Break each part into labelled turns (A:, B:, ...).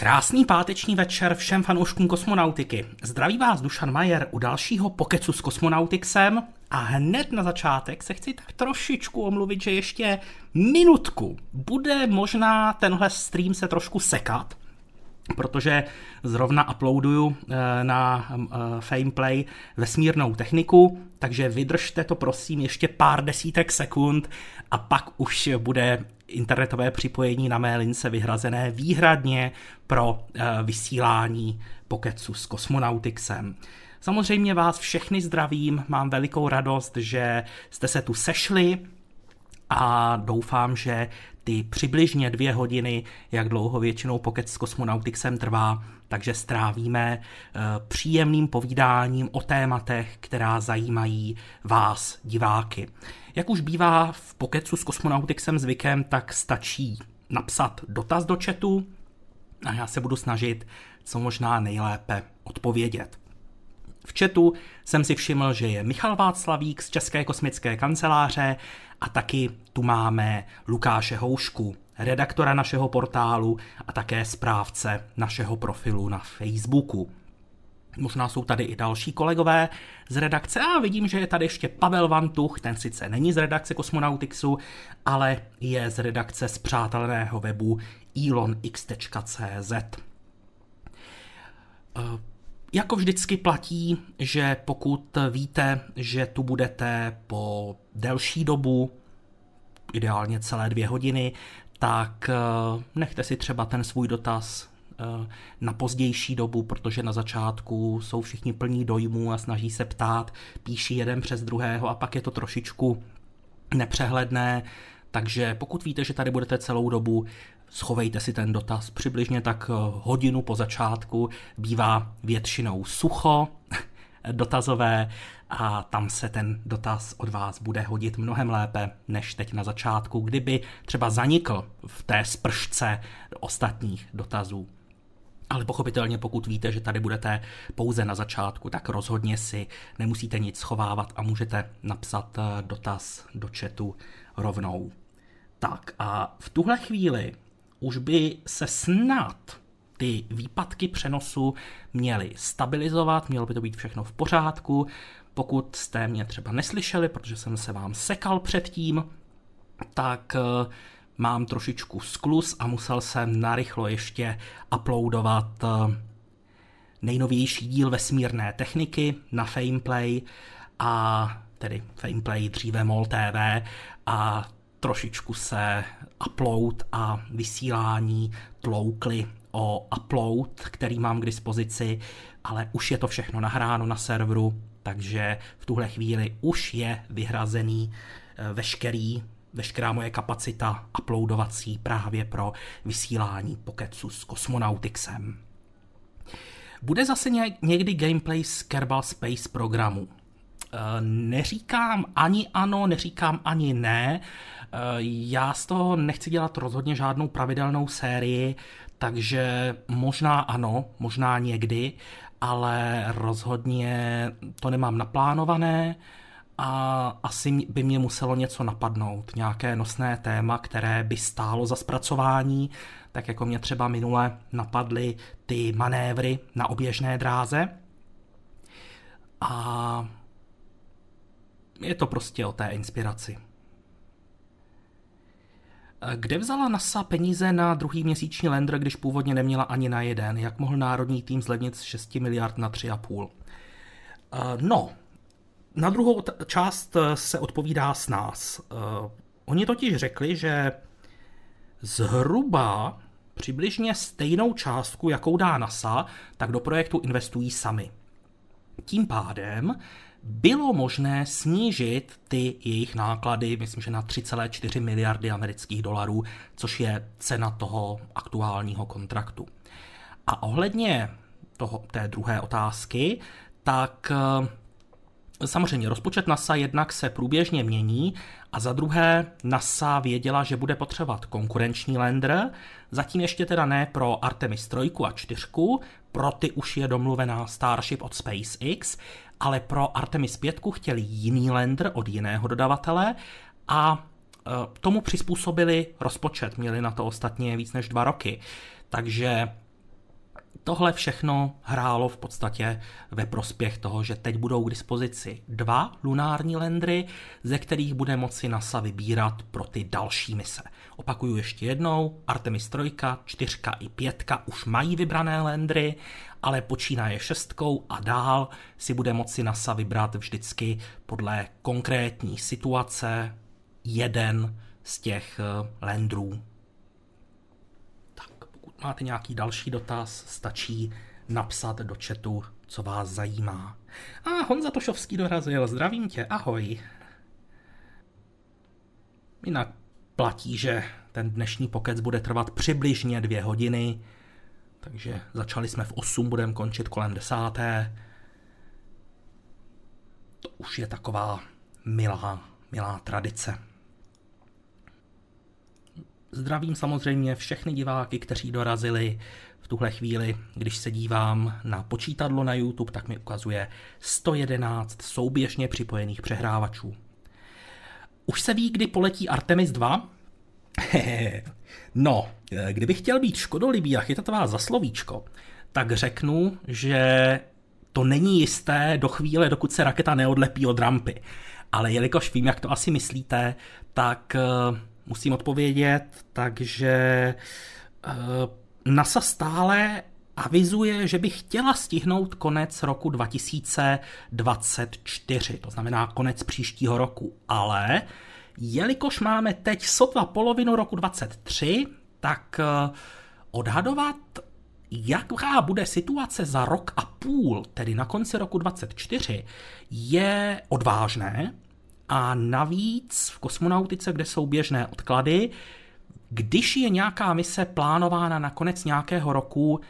A: Krásný páteční večer všem fanouškům kosmonautiky. Zdraví vás Dušan Majer u dalšího pokecu s kosmonautixem a hned na začátek se chci tak trošičku omluvit, že ještě minutku bude možná tenhle stream se trošku sekat, protože zrovna uploaduju eh, na eh, Fameplay vesmírnou techniku, takže vydržte to prosím ještě pár desítek sekund a pak už bude internetové připojení na mé lince vyhrazené výhradně pro eh, vysílání pokecu s kosmonautixem. Samozřejmě vás všechny zdravím, mám velikou radost, že jste se tu sešli a doufám, že ty přibližně dvě hodiny, jak dlouho většinou pokec s kosmonautixem trvá, takže strávíme eh, příjemným povídáním o tématech, která zajímají vás, diváky. Jak už bývá v pokecu s kosmonautixem zvykem, tak stačí napsat dotaz do chatu a já se budu snažit co možná nejlépe odpovědět. V chatu jsem si všiml, že je Michal Václavík z České kosmické kanceláře a taky tu máme Lukáše Houšku, redaktora našeho portálu a také správce našeho profilu na Facebooku. Možná jsou tady i další kolegové z redakce a vidím, že je tady ještě Pavel Vantuch, ten sice není z redakce Kosmonautixu, ale je z redakce zpřáteleného webu elonx.cz. Eh, jako vždycky platí, že pokud víte, že tu budete po delší dobu, ideálně celé dvě hodiny, tak eh, nechte si třeba ten svůj dotaz Eh, na pozdější dobu, protože na začátku jsou všichni plní dojmů a snaží se ptát, píší jeden přes druhého a pak je to trošičku nepřehledné, takže pokud víte, že tady budete celou dobu, schovejte si ten dotaz. Přibližně tak eh, hodinu po začátku bývá většinou sucho dotazové a tam se ten dotaz od vás bude hodit mnohem lépe než teď na začátku, kdyby třeba zanikl v té spršce ostatních dotazů. Ale pochopitelně, pokud víte, že tady budete pouze na začátku, tak rozhodně si nemusíte nic schovávat a můžete napsat eh, dotaz do chatu rovnou. Tak a v tuhle chvíli už by se snad ty výpadky přenosu měly stabilizovat, mělo by to být všechno v pořádku. Pokud jste mě třeba neslyšeli, protože jsem se vám sekal předtím, tak uh, mám trošičku sklus a musel jsem narychlo ještě uploadovat eh, nejnovější díl vesmírné techniky na Fameplay a tedy Fameplay dříve MOL TV a trošičku se upload a vysílání tloukly o upload, který mám k dispozici, ale už je to všechno nahráno na serveru, takže v tuhle chvíli už je vyhrazený eh, veškerý veškerá moje kapacita uploadovací právě pro vysílání Pokecu s Kosmonautixem. Bude zase někdy gameplay z Kerbal Space programu. E, neříkám ani ano, neříkám ani ne. E, já z toho nechci dělat rozhodně žádnou pravidelnou sérii, takže možná ano, možná někdy, ale rozhodně to nemám naplánované a asi by mě muselo něco napadnout, nějaké nosné téma, které by stálo za zpracování, tak jako mě třeba minule napadly ty manévry na oběžné dráze. A je to prostě o té inspiraci. Kde vzala NASA peníze na druhý měsíční lander, když původně neměla ani na jeden? Jak mohl národní tým zlevnit z 6 miliard na 3,5? No, na druhou t- část eh, se odpovídá s nás. Uh, oni totiž řekli, že zhruba přibližně stejnou částku, jakou dá NASA, tak do projektu investují sami. Tím pádem bylo možné snížit ty jejich náklady, myslím, že na 3,4 miliardy amerických dolarů, což je cena toho aktuálního kontraktu. A ohledně toho, té druhé otázky, tak uh, Samozřejmě rozpočet NASA jednak se průběžně mění a za druhé NASA věděla, že bude potřebovat konkurenční lander, zatím ještě teda ne pro Artemis 3 a 4, pro ty už je domluvená Starship od SpaceX, ale pro Artemis 5 chtěli jiný lander od jiného dodavatele a e, tomu přizpůsobili rozpočet, měli na to ostatně víc než dva roky. Takže Tohle všechno hrálo v podstatě ve prospěch toho, že teď budou k dispozici dva lunární lendry, ze kterých bude moci NASA vybírat pro ty další mise. Opakuju ještě jednou, Artemis 3, 4 i 5 už mají vybrané lendry, ale počínaje šestkou a dál si bude moci NASA vybrat vždycky podle konkrétní situace jeden z těch eh, lendrů máte nějaký další dotaz, stačí napsat do chatu, co vás zajímá. A Honza Tošovský dorazil, zdravím tě, ahoj. Jinak platí, že ten dnešní pokec bude trvat přibližně dvě hodiny, takže začali jsme v 8, budeme končit kolem desáté. To už je taková milá, milá tradice. Zdravím samozřejmě všechny diváky, kteří dorazili v tuhle chvíli. Když se dívám na počítadlo na YouTube, tak mi ukazuje 111 souběžně připojených přehrávačů. Už se ví, kdy poletí Artemis 2? no, kdybych chtěl být škodolibý a chytat vás za slovíčko, tak řeknu, že to není jisté do chvíle, dokud se raketa neodlepí od rampy. Ale jelikož vím, jak to asi myslíte, tak eh, musím odpovědět, takže eh, NASA stále avizuje, že by chtěla stihnout konec roku 2024, to znamená konec příštího roku, ale jelikož máme teď sotva polovinu roku 23, tak eh, odhadovat, jaká bude situace za rok a půl, tedy na konci roku 24, je odvážné, a navíc v kosmonautice, kde jsou běžné odklady, když je nějaká mise plánována na konec nějakého roku,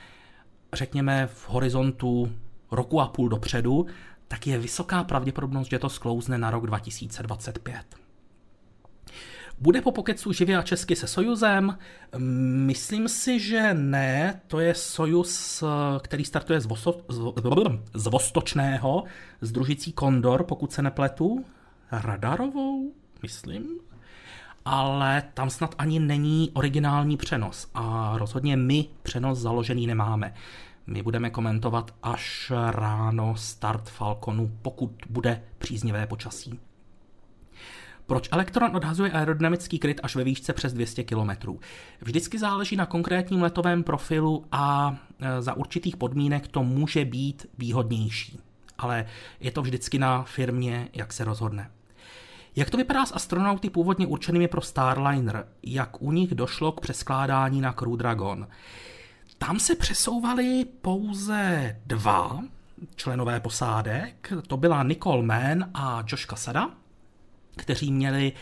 A: řekněme v horizontu roku a půl dopředu, tak je vysoká pravděpodobnost, že to sklouzne na rok 2025. Bude po pokecu živě a česky se Sojuzem? Myslím si, že ne. To je Sojuz, který startuje z, Voso, z, z Vostočného, z družicí Kondor, pokud se nepletu radarovou, myslím, ale tam snad ani není originální přenos a rozhodně my přenos založený nemáme. My budeme komentovat až ráno start Falconu, pokud bude příznivé počasí. Proč elektron odhazuje aerodynamický kryt až ve výšce přes 200 km? Vždycky záleží na konkrétním letovém profilu a e, za určitých podmínek to může být výhodnější. Ale je to vždycky na firmě, jak se rozhodne. Jak to vypadá s astronauty původně určenými pro Starliner? Jak u nich došlo k přeskládání na Crew Dragon? Tam se přesouvali pouze dva členové posádek, to byla Nicole Mann a Josh Casada, kteří měli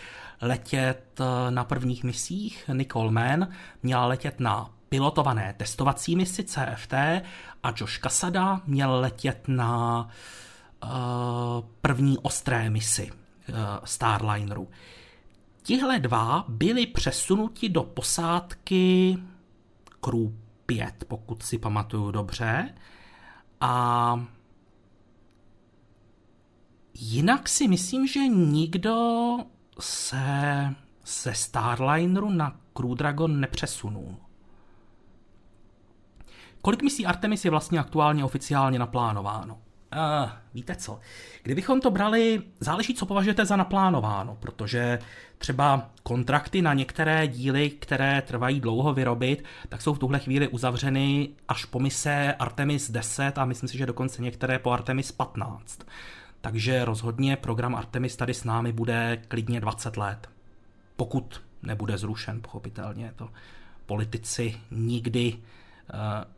A: letět eh, na prvních misích. Nicole Mann měla letět na pilotované testovací misi CFT a Josh Casada měl letět na uh, první ostré misi. Eh, Starlineru. Tihle dva byli přesunuti do posádky Crew 5, pokud si pamatuju dobře. A jinak si myslím, že nikdo se se Starlineru na Crew Dragon nepřesunul. Kolik misí Artemis je vlastně aktuálně oficiálně naplánováno? Uh, víte co, kdybychom to brali, záleží, co považujete za naplánováno, protože třeba kontrakty na některé díly, které trvají dlouho vyrobit, tak jsou v tuhle chvíli uzavřeny až po mise Artemis 10 a myslím si, že dokonce některé po Artemis 15. Takže rozhodně program Artemis tady s námi bude klidně 20 let. Pokud nebude zrušen, pochopitelně. To politici nikdy uh,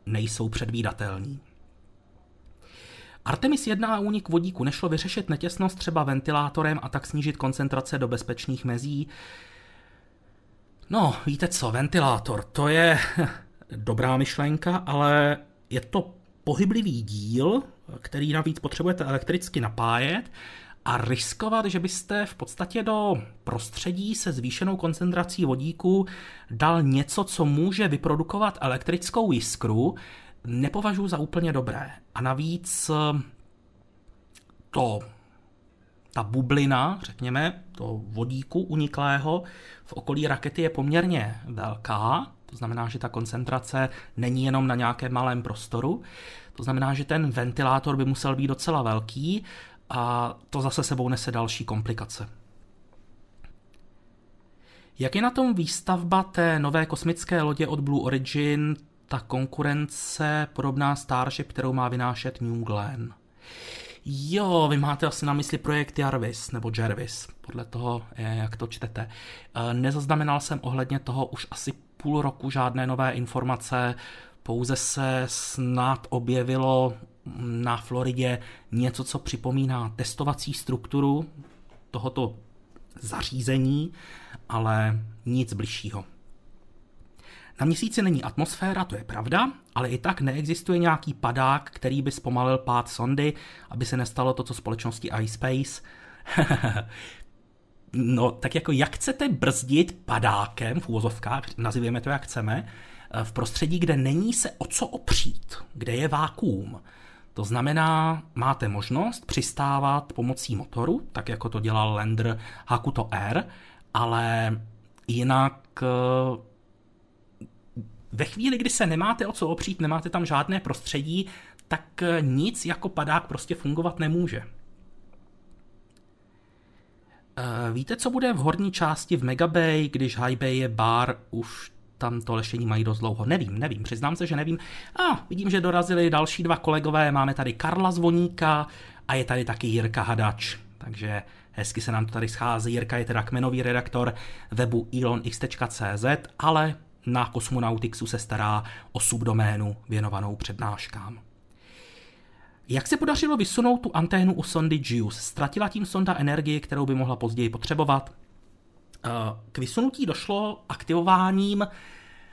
A: nejsou předvídatelní. Artemis 1 a únik vodíku nešlo vyřešit netěsnost třeba ventilátorem a tak snížit koncentrace do bezpečných mezí. No, víte co, ventilátor, to je dobrá myšlenka, ale je to pohyblivý díl, který navíc potřebujete elektricky napájet a riskovat, že byste v podstatě do prostředí se zvýšenou koncentrací vodíku dal něco, co může vyprodukovat elektrickou jiskru, nepovažuji za úplně dobré. A navíc eh, to, ta bublina, řekněme, to vodíku uniklého v okolí rakety je poměrně velká, To znamená, že ta koncentrace není jenom na nějakém malém prostoru. To znamená, že ten ventilátor by musel být docela velký a to zase sebou nese další komplikace. Jak je na tom výstavba té nové kosmické lodě od Blue Origin, ta konkurence podobná Starship, kterou má vynášet New Glenn? Jo, vy máte asi na mysli projekt Jarvis nebo Jervis, podle toho, jak to čtete. E, nezaznamenal jsem ohledně toho už asi půl roku žádné nové informace, pouze se snad objevilo na Floridě něco, co připomíná testovací strukturu tohoto zařízení, ale nic bližšího. Na měsíci není atmosféra, to je pravda, ale i tak neexistuje nějaký padák, který by zpomalil pád sondy, aby se nestalo to, co společnosti iSpace. no, tak jako jak chcete brzdit padákem v úvozovkách, nazýváme to jak chceme, v prostředí, kde není se o co opřít, kde je vákuum. To znamená, máte možnost přistávat pomocí motoru, tak jako to dělal Lander Hakuto R, ale jinak eh, ve chvíli, kdy se nemáte o co opřít, nemáte tam žádné prostředí, tak eh, nic jako padák prostě fungovat nemůže. Eh, víte, co bude v horní části v Megabay, když High Bay je bar, už tam to lešení mají dost dlouho. Nevím, nevím, přiznám se, že nevím. A vidím, že dorazili další dva kolegové, máme tady Karla Zvoníka a je tady taky Jirka Hadač. Takže hezky se nám to tady schází. Jirka je teda kmenový redaktor webu elonx.cz, ale na Cosmonautixu se stará o subdoménu věnovanou přednáškám. Jak se podařilo vysunout tu anténu u sondy JUICE? Ztratila tím sonda energii, kterou by mohla později potřebovat? Eh, k vysunutí došlo aktivováním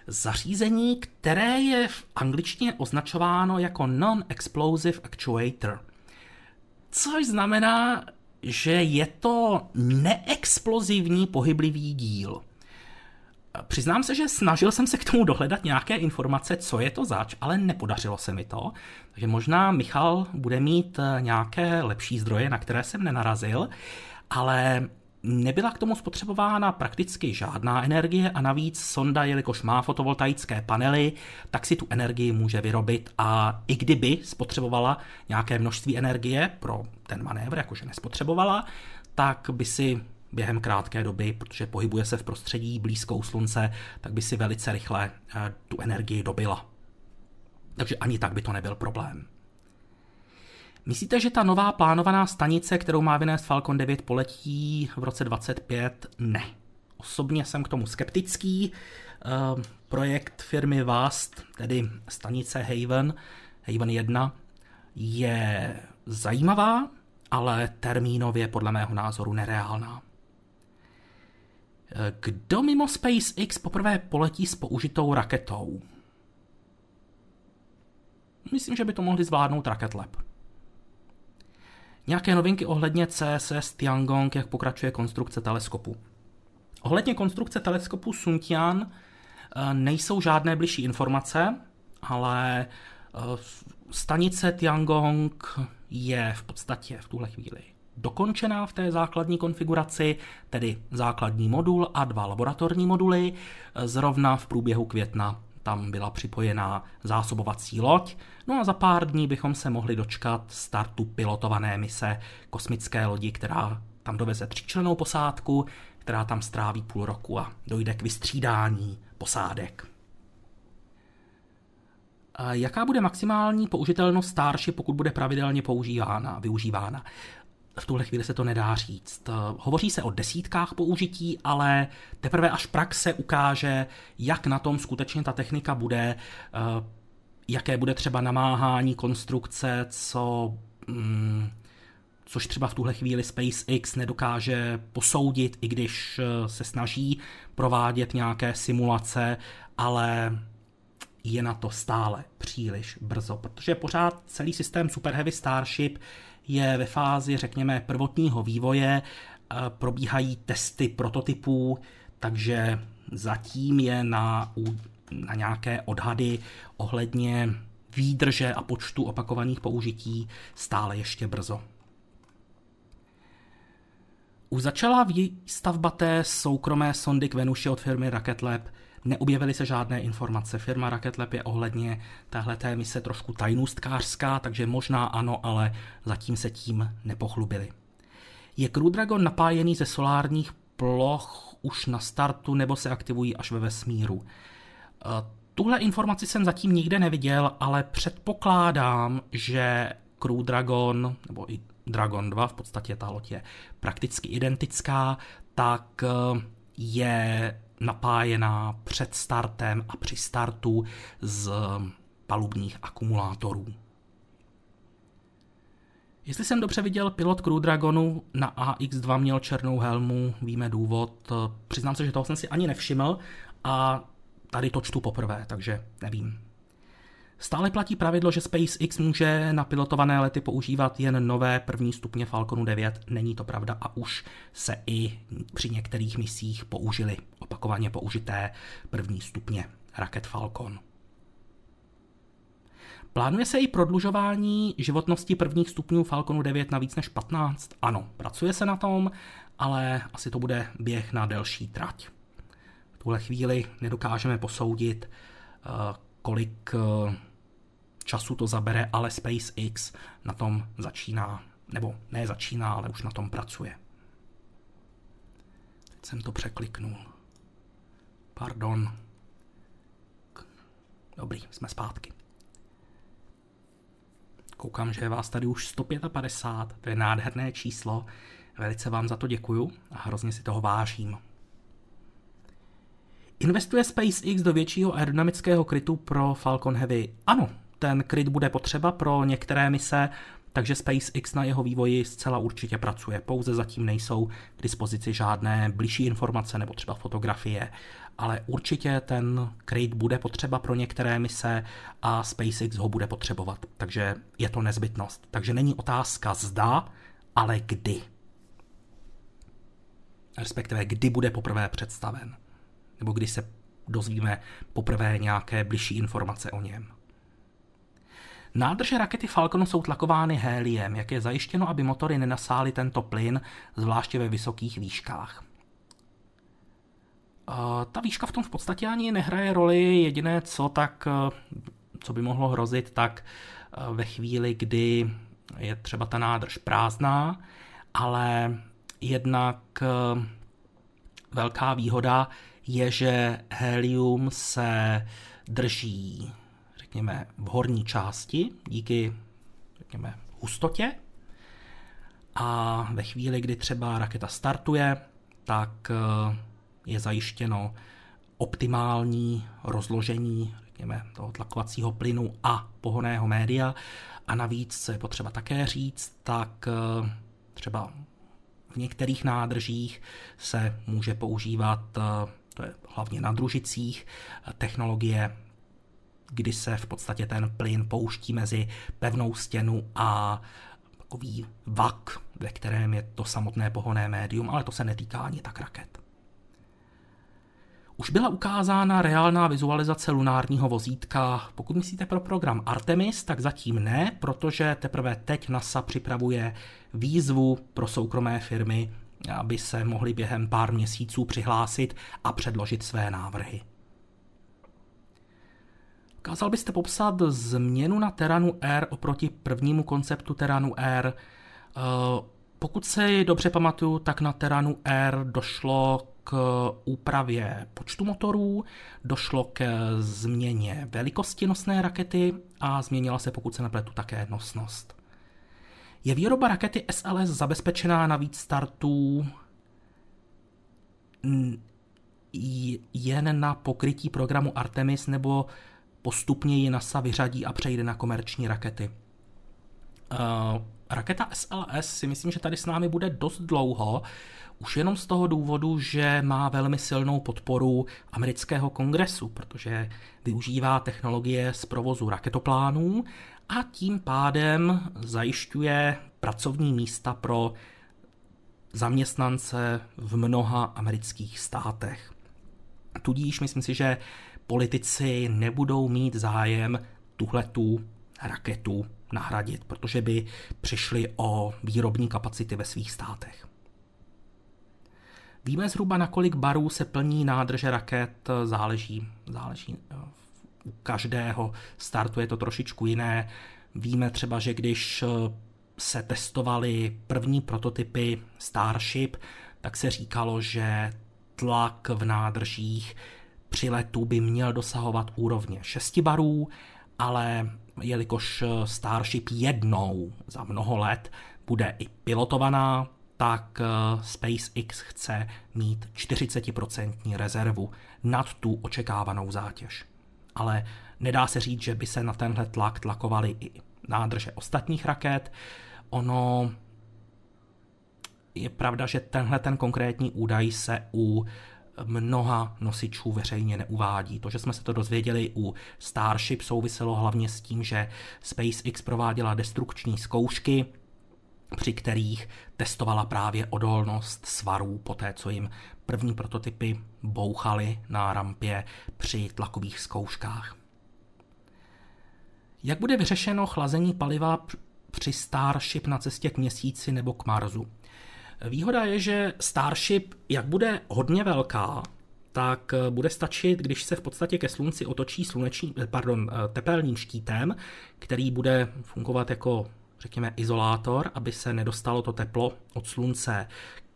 A: zařízení, které je v angličtině označováno jako Non-Explosive Actuator. Což znamená, že je to neexplozivní pohyblivý díl. Přiznám se, že snažil jsem se k tomu dohledat nějaké informace, co je to zač, ale nepodařilo se mi to. Takže možná Michal bude mít eh, nějaké lepší zdroje, na které jsem nenarazil, ale nebyla k tomu spotřebována prakticky žádná energie a navíc sonda, jelikož má fotovoltaické panely, tak si tu energii může vyrobit a i kdyby spotřebovala nějaké množství energie pro ten manévr, jakože nespotřebovala, tak by si během krátké doby, protože pohybuje se v prostředí blízkou slunce, tak by si velice rychle eh, tu energii dobila. Takže ani tak by to nebyl problém. Myslíte, že ta nová plánovaná stanice, kterou má vynést Falcon 9, poletí v roce 25? Ne. Osobně jsem k tomu skeptický. Eh, projekt firmy VAST, tedy stanice Haven, Haven 1, je zajímavá, ale termínově podle mého názoru nereálná. Kdo mimo SpaceX poprvé poletí s použitou raketou? Myslím, že by to mohli zvládnout Rocket Lab. Nějaké novinky ohledně CSS Tiangong, jak pokračuje konstrukce teleskopu. Ohledně konstrukce teleskopu Suntian eh, nejsou žádné bližší informace, ale eh, stanice Tiangong je v podstatě v tuhle chvíli dokončená v té základní konfiguraci, tedy základní modul a dva laboratorní moduly. Zrovna v průběhu května tam byla připojená zásobovací loď, no a za pár dní bychom se mohli dočkat startu pilotované mise kosmické lodi, která tam doveze tříčlenou posádku, která tam stráví půl roku a dojde k vystřídání posádek. Jaká bude maximální použitelnost Starship, pokud bude pravidelně používána, využívána? V tuhle chvíli se to nedá říct. Hovoří se o desítkách použití, ale teprve až praxe ukáže, jak na tom skutečně ta technika bude, eh, jaké bude třeba namáhání konstrukce, co, mm, což třeba v tuhle chvíli SpaceX nedokáže posoudit, i když eh, se snaží provádět nějaké simulace, ale je na to stále příliš brzo, protože pořád celý systém Super Heavy Starship je ve fázi, řekněme, prvotního vývoje, probíhají testy prototypů, takže zatím je na, na nějaké odhady ohledně výdrže a počtu opakovaných použití stále ještě brzo. Už začala výstavba té soukromé sondy k Venuši od firmy Rocket Lab. Neobjevily se žádné informace. Firma Rocket Lab je ohledně téhleté mise trošku tajnůstkářská, takže možná ano, ale zatím se tím nepochlubili. Je Crew Dragon napájený ze solárních ploch už na startu nebo se aktivují až ve vesmíru? Eh, tuhle informaci jsem zatím nikde neviděl, ale předpokládám, že Crew Dragon, nebo i Dragon 2, v podstatě ta loď je prakticky identická, tak eh, je napájená před startem a při startu z palubních akumulátorů. Jestli jsem dobře viděl, pilot Crew Dragonu na AX2 měl černou helmu, víme důvod. Přiznám se, že toho jsem si ani nevšiml a tady to čtu poprvé, takže nevím. Stále platí pravidlo, že SpaceX může na pilotované lety používat jen nové první stupně Falconu 9. Není to pravda a už se i při některých misích použili opakovaně použité první stupně raket Falcon. Plánuje se i prodlužování životnosti prvních stupňů Falconu 9 na víc než 15? Ano, pracuje se na tom, ale asi to bude běh na delší trať. V tuhle chvíli nedokážeme posoudit, eh, kolik eh, času to zabere, ale SpaceX na tom začíná, nebo ne začíná, ale už na tom pracuje. Teď jsem to překliknul. Pardon. Dobrý, jsme zpátky. Koukám, že je vás tady už 155, to je nádherné číslo. Velice vám za to děkuju a hrozně si toho vážím. Investuje SpaceX do většího aerodynamického krytu pro Falcon Heavy? Ano, ten kryt bude potřeba pro některé mise, takže SpaceX na jeho vývoji zcela určitě pracuje. Pouze zatím nejsou k dispozici žádné blížší informace nebo třeba fotografie, ale určitě ten kryt bude potřeba pro některé mise a SpaceX ho bude potřebovat. Takže je to nezbytnost. Takže není otázka zda, ale kdy. Respektive kdy bude poprvé představen. Nebo kdy se dozvíme poprvé nějaké bližší informace o něm. Nádrže rakety Falcon jsou tlakovány héliem, jak je zajištěno, aby motory nenasály tento plyn, zvláště ve vysokých výškách. Ta výška v tom v podstatě ani nehraje roli, jediné co tak, co by mohlo hrozit, tak ve chvíli, kdy je třeba ta nádrž prázdná, ale jednak velká výhoda je, že helium se drží řekněme, v horní části díky, řekněme, hustotě. A ve chvíli, kdy třeba raketa startuje, tak eh, je zajištěno optimální rozložení řekněme, toho tlakovacího plynu a pohoného média. A navíc, co je potřeba také říct, tak eh, třeba v některých nádržích se může používat, eh, to je hlavně na družicích, technologie kdy se v podstatě ten plyn pouští mezi pevnou stěnu a takový vak, ve kterém je to samotné pohonné médium, ale to se netýká ani tak raket. Už byla ukázána reálná vizualizace lunárního vozítka. Pokud myslíte pro program Artemis, tak zatím ne, protože teprve teď NASA připravuje výzvu pro soukromé firmy, aby se mohli během pár měsíců přihlásit a předložit své návrhy. Kázal byste popsat změnu na Teranu R oproti prvnímu konceptu Teranu R? Eh, pokud se dobře pamatuju, tak na Teranu R došlo k úpravě počtu motorů, došlo k změně velikosti nosné rakety a změnila se, pokud se nepletu, také nosnost. Je výroba rakety SLS zabezpečená na víc startů jen na pokrytí programu Artemis nebo postupně ji NASA vyřadí a přejde na komerční rakety. Uh, raketa SLS si myslím, že tady s námi bude dost dlouho, už jenom z toho důvodu, že má velmi silnou podporu amerického kongresu, protože využívá technologie z provozu raketoplánů a tím pádem zajišťuje pracovní místa pro zaměstnance v mnoha amerických státech. Tudíž myslím si, že politici nebudou mít zájem tuhletu raketu nahradit, protože by přišli o výrobní kapacity ve svých státech. Víme zhruba, na kolik barů se plní nádrže raket, záleží, záleží eh, u každého startu je to trošičku jiné. Víme třeba, že když eh, se testovaly první prototypy Starship, tak se říkalo, že tlak v nádržích při letu by měl dosahovat úrovně 6 barů, ale jelikož Starship jednou za mnoho let bude i pilotovaná, tak eh, SpaceX chce mít 40% rezervu nad tu očekávanou zátěž. Ale nedá se říct, že by se na tenhle tlak tlakovaly i nádrže ostatních raket. Ono je pravda, že tenhle ten konkrétní údaj se u mnoha nosičů veřejně neuvádí. To, že jsme se to dozvěděli u Starship, souviselo hlavně s tím, že SpaceX prováděla destrukční zkoušky, při kterých testovala právě odolnost svarů po té, co jim první prototypy bouchaly na rampě při tlakových zkouškách. Jak bude vyřešeno chlazení paliva při Starship na cestě k měsíci nebo k Marsu? Výhoda je, že Starship, jak bude hodně velká, tak eh, bude stačit, když se v podstatě ke slunci otočí sluneční, eh, pardon, eh, tepelným štítem, který bude fungovat jako, řekněme, izolátor, aby se nedostalo to teplo od slunce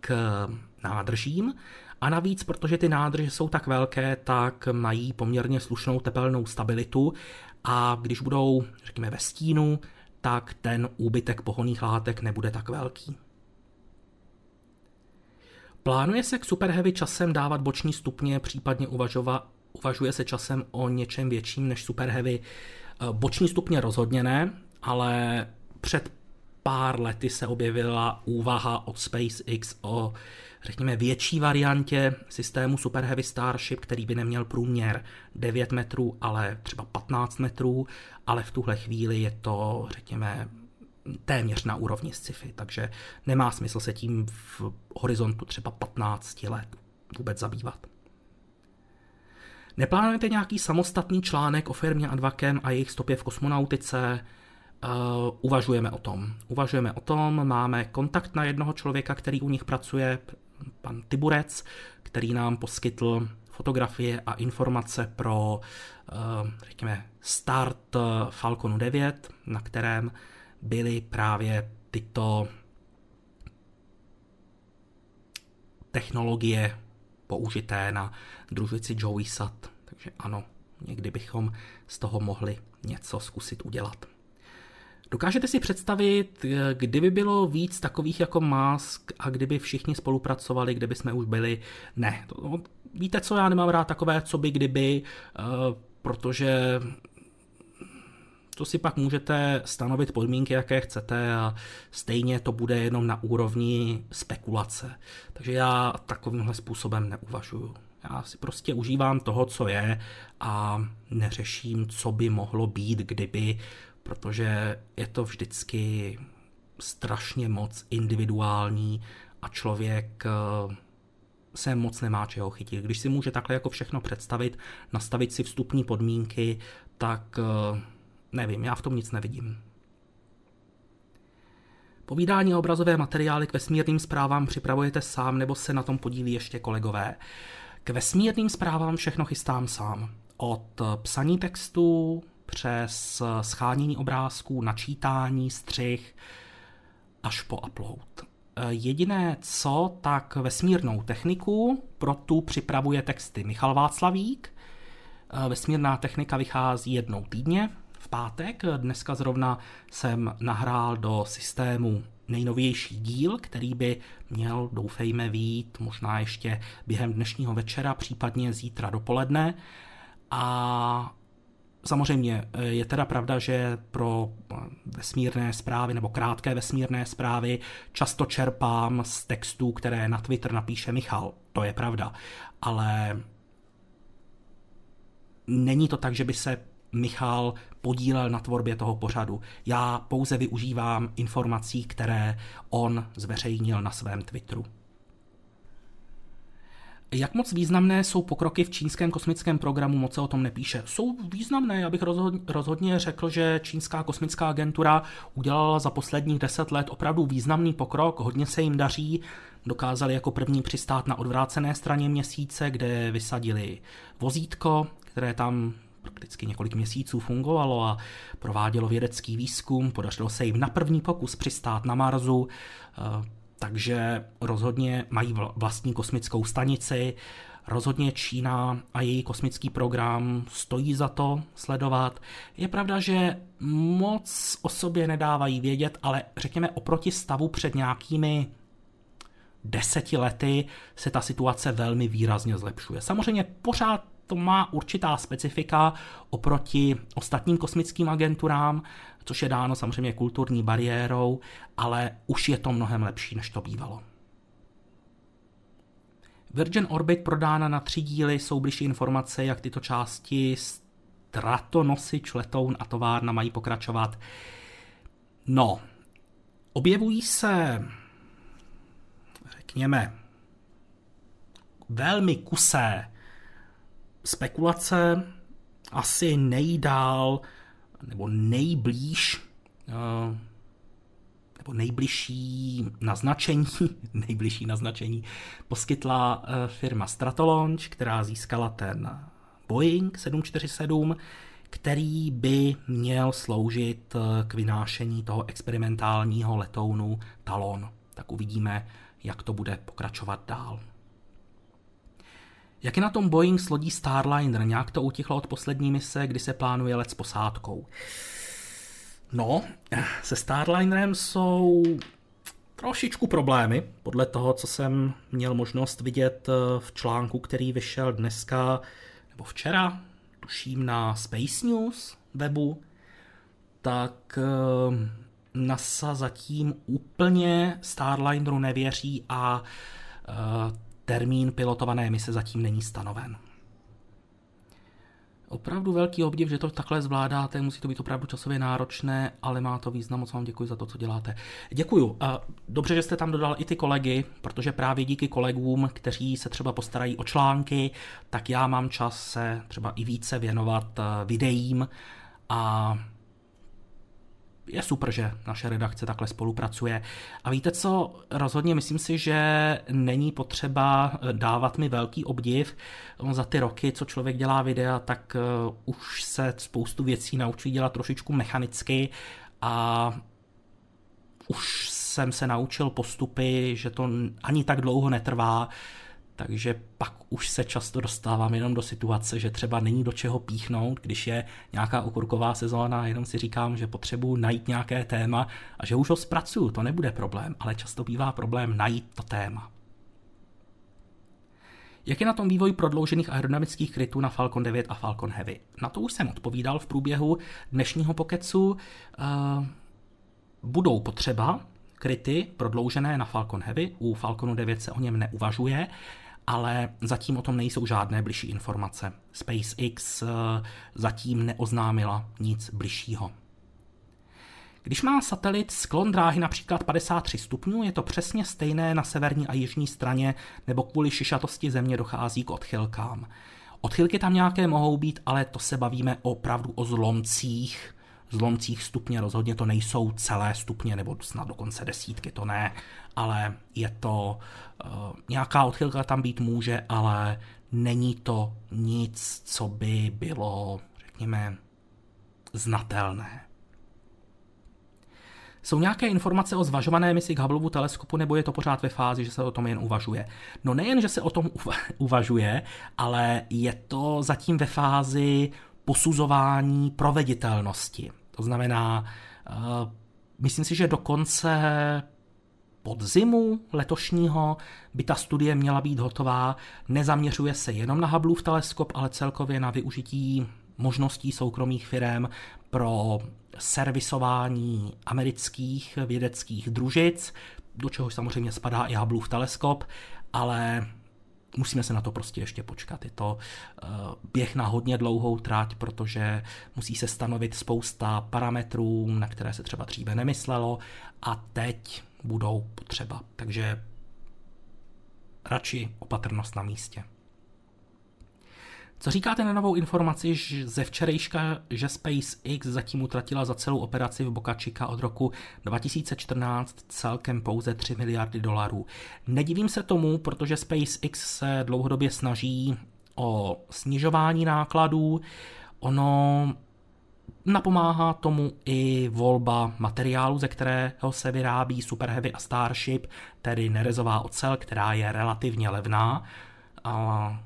A: k nádržím. A navíc, protože ty nádrže jsou tak velké, tak mají poměrně slušnou tepelnou stabilitu a když budou, řekněme, ve stínu, tak ten úbytek pohoných látek nebude tak velký. Plánuje se k Super Heavy časem dávat boční stupně, případně uvažova, uvažuje se časem o něčem větším než Super Heavy. Eh, boční stupně rozhodně ne, ale před pár lety se objevila úvaha od SpaceX o, řekněme, větší variantě systému Super Heavy Starship, který by neměl průměr 9 metrů, ale třeba 15 metrů, ale v tuhle chvíli je to, řekněme, téměř na úrovni sci-fi, takže nemá smysl se tím v horizontu třeba 15 let vůbec zabývat. Neplánujete nějaký samostatný článek o firmě Advakem a jejich stopě v kosmonautice? Uh, uvažujeme o tom. Uvažujeme o tom, máme kontakt na jednoho člověka, který u nich pracuje, pan Tiburec, který nám poskytl fotografie a informace pro, uh, řekněme, start Falconu 9, na kterém byly právě tyto technologie použité na družici Joey Sat. Takže ano, někdy bychom z toho mohli něco zkusit udělat. Dokážete si představit, kdyby bylo víc takových jako Musk a kdyby všichni spolupracovali, kdyby jsme už byli? Ne. To, víte co, já nemám rád takové, co by kdyby, uh, protože to si pak můžete stanovit podmínky, jaké chcete a stejně to bude jenom na úrovni spekulace. Takže já takovýmhle způsobem neuvažuju. Já si prostě užívám toho, co je a neřeším, co by mohlo být, kdyby, protože je to vždycky strašně moc individuální a člověk eh, se moc nemá čeho chytit. Když si může takhle jako všechno představit, nastavit si vstupní podmínky, tak eh, Nevím, já v tom nic nevidím. Povídání obrazové materiály k vesmírným zprávám připravujete sám nebo se na tom podílí ještě kolegové. K vesmírným zprávám všechno chystám sám. Od psaní textu přes schánění obrázků, načítání, střih až po upload. Jediné co, tak vesmírnou techniku, pro tu připravuje texty Michal Václavík. Vesmírná technika vychází jednou týdně, pátek. Dneska zrovna jsem nahrál do systému nejnovější díl, který by měl, doufejme, vít možná ještě během dnešního večera, případně zítra dopoledne. A Samozřejmě je teda pravda, že pro vesmírné zprávy nebo krátké vesmírné zprávy často čerpám z textů, které na Twitter napíše Michal. To je pravda. Ale není to tak, že by se Michal podílel na tvorbě toho pořadu. Já pouze využívám informací, které on zveřejnil na svém Twitteru. Jak moc významné jsou pokroky v čínském kosmickém programu, moc se o tom nepíše. Jsou významné, já bych rozhodně řekl, že čínská kosmická agentura udělala za posledních deset let opravdu významný pokrok, hodně se jim daří, dokázali jako první přistát na odvrácené straně měsíce, kde vysadili vozítko, které tam prakticky několik měsíců fungovalo a provádělo vědecký výzkum. Podařilo se jim na první pokus přistát na Marsu, eh, takže rozhodně mají vlastní kosmickou stanici. Rozhodně Čína a její kosmický program stojí za to sledovat. Je pravda, že moc o sobě nedávají vědět, ale řekněme oproti stavu před nějakými deseti lety se ta situace velmi výrazně zlepšuje. Samozřejmě pořád to má určitá specifika oproti ostatním kosmickým agenturám, což je dáno samozřejmě kulturní bariérou, ale už je to mnohem lepší, než to bývalo. Virgin Orbit prodána na tři díly, jsou bližší informace, jak tyto části stratonosy, letoun a továrna mají pokračovat. No, objevují se, řekněme, velmi kusé spekulace asi nejdál nebo nejblíž eh, nebo nejbližší naznačení, nejbližší naznačení poskytla eh, firma Stratolaunch, která získala ten Boeing 747, který by měl sloužit eh, k vynášení toho experimentálního letounu Talon. Tak uvidíme, jak to bude pokračovat dál. Jak je na tom Boeing s lodí Starliner? Nějak to utichlo od poslední mise, kdy se plánuje let s posádkou. No, se Starlinerem jsou trošičku problémy, podle toho, co jsem měl možnost vidět eh, v článku, který vyšel dneska nebo včera, tuším na Space News webu, tak eh, NASA zatím úplně Starlineru nevěří a eh, termín pilotované mise zatím není stanoven. Opravdu velký obdiv, že to takhle zvládáte, musí to být opravdu časově náročné, ale má to význam, moc vám děkuji za to, co děláte. Děkuju. Dobře, že jste tam dodal i ty kolegy, protože právě díky kolegům, kteří se třeba postarají o články, tak já mám čas se třeba i více věnovat eh, videím a je super, že naše redakce takhle spolupracuje. A víte co, rozhodně myslím si, že není potřeba eh, dávat mi velký obdiv. Za ty roky, co člověk dělá videa, tak eh, už se spoustu věcí naučí dělat trošičku mechanicky a už jsem se naučil postupy, že to ani tak dlouho netrvá, takže pak už se často dostávám jenom do situace, že třeba není do čeho píchnout, když je nějaká okurková sezóna, jenom si říkám, že potřebuji najít nějaké téma a že už ho zpracuju, to nebude problém, ale často bývá problém najít to téma. Jak je na tom vývoj prodloužených aerodynamických krytů na Falcon 9 a Falcon Heavy? Na to už jsem odpovídal v průběhu dnešního pokecu. Uh, budou potřeba kryty prodloužené na Falcon Heavy, u Falconu 9 se o něm neuvažuje, ale zatím o tom nejsou žádné bližší informace. SpaceX eh, zatím neoznámila nic bližšího. Když má satelit sklon dráhy například 53 stupňů, je to přesně stejné na severní a jižní straně, nebo kvůli šišatosti země dochází k odchylkám. Odchylky tam nějaké mohou být, ale to se bavíme opravdu o zlomcích, zlomcích stupně, rozhodně to nejsou celé stupně, nebo snad dokonce desítky, to ne, ale je to, uh, nějaká odchylka tam být může, ale není to nic, co by bylo, řekněme, znatelné. Jsou nějaké informace o zvažované misi k Hubbleovu teleskopu, nebo je to pořád ve fázi, že se o tom jen uvažuje? No nejen, že se o tom uvažuje, ale je to zatím ve fázi posuzování proveditelnosti. To znamená, uh, myslím si, že do konce podzimu letošního by ta studie měla být hotová. Nezaměřuje se jenom na Hubbleův teleskop, ale celkově na využití možností soukromých firm pro servisování amerických vědeckých družic, do čehož samozřejmě spadá i Hubbleův teleskop, ale musíme se na to prostě ještě počkat. Je to uh, běh na hodně dlouhou tráť, protože musí se stanovit spousta parametrů, na které se třeba dříve nemyslelo a teď budou potřeba. Takže radši opatrnost na místě. Co říkáte na novou informaci ze včerejška, že SpaceX zatím utratila za celou operaci v Boca Chica od roku 2014 celkem pouze 3 miliardy dolarů? Nedivím se tomu, protože SpaceX se dlouhodobě snaží o snižování nákladů. Ono Napomáhá tomu i volba materiálu, ze kterého se vyrábí Super Heavy a Starship, tedy nerezová ocel, která je relativně levná. A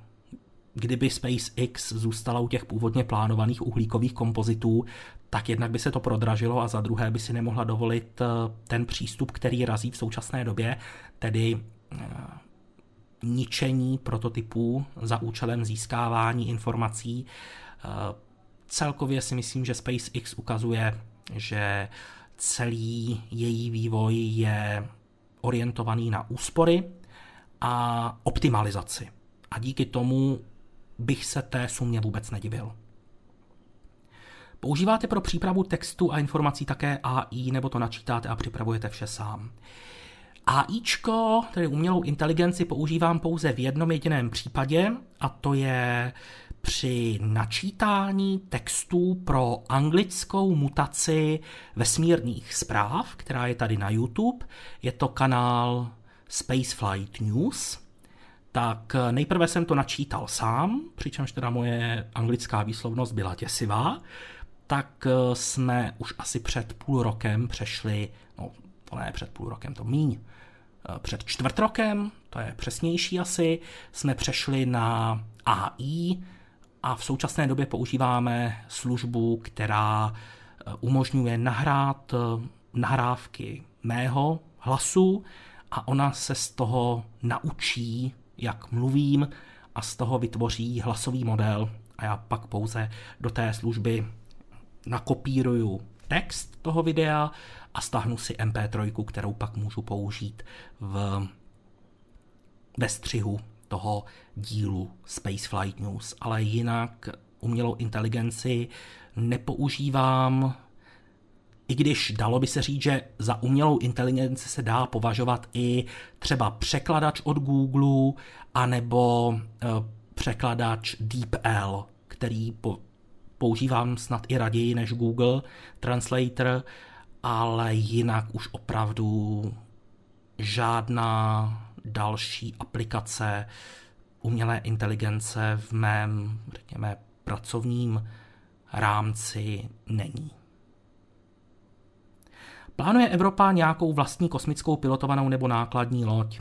A: kdyby SpaceX zůstala u těch původně plánovaných uhlíkových kompozitů, tak jednak by se to prodražilo a za druhé by si nemohla dovolit eh, ten přístup, který razí v současné době, tedy eh, ničení prototypů za účelem získávání informací. Eh, celkově si myslím, že SpaceX ukazuje, že celý její vývoj je orientovaný na úspory a optimalizaci. A díky tomu bych se té sumě vůbec nedivil. Používáte pro přípravu textu a informací také AI, nebo to načítáte a připravujete vše sám? AIčko, tedy umělou inteligenci, používám pouze v jednom jediném případě, a to je při načítání textů pro anglickou mutaci vesmírných zpráv, která je tady na YouTube. Je to kanál Spaceflight News tak eh, nejprve jsem to načítal sám, přičemž teda moje anglická výslovnost byla děsivá, tak eh, jsme už asi před půl rokem přešli, no to ne před půl rokem, to míň, eh, před čtvrt rokem, to je přesnější asi, jsme přešli na AI a v současné době používáme službu, která umožňuje nahrát nahrávky mého hlasu a ona se z toho naučí jak mluvím a z toho vytvoří hlasový model a já pak pouze do té služby nakopíruju text toho videa a stáhnu si MP3, kterou pak můžu použít v, ve střihu toho dílu Spaceflight News. Ale jinak umělou inteligenci nepoužívám i když dalo by se říct, že za umělou inteligenci se dá považovat i třeba překladač od Google, anebo e, překladač DeepL, který po, používám snad i raději než Google Translator, ale jinak už opravdu žádná další aplikace umělé inteligence v mém, řekněme, pracovním rámci není. Plánuje Evropa nějakou vlastní kosmickou pilotovanou nebo nákladní loď?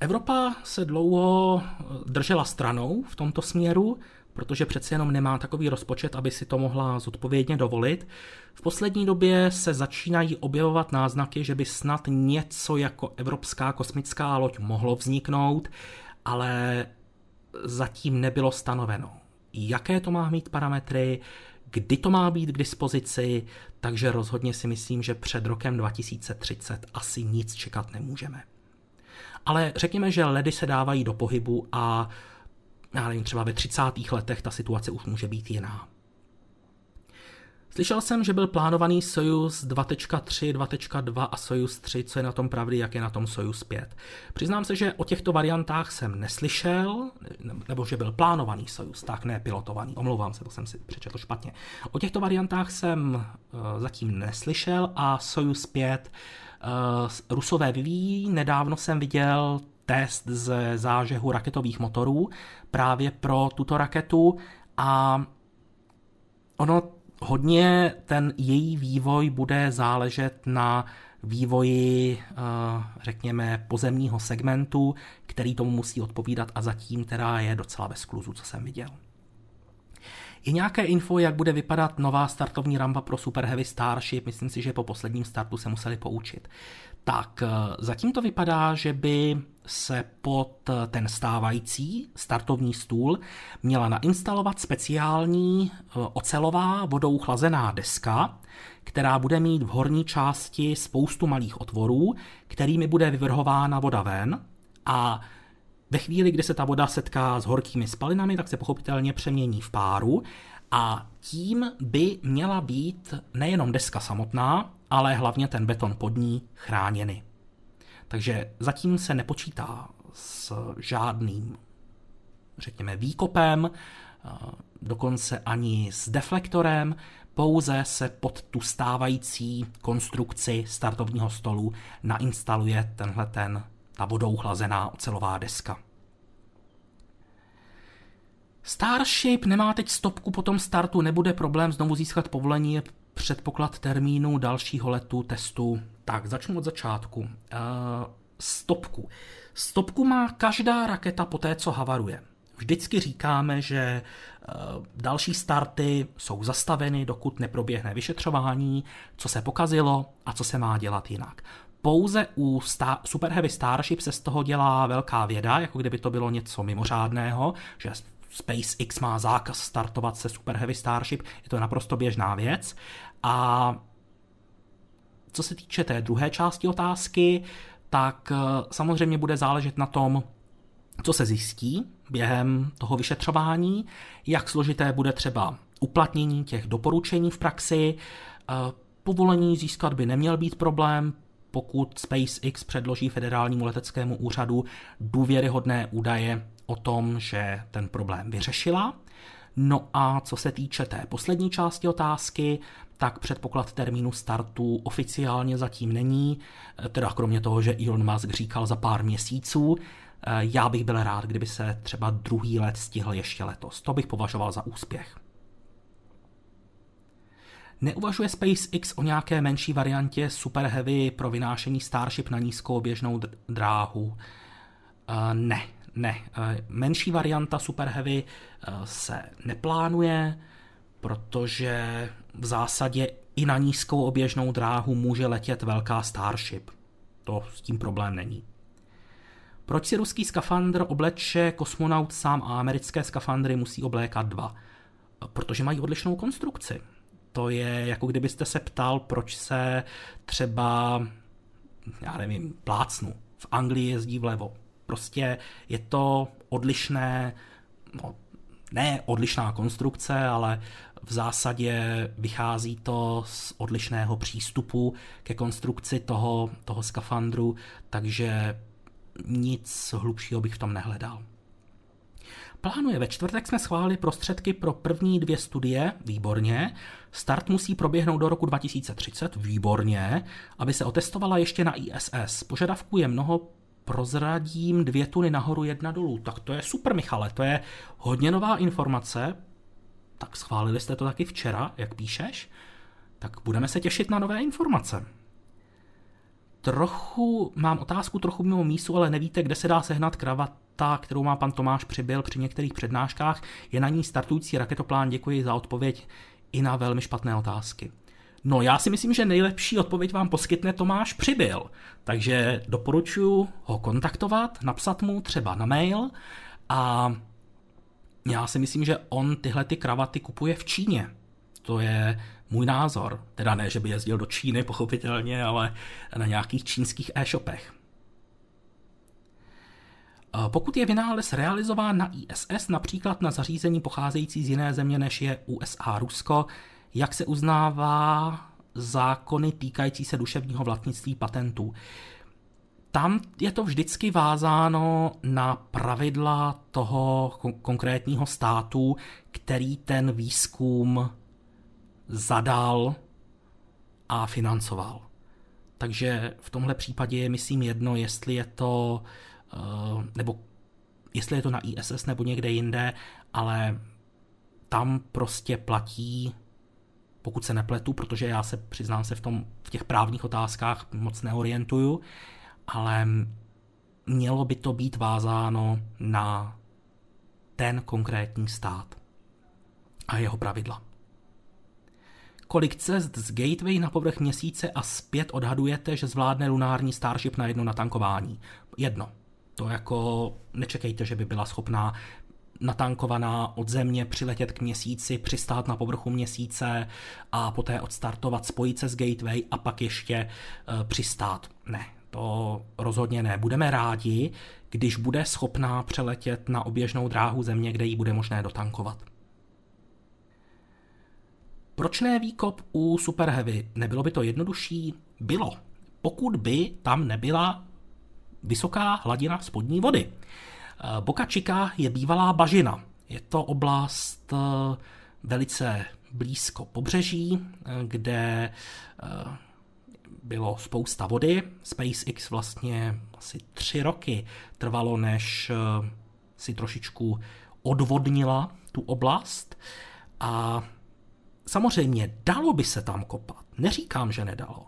A: Evropa se dlouho držela stranou v tomto směru, protože přece jenom nemá takový rozpočet, aby si to mohla zodpovědně dovolit. V poslední době se začínají objevovat náznaky, že by snad něco jako Evropská kosmická loď mohlo vzniknout, ale zatím nebylo stanoveno. Jaké to má mít parametry, kdy to má být k dispozici, takže rozhodně si myslím, že před rokem 2030 asi nic čekat nemůžeme. Ale řekněme, že ledy se dávají do pohybu a já nevím, třeba ve 30. letech ta situace už může být jiná. Slyšel jsem, že byl plánovaný Soyuz 2.3, 2.2 a Soyuz 3, co je na tom pravdy, jak je na tom Soyuz 5. Přiznám se, že o těchto variantách jsem neslyšel, nebo že byl plánovaný Soyuz, tak ne pilotovaný, omlouvám se, to jsem si přečetl špatně. O těchto variantách jsem uh, zatím neslyšel a Soyuz 5 uh, Rusové vyvíjí. Nedávno jsem viděl test ze zážehu raketových motorů právě pro tuto raketu a ono hodně ten její vývoj bude záležet na vývoji, eh, řekněme, pozemního segmentu, který tomu musí odpovídat a zatím teda je docela bez skluzu, co jsem viděl. Je nějaké info, jak bude vypadat nová startovní rampa pro Super Heavy Starship? Myslím si, že po posledním startu se museli poučit. Tak eh, zatím to vypadá, že by se pod eh, ten stávající startovní stůl měla nainstalovat speciální eh, ocelová vodou chlazená deska, která bude mít v horní části spoustu malých otvorů, kterými bude vyvrhována voda ven a ve chvíli, kdy se ta voda setká s horkými spalinami, tak se pochopitelně přemění v páru a tím by měla být nejenom deska samotná, ale hlavně ten beton pod ní chráněny. Takže zatím se nepočítá s žádným, řekněme, výkopem, dokonce ani s deflektorem, pouze se pod tu stávající konstrukci startovního stolu nainstaluje tenhle ten, ta vodou chlazená ocelová deska. Starship nemá teď stopku po tom startu, nebude problém znovu získat povolení, předpoklad termínu dalšího letu testu. Tak, začnu od začátku. Uh, stopku. Stopku má každá raketa po té, co havaruje. Vždycky říkáme, že uh, další starty jsou zastaveny, dokud neproběhne vyšetřování, co se pokazilo a co se má dělat jinak. Pouze u Star- Super Heavy Starship se z toho dělá velká věda, jako kdyby to bylo něco mimořádného, že SpaceX má zákaz startovat se Super Heavy Starship, je to naprosto běžná věc. A co se týče té druhé části otázky, tak eh, samozřejmě bude záležet na tom, co se zjistí během toho vyšetřování, jak složité bude třeba uplatnění těch doporučení v praxi. Eh, povolení získat by neměl být problém, pokud SpaceX předloží federálnímu leteckému úřadu důvěryhodné údaje o tom, že ten problém vyřešila. No a co se týče té poslední části otázky, tak předpoklad termínu startu oficiálně zatím není, teda kromě toho, že Elon Musk říkal za pár měsíců. Já bych byl rád, kdyby se třeba druhý let stihl ještě letos. To bych považoval za úspěch. Neuvažuje SpaceX o nějaké menší variantě Super Heavy pro vynášení Starship na nízkou běžnou dráhu? Uh, ne, ne. Uh, menší varianta Super Heavy uh, se neplánuje, protože v zásadě i na nízkou oběžnou dráhu může letět velká Starship. To s tím problém není. Proč si ruský skafandr obleče kosmonaut sám a americké skafandry musí oblékat dva? Protože mají odlišnou konstrukci to je jako kdybyste se ptal, proč se třeba, já nevím, plácnu. V Anglii jezdí vlevo. Prostě je to odlišné, no, ne odlišná konstrukce, ale v zásadě vychází to z odlišného přístupu ke konstrukci toho, toho skafandru, takže nic hlubšího bych v tom nehledal. Plánuje, ve čtvrtek jsme schválili prostředky pro první dvě studie, výborně. Start musí proběhnout do roku 2030, výborně, aby se otestovala ještě na ISS. Požadavků je mnoho, prozradím dvě tuny nahoru, jedna dolů. Tak to je super, Michale, to je hodně nová informace. Tak schválili jste to taky včera, jak píšeš? Tak budeme se těšit na nové informace. Trochu, mám otázku trochu mimo mísu, ale nevíte, kde se dá sehnat kravata, kterou má pan Tomáš přibyl při některých přednáškách. Je na ní startující raketoplán, děkuji za odpověď i na velmi špatné otázky. No já si myslím, že nejlepší odpověď vám poskytne Tomáš Přibyl, takže doporučuji ho kontaktovat, napsat mu třeba na mail a já si myslím, že on tyhle ty kravaty kupuje v Číně. To je můj názor. Teda ne, že by jezdil do Číny, pochopitelně, ale na nějakých čínských e-shopech. Pokud je vynález realizován na ISS, například na zařízení pocházející z jiné země než je USA Rusko, jak se uznává zákony týkající se duševního vlastnictví patentů? Tam je to vždycky vázáno na pravidla toho konkrétního státu, který ten výzkum zadal a financoval. Takže v tomhle případě je, myslím, jedno, jestli je to, uh, nebo jestli je to na ISS nebo někde jinde, ale tam prostě platí, pokud se nepletu, protože já se přiznám se v, tom, v těch právních otázkách moc neorientuju, ale mělo by to být vázáno na ten konkrétní stát a jeho pravidla. Kolik cest z Gateway na povrch měsíce a zpět odhadujete, že zvládne lunární Starship na jedno natankování? Jedno. To jako nečekejte, že by byla schopná natankovaná od země přiletět k měsíci, přistát na povrchu měsíce a poté odstartovat, spojit se s Gateway a pak ještě uh, přistát. Ne, to rozhodně ne. Budeme rádi, když bude schopná přeletět na oběžnou dráhu země, kde ji bude možné dotankovat. Proč ne výkop u Super Heavy? Nebylo by to jednodušší? Bylo. Pokud by tam nebyla vysoká hladina spodní vody. Boca Chica je bývalá bažina. Je to oblast velice blízko pobřeží, kde bylo spousta vody. SpaceX vlastně asi tři roky trvalo, než si trošičku odvodnila tu oblast a samozřejmě dalo by se tam kopat, neříkám, že nedalo,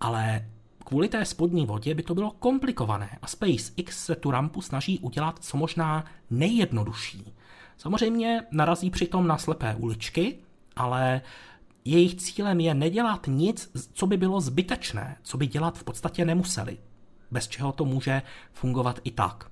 A: ale kvůli té spodní vodě by to bylo komplikované a SpaceX se tu rampu snaží udělat co možná nejjednodušší. Samozřejmě narazí přitom na slepé uličky, ale jejich cílem je nedělat nic, co by bylo zbytečné, co by dělat v podstatě nemuseli, bez čeho to může fungovat i tak.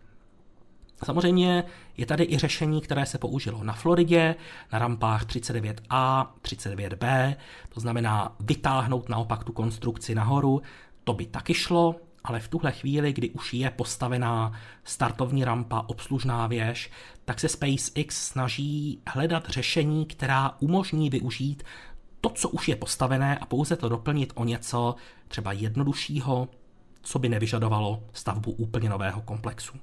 A: Samozřejmě je tady i řešení, které se použilo na Floridě, na rampách 39A, 39B, to znamená vytáhnout naopak tu konstrukci nahoru, to by taky šlo, ale v tuhle chvíli, kdy už je postavená startovní rampa, obslužná věž, tak se SpaceX snaží hledat řešení, která umožní využít to, co už je postavené a pouze to doplnit o něco třeba jednoduššího, co by nevyžadovalo stavbu úplně nového komplexu.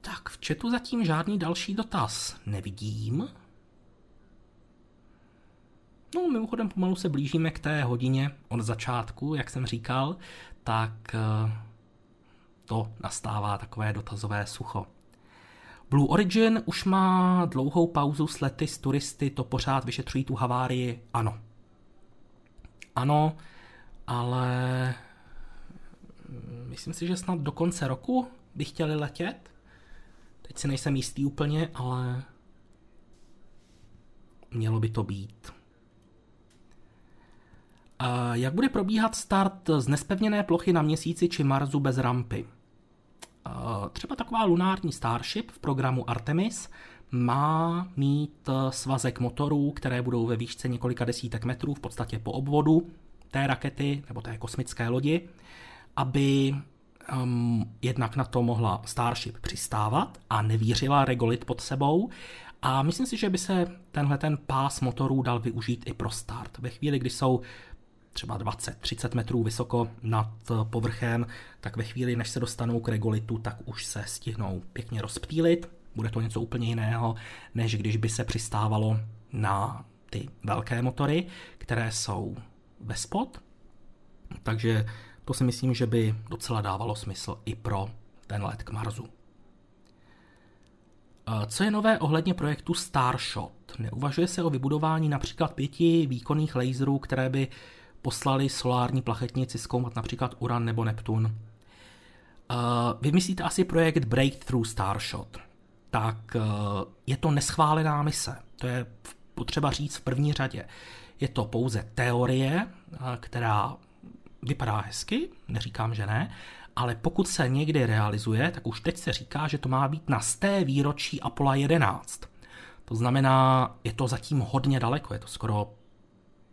A: Tak v chatu zatím žádný další dotaz nevidím. No, mimochodem pomalu se blížíme k té hodině od začátku, jak jsem říkal, tak eh, to nastává takové dotazové sucho. Blue Origin už má dlouhou pauzu s lety s turisty, to pořád vyšetřují tu havárii? Ano. Ano, ale myslím si, že snad do konce roku by chtěli letět. Teď si nejsem jistý úplně, ale mělo by to být. Jak bude probíhat start z nespevněné plochy na měsíci či Marsu bez rampy? Třeba taková lunární Starship v programu Artemis má mít svazek motorů, které budou ve výšce několika desítek metrů, v podstatě po obvodu té rakety nebo té kosmické lodi, aby um, jednak na to mohla Starship přistávat a nevířila regolit pod sebou. A myslím si, že by se tenhle ten pás motorů dal využít i pro start. Ve chvíli, kdy jsou třeba 20-30 metrů vysoko nad povrchem, tak ve chvíli, než se dostanou k regolitu, tak už se stihnou pěkně rozptýlit. Bude to něco úplně jiného, než když by se přistávalo na ty velké motory, které jsou ve spod. Takže to si myslím, že by docela dávalo smysl i pro ten let k Marsu. Co je nové ohledně projektu Starshot? Neuvažuje se o vybudování například pěti výkonných laserů, které by poslali solární plachetnici zkoumat například Uran nebo Neptun? Vy myslíte asi projekt Breakthrough Starshot. Tak je to neschválená mise. To je potřeba říct v první řadě. Je to pouze teorie, která vypadá hezky, neříkám, že ne, ale pokud se někdy realizuje, tak už teď se říká, že to má být na sté výročí Apollo 11. To znamená, je to zatím hodně daleko, je to skoro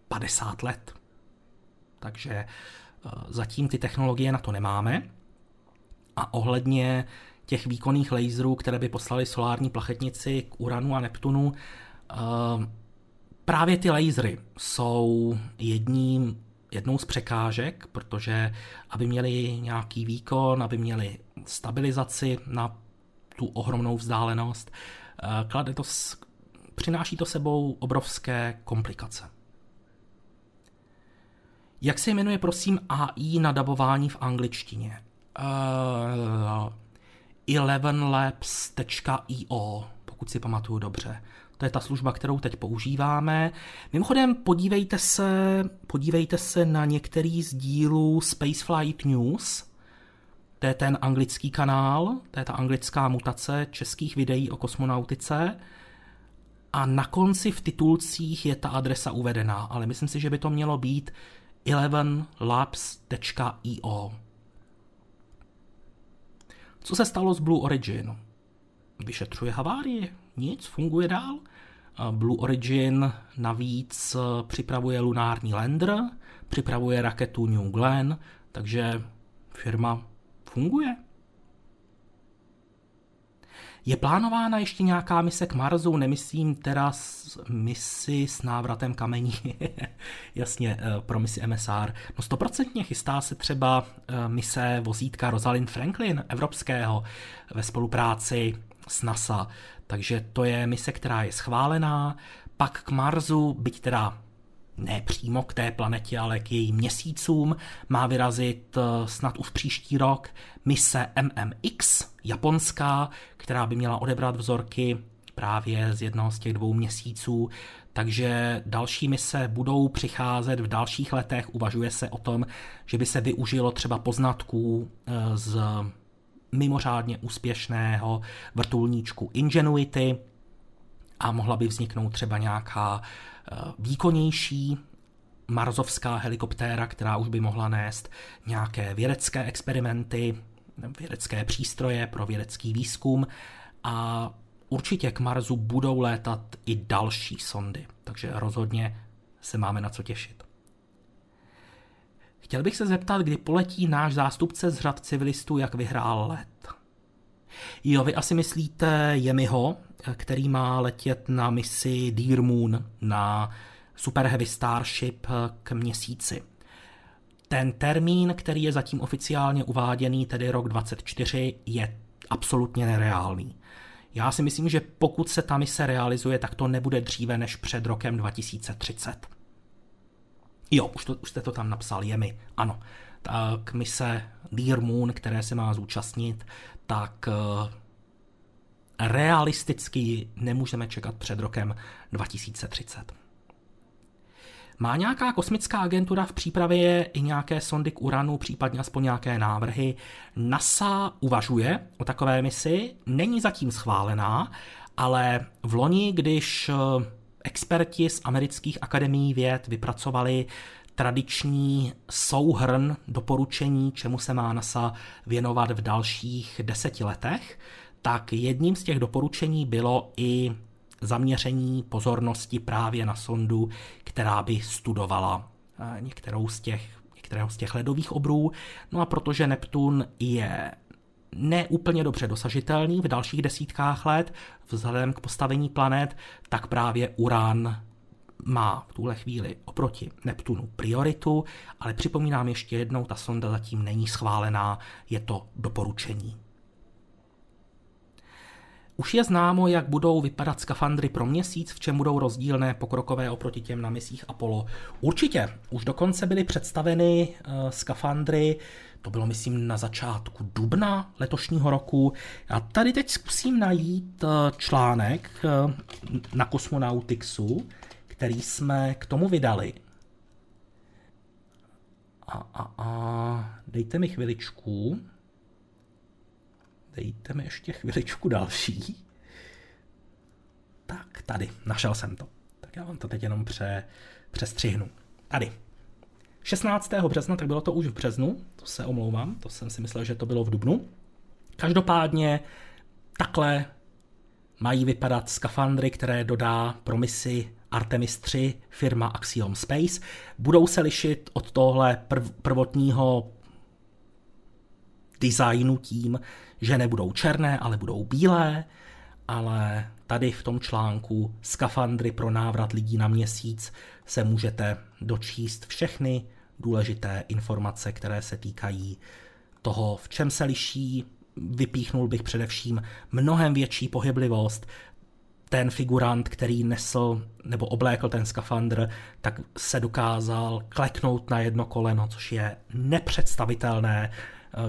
A: 50 let. Takže eh, zatím ty technologie na to nemáme. A ohledně těch výkonných laserů, které by poslali solární plachetnici k Uranu a Neptunu, eh, právě ty lasery jsou jedním jednou z překážek, protože aby měli nějaký výkon, aby měli stabilizaci na tu ohromnou vzdálenost, eh, klade to, přináší to sebou obrovské komplikace. Jak se jmenuje, prosím, AI na dabování v angličtině? Uh, eh, 11labs.io, pokud si pamatuju dobře. To je ta služba, kterou teď používáme. Mimochodem, podívejte se, podívejte se na některý z dílů Spaceflight News. To je ten anglický kanál, to je ta anglická mutace českých videí o kosmonautice. A na konci v titulcích je ta adresa uvedená, ale myslím si, že by to mělo být 11labs.io. Co se stalo s Blue Origin? Vyšetřuje havárii? nic, funguje dál. Blue Origin navíc eh, připravuje lunární lander, připravuje raketu New Glenn, takže firma funguje. Je plánována ještě nějaká mise k Marsu, nemyslím teda misi s návratem kamení, jasně, eh, pro misi MSR. No stoprocentně chystá se třeba eh, mise vozítka Rosalind Franklin, evropského, ve spolupráci s NASA. Takže to je mise, která je schválená. Pak k Marsu, byť teda ne přímo k té planetě, ale k jejím měsícům, má vyrazit eh, snad už příští rok mise MMX, japonská, která by měla odebrat vzorky právě z jednoho z těch dvou měsíců. Takže další mise budou přicházet v dalších letech. Uvažuje se o tom, že by se využilo třeba poznatků eh, z mimořádně úspěšného vrtulníčku Ingenuity a mohla by vzniknout třeba nějaká eh, výkonnější marzovská helikoptéra, která už by mohla nést nějaké vědecké experimenty, vědecké přístroje pro vědecký výzkum a určitě k Marsu budou létat i další sondy, takže rozhodně se máme na co těšit. Chtěl bych se zeptat, kdy poletí náš zástupce z řad civilistů, jak vyhrál let. Jo, vy asi myslíte Jemiho, který má letět na misi Dear Moon na Super Heavy Starship k měsíci. Ten termín, který je zatím oficiálně uváděný, tedy rok 24, je absolutně nereálný. Já si myslím, že pokud se ta mise realizuje, tak to nebude dříve než před rokem 2030. Jo, už, to, už jste to tam napsal, je mi, ano. Tak mise Dear Moon, které se má zúčastnit, tak realisticky nemůžeme čekat před rokem 2030. Má nějaká kosmická agentura v přípravě i nějaké sondy k Uranu, případně aspoň nějaké návrhy? NASA uvažuje o takové misi, není zatím schválená, ale v loni, když eh, experti z amerických akademií věd vypracovali tradiční souhrn doporučení, čemu se má NASA věnovat v dalších deseti letech, tak jedním z těch doporučení bylo i zaměření pozornosti právě na sondu, která by studovala eh, některou z těch, některého z těch ledových obrů. No a protože Neptun je neúplně dobře dosažitelný v dalších desítkách let vzhledem k postavení planet, tak právě Uran má v tuhle chvíli oproti Neptunu prioritu, ale připomínám ještě jednou, ta sonda zatím není schválená, je to doporučení. Už je známo, jak budou vypadat skafandry pro měsíc, v čem budou rozdílné pokrokové oproti těm na misích Apollo. Určitě, už dokonce byly představeny uh, skafandry, to bylo myslím na začátku dubna letošního roku. Já tady teď zkusím najít uh, článek uh, na Cosmonautixu, který jsme k tomu vydali. A, a, a dejte mi chviličku. Dejte mi ještě chviličku další. Tak, tady, našel jsem to. Tak já vám to teď jenom pře, přestřihnu. Tady. 16. března, tak bylo to už v březnu, to se omlouvám, to jsem si myslel, že to bylo v dubnu. Každopádně takhle mají vypadat skafandry, které dodá pro misi Artemis 3 firma Axiom Space. Budou se lišit od tohle prv, prvotního designu tím, že nebudou černé, ale budou bílé, ale tady v tom článku Skafandry pro návrat lidí na měsíc se můžete dočíst všechny důležité informace, které se týkají toho, v čem se liší. Vypíchnul bych především mnohem větší pohyblivost, ten figurant, který nesl nebo oblékl ten skafandr, tak se dokázal kleknout na jedno koleno, což je nepředstavitelné,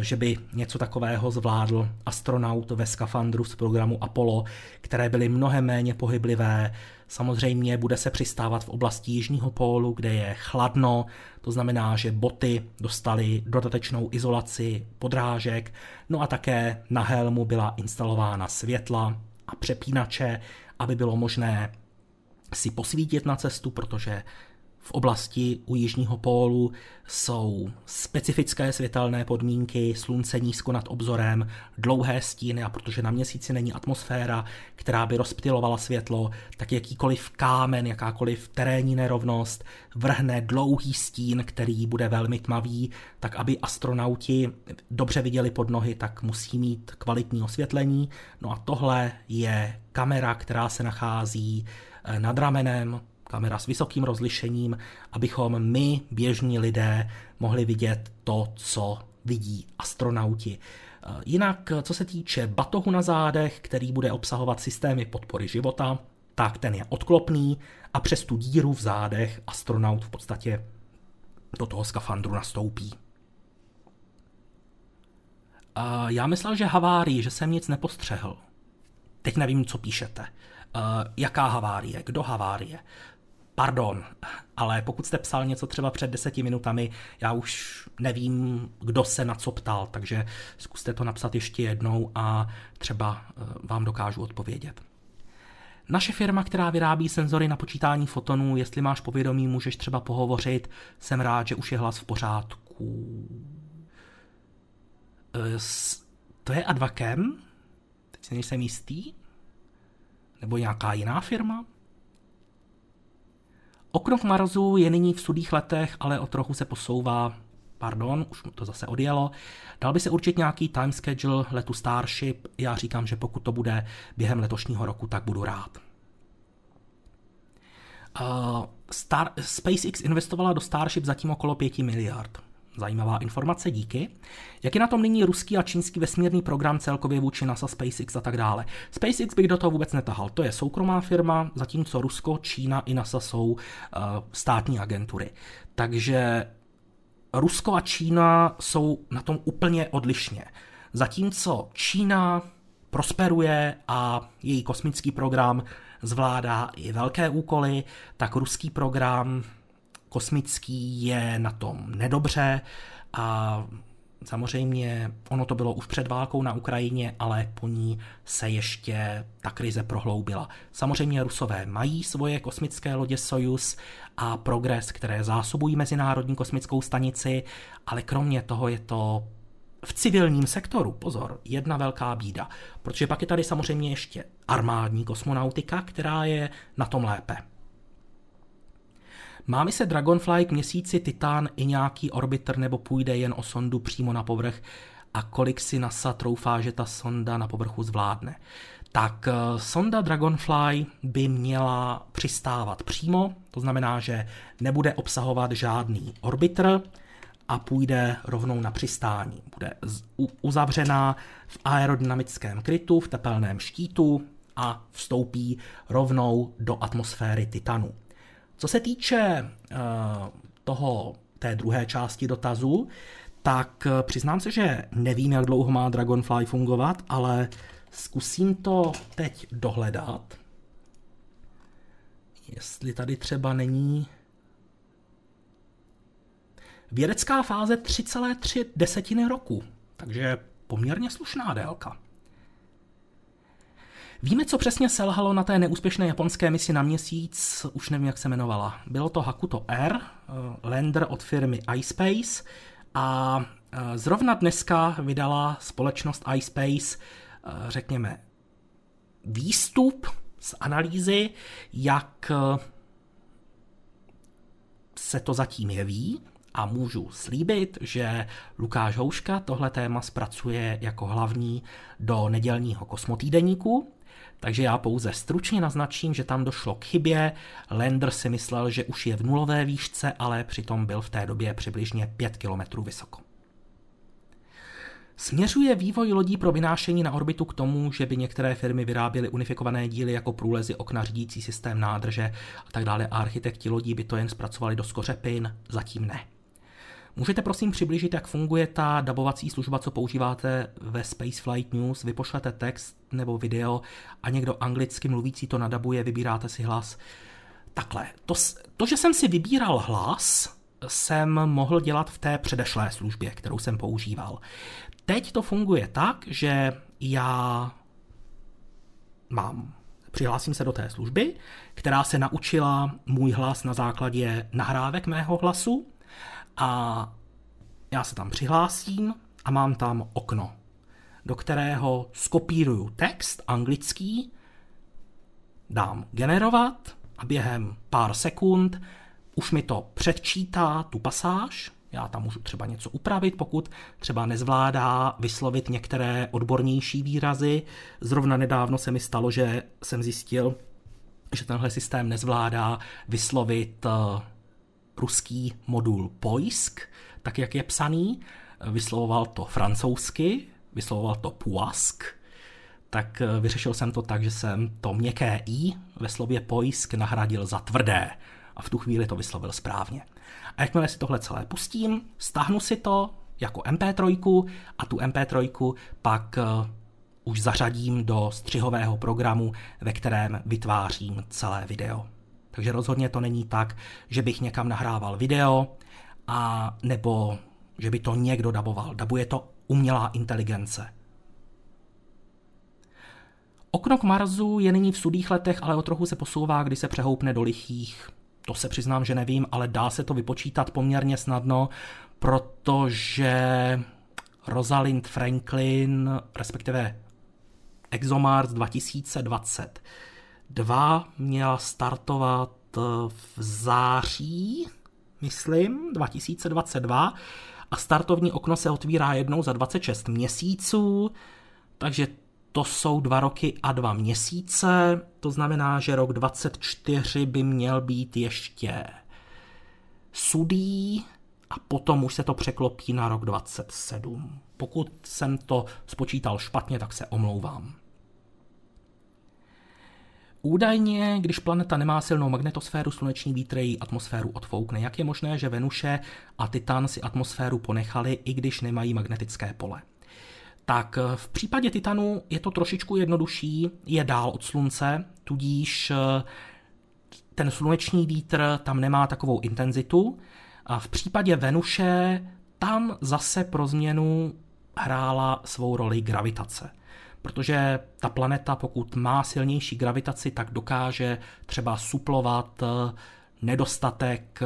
A: že by něco takového zvládl astronaut ve skafandru z programu Apollo, které byly mnohem méně pohyblivé. Samozřejmě bude se přistávat v oblasti Jižního pólu, kde je chladno, to znamená, že boty dostaly dodatečnou izolaci podrážek, no a také na helmu byla instalována světla a přepínače, aby bylo možné si posvítit na cestu, protože v oblasti u Jižního pólu jsou specifické světelné podmínky, slunce nízko nad obzorem, dlouhé stíny a protože na měsíci není atmosféra, která by rozptilovala světlo, tak jakýkoliv kámen, jakákoliv terénní nerovnost vrhne dlouhý stín, který bude velmi tmavý, tak aby astronauti dobře viděli pod nohy, tak musí mít kvalitní osvětlení. No a tohle je kamera, která se nachází eh, nad ramenem kamera s vysokým rozlišením, abychom my, běžní lidé, mohli vidět to, co vidí astronauti. Eh, jinak, co se týče batohu na zádech, který bude obsahovat systémy podpory života, tak ten je odklopný a přes tu díru v zádech astronaut v podstatě do toho skafandru nastoupí. A já myslel, že havárii, že jsem nic nepostřehl. Teď nevím, co píšete. Uh, jaká havárie? Kdo havárie? Pardon, ale pokud jste psal něco třeba před deseti minutami, já už nevím, kdo se na co ptal, takže zkuste to napsat ještě jednou a třeba eh, vám dokážu odpovědět. Naše firma, která vyrábí senzory na počítání fotonů, jestli máš povědomí, můžeš třeba pohovořit. Jsem rád, že už je hlas v pořádku. Eh, to je Advakem? Teď si nejsem jistý? Nebo nějaká jiná firma? Okno v Marzu je nyní v sudých letech, ale o trochu se posouvá pardon, už to zase odjelo. Dal by se určit nějaký time schedule letu Starship. Já říkám, že pokud to bude během letošního roku, tak budu rád. Uh, Star, SpaceX investovala do Starship zatím okolo 5 miliard. Zajímavá informace, díky. Jak je na tom nyní ruský a čínský vesmírný program celkově vůči NASA, SpaceX a tak dále? SpaceX bych do toho vůbec netahal. To je soukromá firma, zatímco Rusko, Čína i NASA jsou uh, státní agentury. Takže Rusko a Čína jsou na tom úplně odlišně. Zatímco Čína prosperuje a její kosmický program zvládá i velké úkoly, tak ruský program kosmický je na tom nedobře a Samozřejmě ono to bylo už před válkou na Ukrajině, ale po ní se ještě ta krize prohloubila. Samozřejmě Rusové mají svoje kosmické lodě Soyuz a Progress, které zásobují Mezinárodní kosmickou stanici, ale kromě toho je to v civilním sektoru, pozor, jedna velká bída, protože pak je tady samozřejmě ještě armádní kosmonautika, která je na tom lépe. Má se Dragonfly k měsíci Titan i nějaký orbiter nebo půjde jen o sondu přímo na povrch a kolik si NASA troufá, že ta sonda na povrchu zvládne? Tak eh, sonda Dragonfly by měla přistávat přímo, to znamená, že nebude obsahovat žádný orbiter a půjde rovnou na přistání. Bude uzavřená v aerodynamickém krytu, v tepelném štítu a vstoupí rovnou do atmosféry Titanu. Co se týče uh, toho, té druhé části dotazu, tak uh, přiznám se, že nevím, jak dlouho má Dragonfly fungovat, ale zkusím to teď dohledat. Jestli tady třeba není vědecká fáze 3,3 desetiny roku, takže poměrně slušná délka. Víme, co přesně selhalo na té neúspěšné japonské misi na měsíc, už nevím, jak se jmenovala. Bylo to Hakuto R, eh, lander od firmy iSpace a eh, zrovna dneska vydala společnost iSpace, eh, řekněme, výstup z analýzy, jak se to zatím jeví. A můžu slíbit, že Lukáš Houška tohle téma zpracuje jako hlavní do nedělního kosmotýdeníku, takže já pouze stručně naznačím, že tam došlo k chybě. Lander si myslel, že už je v nulové výšce, ale přitom byl v té době přibližně 5 km vysoko. Směřuje vývoj lodí pro vynášení na orbitu k tomu, že by některé firmy vyráběly unifikované díly jako průlezy, okna, řídící systém nádrže a tak dále a architekti lodí by to jen zpracovali do skořepin, zatím ne. Můžete prosím přiblížit, jak funguje ta dabovací služba, co používáte ve Spaceflight News? Vypošlete text nebo video a někdo anglicky mluvící to nadabuje, vybíráte si hlas. Takhle, to, to že jsem si vybíral hlas, jsem mohl dělat v té předešlé službě, kterou jsem používal. Teď to funguje tak, že já mám přihlásím se do té služby, která se naučila můj hlas na základě nahrávek mého hlasu a já se tam přihlásím a mám tam okno, do kterého skopíruju text anglický, dám generovat a během pár sekund už mi to předčítá tu pasáž, já tam můžu třeba něco upravit, pokud třeba nezvládá vyslovit některé odbornější výrazy. Zrovna nedávno se mi stalo, že jsem zjistil, že tenhle systém nezvládá vyslovit eh, ruský modul pojsk, tak jak je psaný. Vyslovoval to francouzsky, vyslovoval to puask, tak eh, vyřešil jsem to tak, že jsem to měkké i ve slově pojsk nahradil za tvrdé a v tu chvíli to vyslovil správně. A jakmile si tohle celé pustím, stáhnu si to jako MP3 a tu MP3 pak uh, už zařadím do střihového programu, ve kterém vytvářím celé video. Takže rozhodně to není tak, že bych někam nahrával video a nebo že by to někdo daboval. Dabuje to umělá inteligence. Okno k Marsu je nyní v sudých letech, ale o trochu se posouvá, kdy se přehoupne do lichých to se přiznám, že nevím, ale dá se to vypočítat poměrně snadno, protože Rosalind Franklin, respektive ExoMars 2022 měla startovat v září, myslím, 2022 a startovní okno se otvírá jednou za 26 měsíců, takže to jsou dva roky a dva měsíce, to znamená, že rok 24 by měl být ještě sudý a potom už se to překlopí na rok 27. Pokud jsem to spočítal špatně, tak se omlouvám. Údajně, když planeta nemá silnou magnetosféru, sluneční vítr její atmosféru odfoukne. Jak je možné, že Venuše a Titan si atmosféru ponechali, i když nemají magnetické pole? tak v případě Titanu je to trošičku jednodušší, je dál od slunce, tudíž eh, ten sluneční vítr tam nemá takovou intenzitu. A v případě Venuše tam zase pro změnu hrála svou roli gravitace. Protože ta planeta, pokud má silnější gravitaci, tak dokáže třeba suplovat eh, nedostatek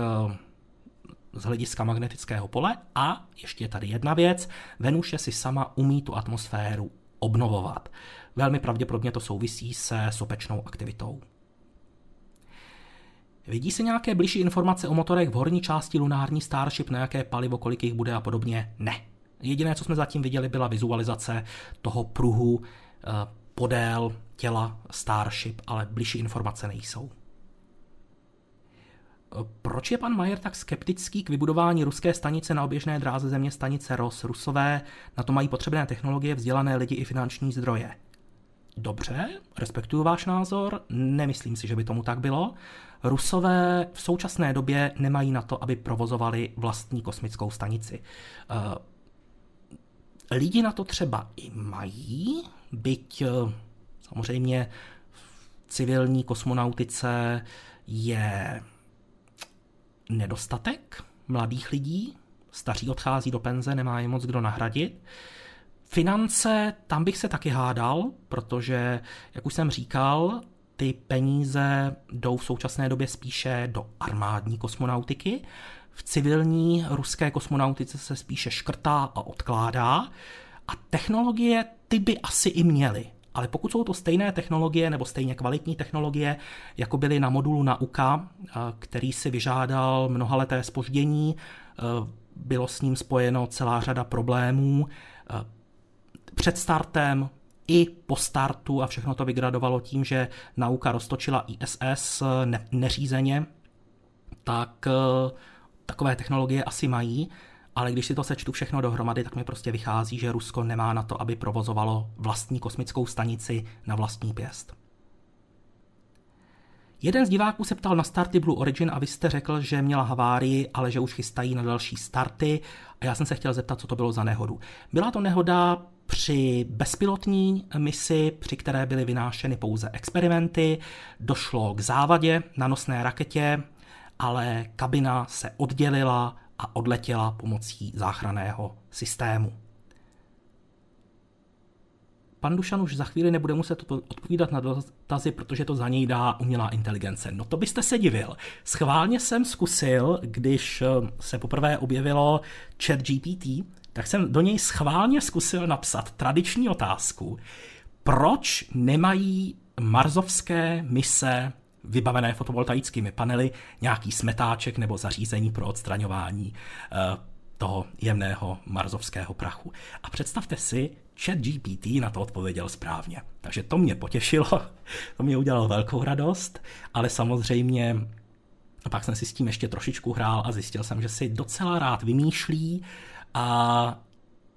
A: z hlediska magnetického pole a ještě je tady jedna věc, Venuše si sama umí tu atmosféru obnovovat. Velmi pravděpodobně to souvisí se sopečnou aktivitou. Vidí se nějaké blížší informace o motorech v horní části lunární Starship, na jaké palivo, kolik jich bude a podobně? Ne. Jediné, co jsme zatím viděli, byla vizualizace toho pruhu eh, podél těla Starship, ale blížší informace nejsou. Proč je pan Majer tak skeptický k vybudování ruské stanice na oběžné dráze země stanice ROS? Rusové na to mají potřebné technologie, vzdělané lidi i finanční zdroje. Dobře, respektuju váš názor, nemyslím si, že by tomu tak bylo. Rusové v současné době nemají na to, aby provozovali vlastní kosmickou stanici. Lidi na to třeba i mají, byť eh, samozřejmě v civilní kosmonautice je nedostatek mladých lidí, staří odchází do penze, nemá je moc kdo nahradit. Finance, tam bych se taky hádal, protože, jak už jsem říkal, ty peníze jdou v současné době spíše do armádní kosmonautiky. V civilní ruské kosmonautice se spíše škrtá a odkládá. A technologie ty by asi i měly. Ale pokud jsou to stejné technologie nebo stejně kvalitní technologie, jako byly na modulu Nauka, eh, který si vyžádal mnohaleté spoždění, eh, bylo s ním spojeno celá řada problémů. Eh, před startem i po startu a všechno to vygradovalo tím, že nauka roztočila ISS ne- neřízeně, tak takové technologie asi mají ale když si to sečtu všechno dohromady, tak mi prostě vychází, že Rusko nemá na to, aby provozovalo vlastní kosmickou stanici na vlastní pěst. Jeden z diváků se ptal na starty Blue Origin a vy jste řekl, že měla havárii, ale že už chystají na další starty a já jsem se chtěl zeptat, co to bylo za nehodu. Byla to nehoda při bezpilotní misi, při které byly vynášeny pouze experimenty, došlo k závadě na nosné raketě, ale kabina se oddělila a odletěla pomocí záchraného systému. pan Dušan už za chvíli nebude muset odpovídat na dotazy, protože to za něj dá umělá inteligence. No to byste se divil. Schválně jsem zkusil, když eh, se poprvé objevilo chat GPT, tak jsem do něj schválně zkusil napsat tradiční otázku, proč nemají marzovské mise vybavené fotovoltaickými panely nějaký smetáček nebo zařízení pro odstraňování eh, toho jemného marzovského prachu. A představte si, chat GPT na to odpověděl správně. Takže to mě potěšilo, to mě udělalo velkou radost, ale samozřejmě pak jsem si s tím ještě trošičku hrál a zjistil jsem, že si docela rád vymýšlí a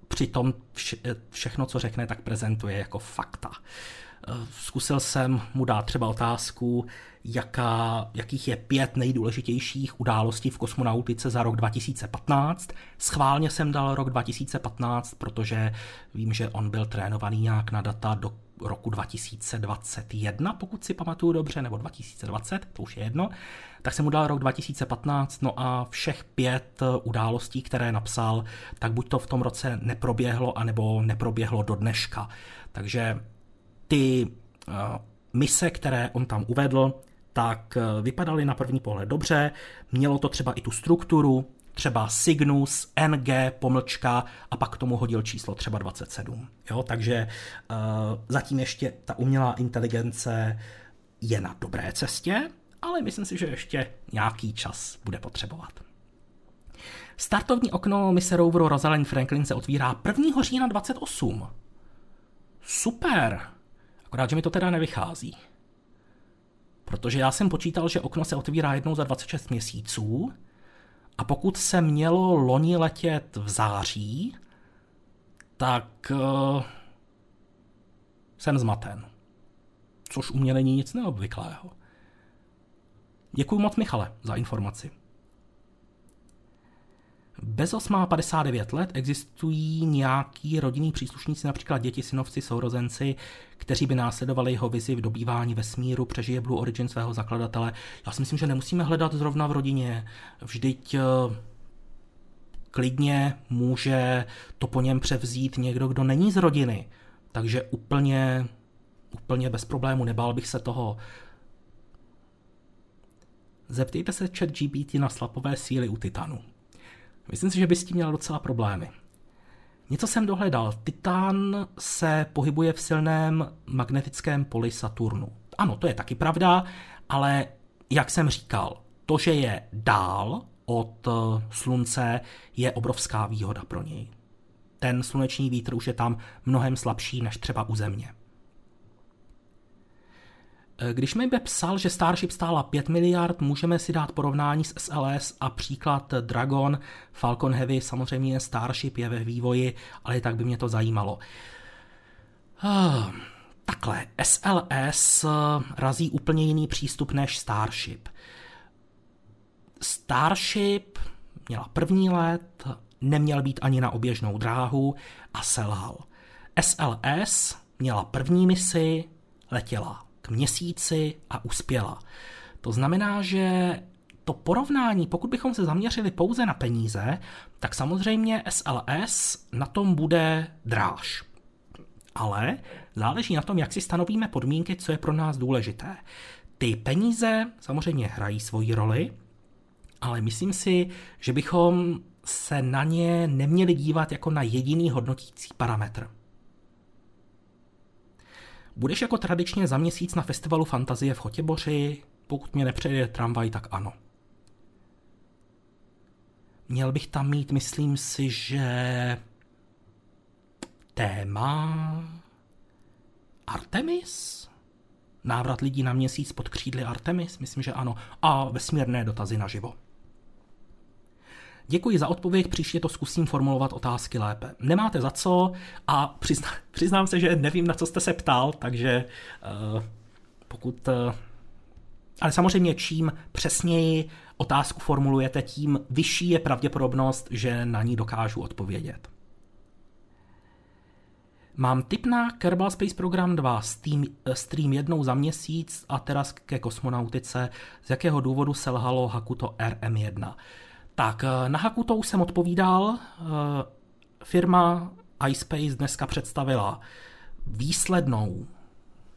A: přitom vše, všechno, co řekne, tak prezentuje jako fakta. Zkusil jsem mu dát třeba otázku, jaká, jakých je pět nejdůležitějších událostí v kosmonautice za rok 2015. Schválně jsem dal rok 2015, protože vím, že on byl trénovaný nějak na data do roku 2021, pokud si pamatuju dobře, nebo 2020, to už je jedno, tak jsem mu dal rok 2015, no a všech pět událostí, které napsal, tak buď to v tom roce neproběhlo, anebo neproběhlo do dneška. Takže ty uh, mise, které on tam uvedl, tak uh, vypadaly na první pohled dobře, mělo to třeba i tu strukturu, třeba Cygnus, NG, pomlčka a pak k tomu hodil číslo třeba 27. Jo, takže uh, zatím ještě ta umělá inteligence je na dobré cestě, ale myslím si, že ještě nějaký čas bude potřebovat. Startovní okno mise roveru Rosalind Franklin se otvírá 1. října 28. Super! Akorát, že mi to teda nevychází. Protože já jsem počítal, že okno se otvírá jednou za 26 měsíců a pokud se mělo loni letět v září, tak uh, jsem zmaten. Což u mě není nic neobvyklého. Děkuji moc Michale za informaci. Bezos má 59 let, existují nějaký rodinní příslušníci, například děti, synovci, sourozenci, kteří by následovali jeho vizi v dobývání vesmíru, přežije Blue Origin svého zakladatele. Já si myslím, že nemusíme hledat zrovna v rodině. Vždyť eh, klidně může to po něm převzít někdo, kdo není z rodiny. Takže úplně, úplně bez problému, nebál bych se toho. Zeptejte se chat GPT na slapové síly u Titanu. Myslím si, že by s tím měl docela problémy. Něco jsem dohledal. Titán se pohybuje v silném magnetickém poli Saturnu. Ano, to je taky pravda, ale jak jsem říkal, to, že je dál od eh, slunce, je obrovská výhoda pro něj. Ten sluneční vítr už je tam mnohem slabší než třeba u Země. Eh, když mi psal, že Starship stála 5 miliard, můžeme si dát porovnání s SLS a příklad Dragon, Falcon Heavy, samozřejmě Starship je ve vývoji, ale tak by mě to zajímalo. Uh, takhle, SLS eh, razí úplně jiný přístup než Starship. Starship měla první let, neměl být ani na oběžnou dráhu a selhal. SLS měla první misi, letěla k měsíci a uspěla. To znamená, že to porovnání, pokud bychom se zaměřili pouze na peníze, tak samozřejmě SLS na tom bude dráž. Ale záleží na tom, jak si stanovíme podmínky, co je pro nás důležité. Ty peníze samozřejmě hrají svoji roli, ale myslím si, že bychom se na ně neměli dívat jako na jediný hodnotící parametr. Budeš jako tradičně za měsíc na festivalu Fantazie v Chotěboři? Pokud mě nepřejde tramvaj, tak ano. Měl bych tam mít, myslím si, že téma Artemis? Návrat lidí na měsíc pod křídly Artemis? Myslím, že ano. A vesmírné dotazy naživo. Děkuji za odpověď, příště to zkusím formulovat otázky lépe. Nemáte za co a přizna, přiznám se, že nevím, na co jste se ptal, takže uh, pokud... Uh, ale samozřejmě čím přesněji otázku formulujete, tím vyšší je pravděpodobnost, že na ní dokážu odpovědět. Mám tip na Kerbal Space Program 2, stream, eh, stream jednou za měsíc a teraz ke kosmonautice, z jakého důvodu selhalo Hakuto RM1. Tak, eh, na Haku to už jsem odpovídal. Eh, firma iSpace dneska představila výslednou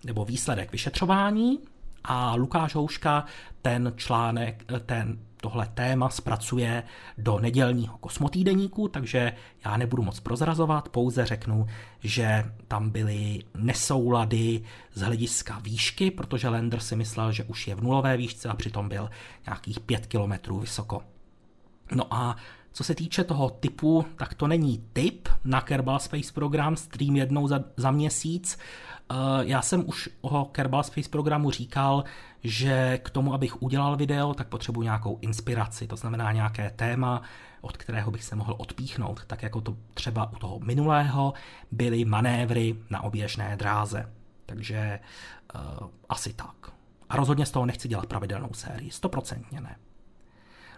A: nebo výsledek vyšetřování a Lukáš Houška ten článek, ten, tohle téma zpracuje do nedělního kosmotýdeníku, takže já nebudu moc prozrazovat, pouze řeknu, že tam byly nesoulady z hlediska výšky, protože Lander si myslel, že už je v nulové výšce a přitom byl nějakých 5 kilometrů vysoko. No a co se týče toho typu, tak to není typ na Kerbal Space Program, stream jednou za, za měsíc. Eh, já jsem už o Kerbal Space programu říkal, že k tomu, abych udělal video, tak potřebuji nějakou inspiraci, to znamená nějaké téma, od kterého bych se mohl odpíchnout, tak jako to třeba u toho minulého byly manévry na oběžné dráze. Takže uh, asi tak. A rozhodně z toho nechci dělat pravidelnou sérii, stoprocentně ne.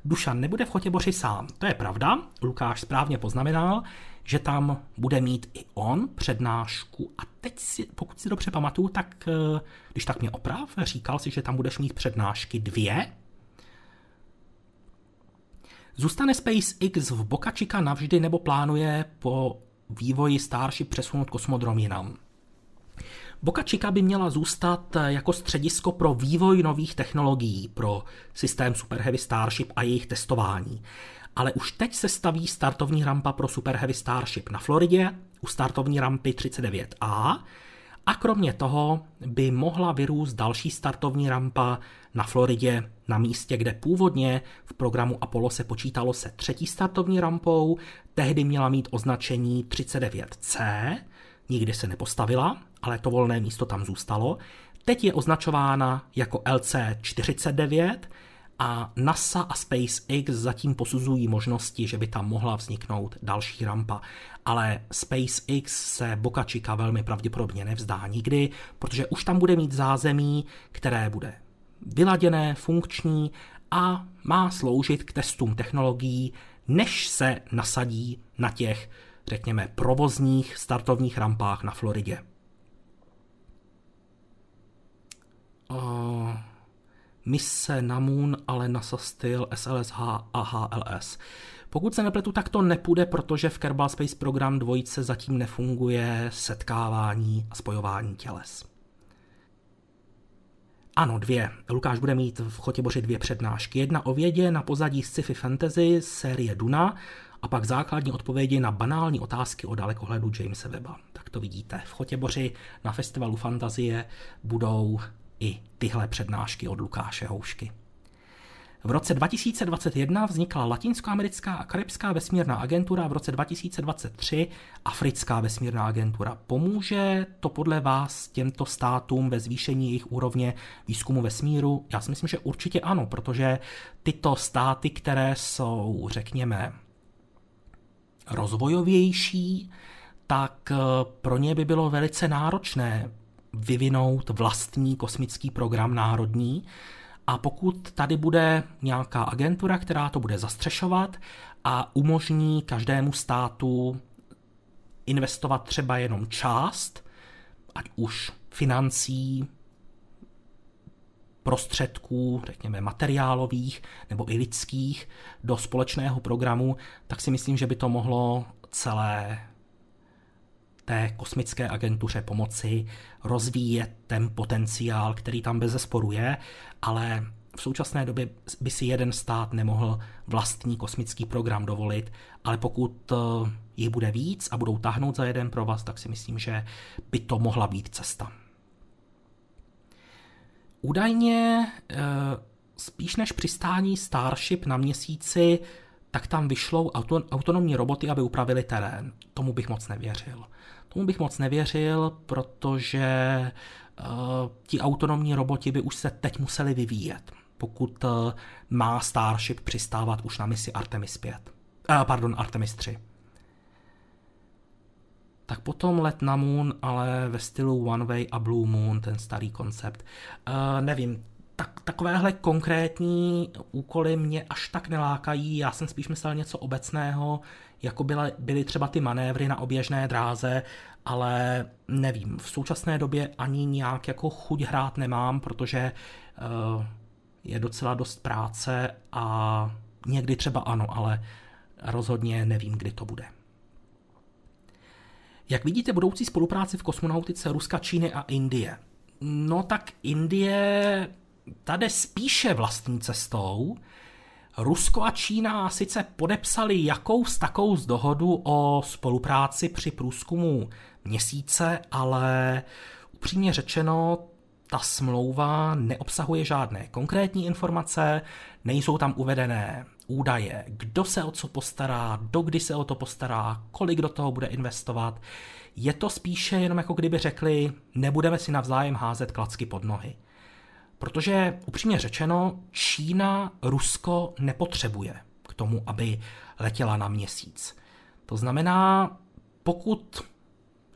A: Dušan nebude v Chotěboři sám. To je pravda, Lukáš správně poznamenal, že tam bude mít i on přednášku. A teď, si, pokud si dobře pamatuju, tak eh, když tak mě oprav, říkal si, že tam budeš mít přednášky dvě. Zůstane SpaceX v Boca Chica navždy nebo plánuje po vývoji Starship přesunout kosmodrom jinam? Boca Chica by měla zůstat eh, jako středisko pro vývoj nových technologií pro systém Super Heavy Starship a jejich testování. Ale už teď se staví startovní rampa pro Super Heavy Starship na Floridě u startovní rampy 39A a kromě toho by mohla vyrůst další startovní rampa na Floridě na místě, kde původně v programu Apollo se počítalo se třetí startovní rampou, tehdy měla mít označení 39C, nikdy se nepostavila, ale to volné místo tam zůstalo. Teď je označována jako LC49 a NASA a SpaceX zatím posuzují možnosti, že by tam mohla vzniknout další rampa. Ale SpaceX se Boca Chica velmi pravděpodobně nevzdá nikdy, protože už tam bude mít zázemí, které bude vyladěné, funkční a má sloužit k testům technologií, než se nasadí na těch, řekněme, provozních startovních rampách na Floridě. Uh, mise na Moon, ale NASA styl SLSH a HLS. Pokud se nepletu, tak to nepůjde, protože v Kerbal Space Program dvojice zatím nefunguje setkávání a spojování těles. Ano, dvě. Lukáš bude mít v Chotěboři dvě přednášky. Jedna o vědě na pozadí sci-fi fantasy série Duna a pak základní odpovědi na banální otázky o dalekohledu Jamesa Weba. Tak to vidíte. V Chotěboři na festivalu fantazie budou i tyhle přednášky od Lukáše Houšky. V roce 2021 vznikla Latinskoamerická a Karibská vesmírná agentura, v roce 2023 Africká vesmírná agentura. Pomůže to podle vás těmto státům ve zvýšení jejich úrovně výzkumu vesmíru? Já si myslím, že určitě ano, protože tyto státy, které jsou, řekněme, rozvojovější, tak eh, pro ně by bylo velice náročné vyvinout vlastní kosmický program národní. A pokud tady bude nějaká agentura, která to bude zastřešovat a umožní každému státu investovat třeba jenom část, ať už financí, prostředků, řekněme materiálových nebo i lidských, do společného programu, tak si myslím, že by to mohlo celé té kosmické agentuře pomoci rozvíjet ten potenciál, který tam bez zesporu je, ale v současné době by si jeden stát nemohl vlastní kosmický program dovolit, ale pokud eh, jich bude víc a budou tahnout za jeden pro vás, tak si myslím, že by to mohla být cesta. Údajně eh, spíš než přistání Starship na měsíci, tak tam vyšlou autonomní roboty, aby upravili terén. Tomu bych moc nevěřil. Tomu bych moc nevěřil, protože uh, ti autonomní roboti by už se teď museli vyvíjet, pokud uh, má Starship přistávat už na misi Artemis 5. Uh, pardon, Artemis 3. Tak potom let na Moon, ale ve stylu One Way a Blue Moon, ten starý koncept. Uh, nevím, tak, takovéhle konkrétní úkoly mě až tak nelákají, já jsem spíš myslel něco obecného, jako byly, byly třeba ty manévry na oběžné dráze, ale nevím, v současné době ani nějak jako chuť hrát nemám, protože uh, je docela dost práce a někdy třeba ano, ale rozhodně nevím, kdy to bude. Jak vidíte budoucí spolupráci v kosmonautice Ruska, Číny a Indie? No tak Indie tady spíše vlastní cestou. Rusko a Čína sice podepsali jakou z takou z dohodu o spolupráci při průzkumu měsíce, ale upřímně řečeno, ta smlouva neobsahuje žádné konkrétní informace, nejsou tam uvedené údaje, kdo se o co postará, dokdy se o to postará, kolik do toho bude investovat. Je to spíše jenom jako kdyby řekli, nebudeme si navzájem házet klacky pod nohy. Protože upřímně řečeno, Čína Rusko nepotřebuje k tomu, aby letěla na měsíc. To znamená, pokud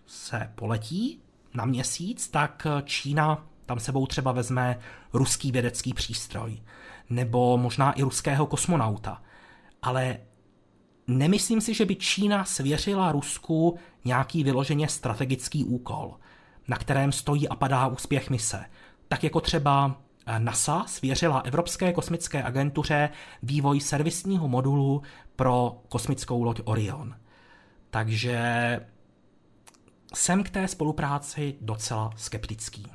A: se poletí na měsíc, tak Čína tam sebou třeba vezme ruský vědecký přístroj, nebo možná i ruského kosmonauta. Ale nemyslím si, že by Čína svěřila Rusku nějaký vyloženě strategický úkol, na kterém stojí a padá úspěch mise. Tak jako třeba NASA svěřila Evropské kosmické agentuře vývoj servisního modulu pro kosmickou loď Orion. Takže jsem k té spolupráci docela skeptický.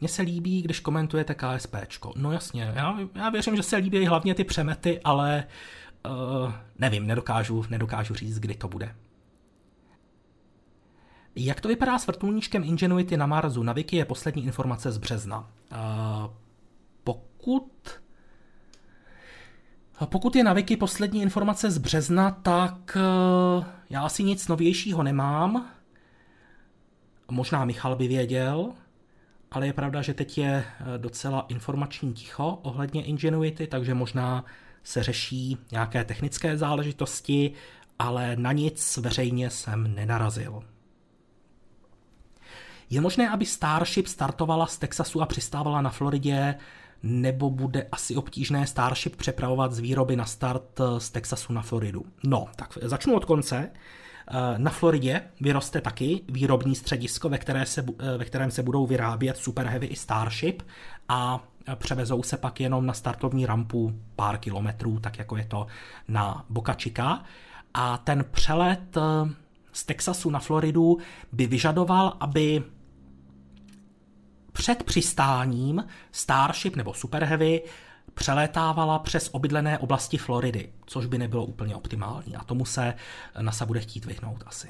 A: Mně se líbí, když komentujete KSP. No jasně, já, já věřím, že se líbí hlavně ty přemety, ale uh, nevím, nedokážu, nedokážu říct, kdy to bude. Jak to vypadá s vrtulníčkem Ingenuity na Marsu? Na Wiki je poslední informace z března. Uh, pokud pokud je na Wiki poslední informace z března, tak uh, já asi nic novějšího nemám. Možná Michal by věděl ale je pravda, že teď je eh, docela informační ticho ohledně Ingenuity, takže možná se řeší nějaké technické záležitosti, ale na nic veřejně jsem nenarazil. Je možné, aby Starship startovala z Texasu a přistávala na Floridě, nebo bude asi obtížné Starship přepravovat z výroby na start eh, z Texasu na Floridu? No, tak začnu od konce. Na Floridě vyroste taky výrobní středisko, ve, které se, eh, ve kterém se budou vyrábět Super Heavy i Starship a převezou se pak jenom na startovní rampu pár kilometrů, tak jako je to na Boca Chica. A ten přelet eh, z Texasu na Floridu by vyžadoval, aby před přistáním Starship nebo Super Heavy přelétávala přes obydlené oblasti Floridy, což by nebylo úplně optimální a tomu se NASA bude chtít vyhnout asi.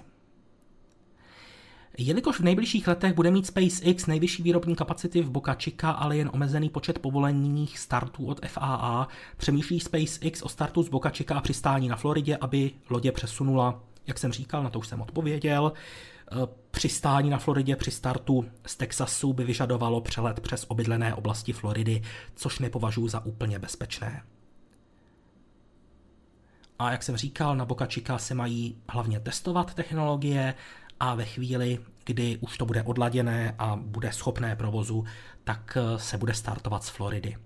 A: Jelikož v nejbližších letech bude mít SpaceX nejvyšší výrobní kapacity v Boca Chica, ale jen omezený počet povolených startů od FAA, přemýšlí SpaceX o startu z Boca Chica a přistání na Floridě, aby lodě přesunula, jak jsem říkal, na to už jsem odpověděl, přistání na Floridě při startu z Texasu by vyžadovalo přelet přes obydlené oblasti Floridy, což nepovažuji za úplně bezpečné. A jak jsem říkal, na Boca Chica se mají hlavně testovat technologie a ve chvíli, kdy už to bude odladěné a bude schopné provozu, tak eh, se bude startovat z Floridy.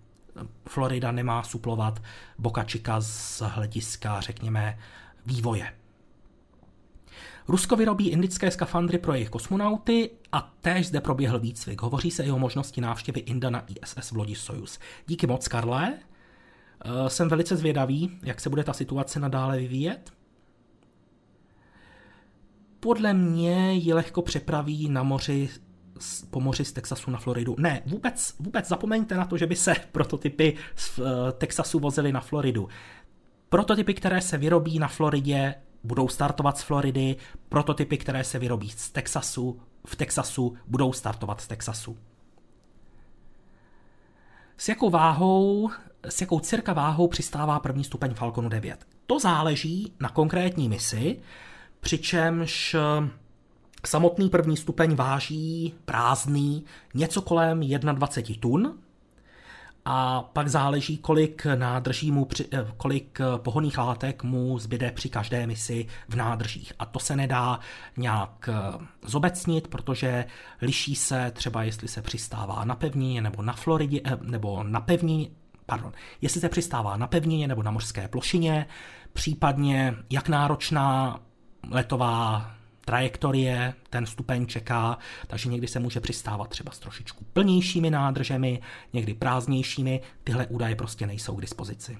A: Florida nemá suplovat Boca Chica z hlediska, řekněme, vývoje. Rusko vyrobí indické skafandry pro jejich kosmonauty a též zde proběhl výcvik. Hovoří se i o možnosti návštěvy Inda na ISS v lodi Soyuz. Díky moc, Karle. Eh, jsem velice zvědavý, jak se bude ta situace nadále vyvíjet. Podle mě ji lehko přepraví na moři po moři z Texasu na Floridu. Ne, vůbec, vůbec zapomeňte na to, že by se prototypy z eh, Texasu vozily na Floridu. Prototypy, které se vyrobí na Floridě, budou startovat z Floridy, prototypy, které se vyrobí z Texasu, v Texasu budou startovat z Texasu. S jakou váhou, s jakou cirka váhou přistává první stupeň Falconu 9? To záleží na konkrétní misi, přičemž eh, samotný první stupeň váží prázdný něco kolem 21 tun, a pak záleží, kolik nádrží mu, eh, kolik eh, pohodných látek mu zbyde při každé misi v nádržích. A to se nedá nějak eh, zobecnit, protože liší se třeba, jestli se přistává na pevnině nebo na Floridě, nebo na pevnině, pardon, jestli se přistává na pevnině nebo na mořské plošině, případně jak náročná letová trajektorie, ten stupeň čeká, takže někdy se může přistávat třeba s trošičku plnějšími nádržemi, někdy prázdnějšími, tyhle údaje prostě nejsou k dispozici.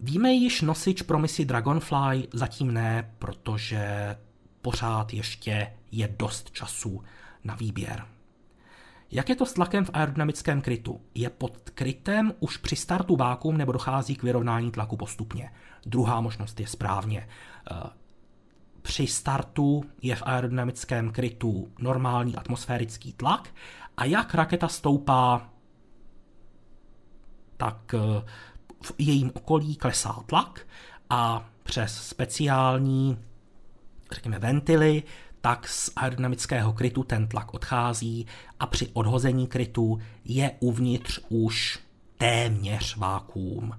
A: Víme již nosič pro misi Dragonfly? Zatím ne, protože pořád ještě je dost času na výběr. Jak je to s tlakem v aerodynamickém krytu? Je pod krytem už při startu vákuum nebo dochází k vyrovnání tlaku postupně? Druhá možnost je správně. Při startu je v aerodynamickém krytu normální atmosférický tlak a jak raketa stoupá, tak eh, v jejím okolí klesá tlak a přes speciální, řekněme, ventily, tak z aerodynamického krytu ten tlak odchází a při odhození krytu je uvnitř už téměř vákuum.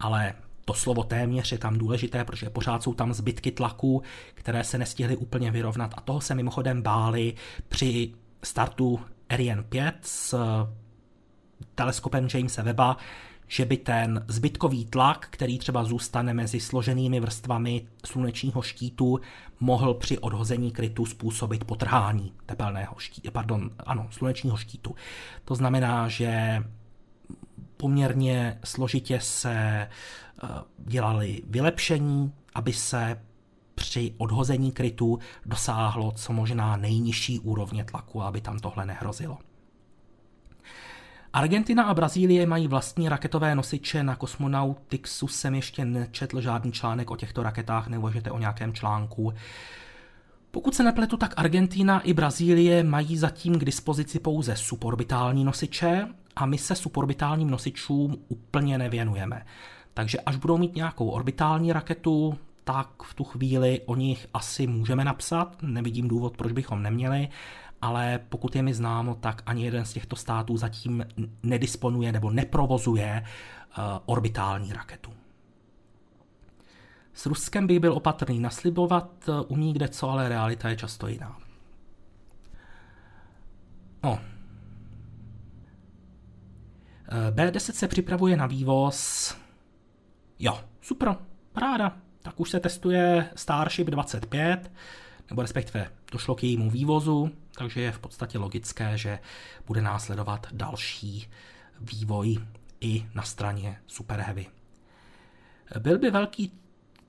A: Ale to slovo téměř je tam důležité, protože pořád jsou tam zbytky tlaku, které se nestihly úplně vyrovnat a toho se mimochodem báli při startu Ariane 5 s teleskopem Jamesa Webba, že by ten zbytkový tlak, který třeba zůstane mezi složenými vrstvami slunečního štítu, mohl při odhození krytu způsobit potrhání tepelného štítu, pardon, ano, slunečního štítu. To znamená, že poměrně složitě se eh, dělali vylepšení, aby se při odhození krytu dosáhlo co možná nejnižší úrovně tlaku, aby tam tohle nehrozilo. Argentina a Brazílie mají vlastní raketové nosiče, na Cosmonautixu jsem ještě nečetl žádný článek o těchto raketách, neuvažujete o nějakém článku. Pokud se nepletu, tak Argentina i Brazílie mají zatím k dispozici pouze suborbitální nosiče a my se suborbitálním nosičům úplně nevěnujeme. Takže až budou mít nějakou orbitální raketu, tak v tu chvíli o nich asi můžeme napsat, nevidím důvod, proč bychom neměli, ale pokud je mi známo, tak ani jeden z těchto států zatím nedisponuje nebo neprovozuje uh, orbitální raketu. S Ruskem by byl opatrný naslibovat, uh, umí kde co, ale realita je často jiná. No. Uh, B10 se připravuje na vývoz. Jo, super, paráda. Tak už se testuje Starship 25, nebo respektive došlo k jejímu vývozu, takže je v podstatě logické, že bude následovat další vývoj i na straně Super Heavy. Byl by velký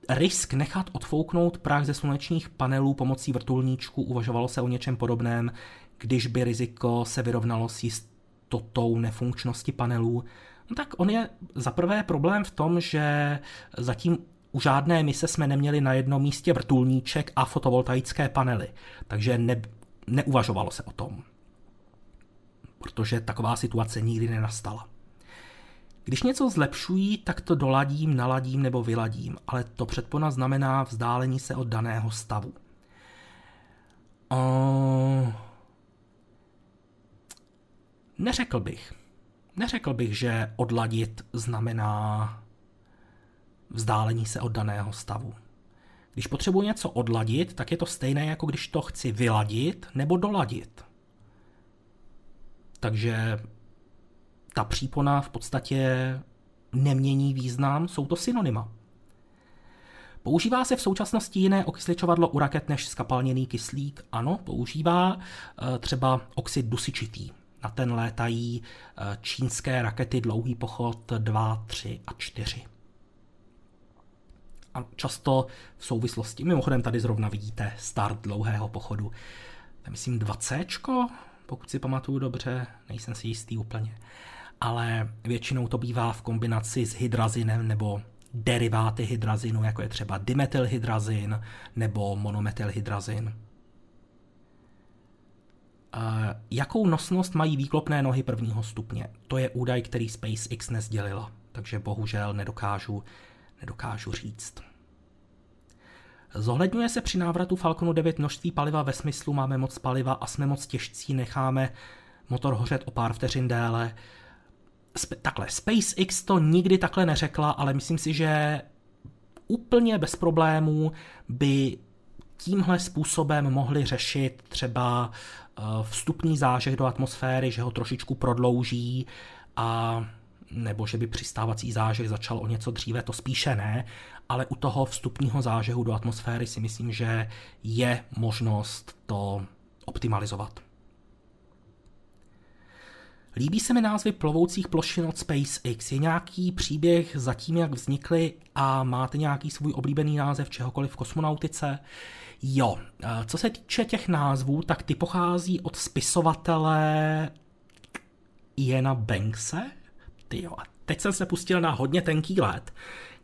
A: risk nechat odfouknout prach ze slunečních panelů pomocí vrtulníčku, uvažovalo se o něčem podobném, když by riziko se vyrovnalo s jistotou nefunkčnosti panelů. No tak on je za prvé problém v tom, že zatím u žádné mise jsme neměli na jednom místě vrtulníček a fotovoltaické panely, takže ne, neuvažovalo se o tom, protože taková situace nikdy nenastala. Když něco zlepšují, tak to doladím, naladím nebo vyladím, ale to předpona znamená vzdálení se od daného stavu. O... Neřekl bych. Neřekl bych, že odladit znamená vzdálení se od daného stavu. Když potřebuji něco odladit, tak je to stejné, jako když to chci vyladit nebo doladit. Takže ta přípona v podstatě nemění význam, jsou to synonyma. Používá se v současnosti jiné okysličovadlo u raket než skapalněný kyslík? Ano, používá eh, třeba oxid dusičitý. Na ten létají eh, čínské rakety dlouhý pochod 2, 3 a 4 a často v souvislosti, mimochodem tady zrovna vidíte start dlouhého pochodu, myslím 20, pokud si pamatuju dobře, nejsem si jistý úplně, ale většinou to bývá v kombinaci s hydrazinem nebo deriváty hydrazinu, jako je třeba dimetylhydrazin nebo monometylhydrazin. Jakou nosnost mají výklopné nohy prvního stupně? To je údaj, který SpaceX nezdělila, takže bohužel nedokážu nedokážu říct. Zohledňuje se při návratu Falconu 9 množství paliva ve smyslu máme moc paliva a jsme moc těžcí, necháme motor hořet o pár vteřin déle. Sp- takhle, SpaceX to nikdy takhle neřekla, ale myslím si, že úplně bez problémů by tímhle způsobem mohli řešit třeba vstupní zážeh do atmosféry, že ho trošičku prodlouží a nebo že by přistávací zážeh začal o něco dříve, to spíše ne, ale u toho vstupního zážehu do atmosféry si myslím, že je možnost to optimalizovat. Líbí se mi názvy plovoucích plošin od SpaceX. Je nějaký příběh za tím, jak vznikly a máte nějaký svůj oblíbený název čehokoliv v kosmonautice? Jo, co se týče těch názvů, tak ty pochází od spisovatele Iena Bankse. Ty jo, a teď jsem se pustil na hodně tenký let.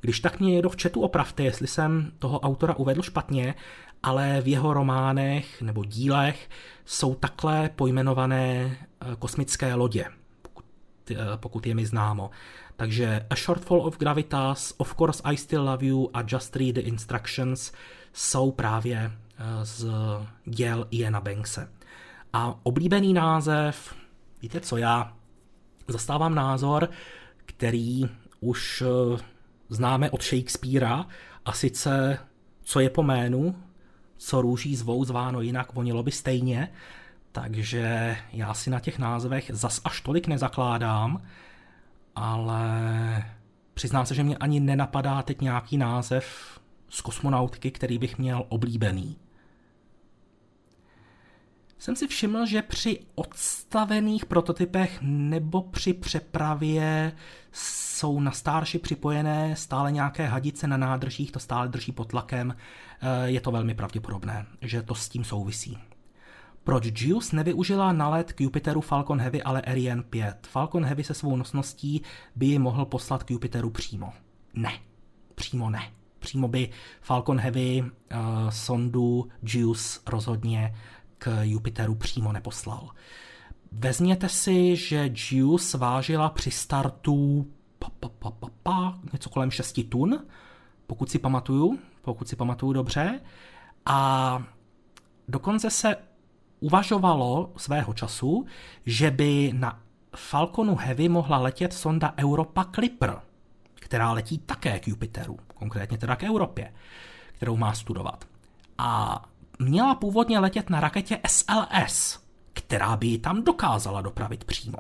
A: Když tak mě někdo v chatu opravte, jestli jsem toho autora uvedl špatně, ale v jeho románech nebo dílech jsou takhle pojmenované eh, kosmické lodě, pokud, eh, pokud je mi známo. Takže A Shortfall of Gravitas, Of Course I Still Love You a Just Read the Instructions jsou právě eh, z děl Iana Bankse. A oblíbený název, víte co, já zastávám názor, který už známe od Shakespearea, a sice co je po jménu, co růží zvou zváno jinak, vonilo by stejně, takže já si na těch názvech zas až tolik nezakládám, ale přiznám se, že mě ani nenapadá teď nějaký název z kosmonautky, který bych měl oblíbený. Jsem si všiml, že při odstavených prototypech nebo při přepravě jsou na starší připojené stále nějaké hadice na nádržích, to stále drží pod tlakem. Eh, je to velmi pravděpodobné, že to s tím souvisí. Proč JUICE nevyužila na let k Jupiteru Falcon Heavy, ale Ariane 5? Falcon Heavy se svou nosností by ji mohl poslat k Jupiteru přímo. Ne, přímo ne. Přímo by Falcon Heavy uh, sondu JUICE rozhodně k Jupiteru přímo neposlal. Vezměte si, že JUICE vážila při startu pa, pa, pa, pa, pa, něco kolem 6 tun, pokud si pamatuju, pokud si pamatuju dobře. A dokonce se uvažovalo svého času, že by na Falconu Heavy mohla letět sonda Europa Clipper, která letí také k Jupiteru, konkrétně teda k Evropě, kterou má studovat. A měla původně letět na raketě SLS, která by ji tam dokázala dopravit přímo.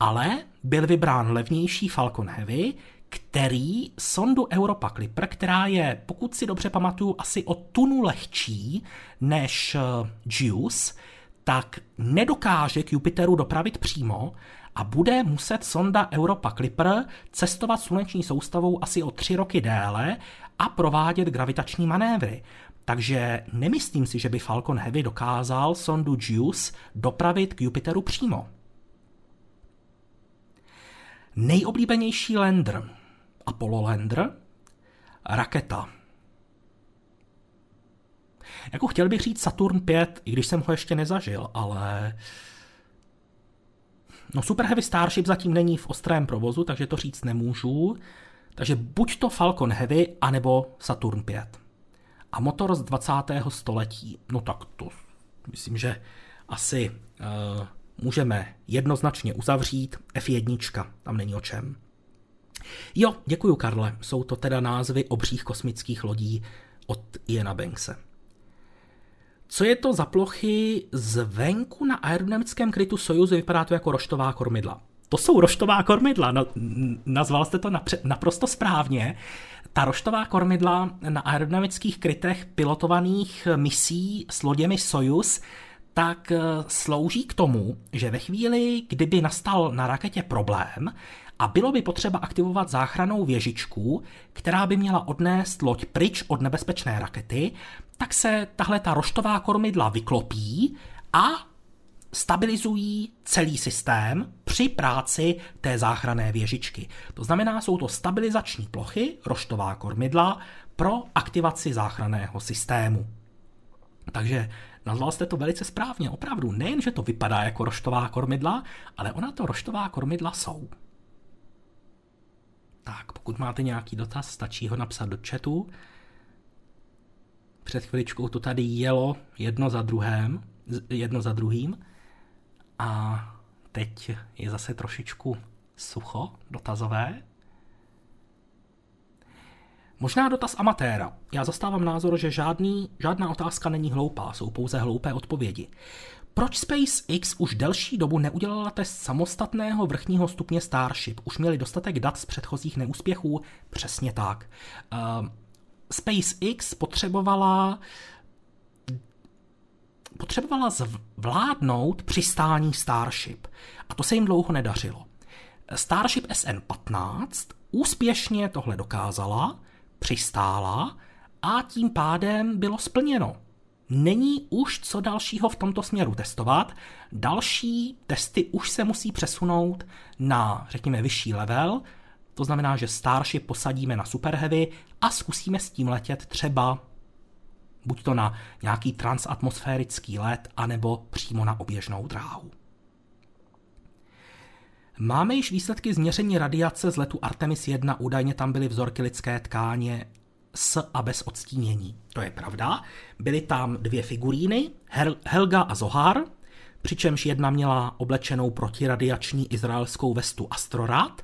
A: Ale byl vybrán levnější Falcon Heavy, který sondu Europa Clipper, která je, pokud si dobře pamatuju, asi o tunu lehčí než eh, JUICE, tak nedokáže k Jupiteru dopravit přímo a bude muset sonda Europa Clipper cestovat sluneční soustavou asi o tři roky déle a provádět gravitační manévry. Takže nemyslím si, že by Falcon Heavy dokázal sondu JUICE dopravit k Jupiteru přímo. Nejoblíbenější lander, Apollo lander, raketa. Jako chtěl bych říct Saturn 5, i když jsem ho ještě nezažil, ale... No Super Heavy Starship zatím není v ostrém provozu, takže to říct nemůžu. Takže buď to Falcon Heavy, anebo Saturn 5 a motor z 20. století. No tak to myslím, že asi uh, můžeme jednoznačně uzavřít. F1, tam není o čem. Jo, děkuju Karle, jsou to teda názvy obřích kosmických lodí od Iena Bankse. Co je to za plochy zvenku na aerodynamickém krytu Sojuzu? Vypadá to jako roštová kormidla. To jsou roštová kormidla, no, nazval jste to napře- naprosto správně. Ta roštová kormidla na aerodynamických krytech pilotovaných misí s loděmi Soyuz tak eh, slouží k tomu, že ve chvíli, kdyby nastal na raketě problém a bylo by potřeba aktivovat záchranou věžičku, která by měla odnést loď pryč od nebezpečné rakety, tak se tahle ta roštová kormidla vyklopí a stabilizují celý systém při práci té záchranné věžičky. To znamená, jsou to stabilizační plochy, roštová kormidla, pro aktivaci záchranného systému. Takže nazval jste to velice správně, opravdu. Nejen, že to vypadá jako roštová kormidla, ale ona to roštová kormidla jsou. Tak, pokud máte nějaký dotaz, stačí ho napsat do chatu. Před chviličkou to tady jelo jedno za druhém, jedno za druhým. A teď je zase trošičku sucho, dotazové. Možná dotaz amatéra. Já zastávám názor, že žádný, žádná otázka není hloupá, jsou pouze hloupé odpovědi. Proč SpaceX už delší dobu neudělala test samostatného vrchního stupně Starship? Už měli dostatek dat z předchozích neúspěchů? Přesně tak. Uh, SpaceX potřebovala potřebovala zvládnout přistání Starship. A to se jim dlouho nedařilo. Starship SN-15 úspěšně tohle dokázala, přistála a tím pádem bylo splněno. Není už co dalšího v tomto směru testovat. Další testy už se musí přesunout na, řekněme, vyšší level. To znamená, že Starship posadíme na Super Heavy a zkusíme s tím letět třeba buď to na nějaký transatmosférický let, anebo přímo na oběžnou dráhu. Máme již výsledky změření radiace z letu Artemis 1, údajně tam byly vzorky lidské tkáně s a bez odstínění. To je pravda. Byly tam dvě figuríny, Hel- Helga a Zohar, přičemž jedna měla oblečenou protiradiační izraelskou vestu Astrorat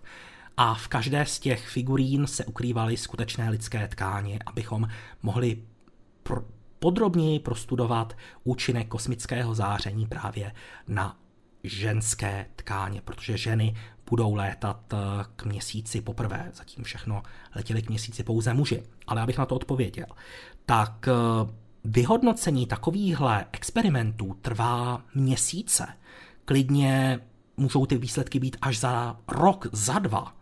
A: a v každé z těch figurín se ukrývaly skutečné lidské tkáně, abychom mohli pr- podrobněji prostudovat účinek kosmického záření právě na ženské tkáně, protože ženy budou létat eh, k měsíci poprvé. Zatím všechno letěli k měsíci pouze muži. Ale abych na to odpověděl. Tak eh, vyhodnocení takovýchhle experimentů trvá měsíce. Klidně můžou ty výsledky být až za rok, za dva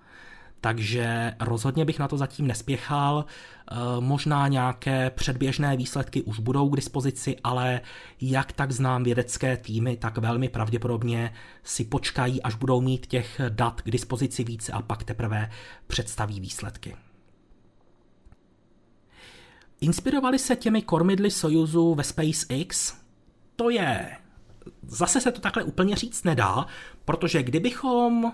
A: takže rozhodně bych na to zatím nespěchal. Eh, možná nějaké předběžné výsledky už budou k dispozici, ale jak tak znám vědecké týmy, tak velmi pravděpodobně si počkají, až budou mít těch dat k dispozici více a pak teprve představí výsledky. Inspirovali se těmi kormidly Sojuzu ve SpaceX? To je... Zase se to takhle úplně říct nedá, protože kdybychom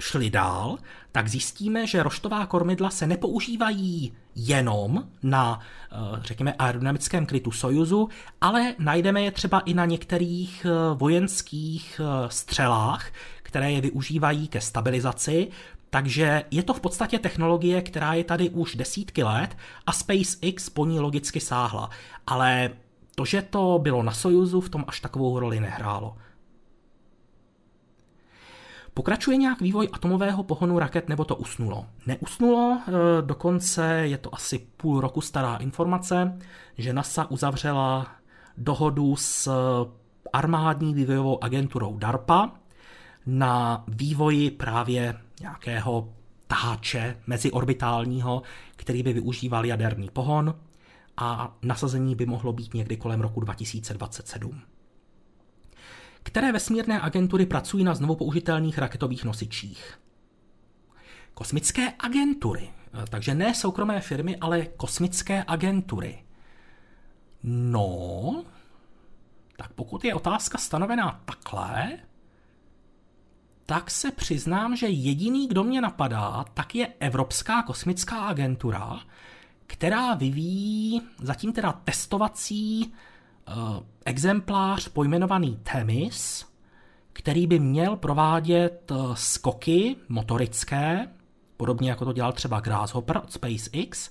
A: šli dál, tak zjistíme, že roštová kormidla se nepoužívají jenom na, eh, řekněme, aerodynamickém krytu Sojuzu, ale najdeme je třeba i na některých eh, vojenských eh, střelách, které je využívají ke stabilizaci, takže je to v podstatě technologie, která je tady už desítky let a SpaceX po ní logicky sáhla. Ale to, že to bylo na Sojuzu, v tom až takovou roli nehrálo. Pokračuje nějak vývoj atomového pohonu raket nebo to usnulo? Neusnulo, e, dokonce je to asi půl roku stará informace, že NASA uzavřela dohodu s armádní vývojovou agenturou DARPA na vývoji právě nějakého taháče meziorbitálního, který by využíval jaderný pohon a nasazení by mohlo být někdy kolem roku 2027 které vesmírné agentury pracují na znovu použitelných raketových nosičích. Kosmické agentury, takže ne soukromé firmy, ale kosmické agentury. No, tak pokud je otázka stanovená takhle, tak se přiznám, že jediný, kdo mě napadá, tak je Evropská kosmická agentura, která vyvíjí zatím teda testovací exemplář pojmenovaný Themis, který by měl provádět eh, skoky motorické, podobně jako to dělal třeba Grasshopper od SpaceX,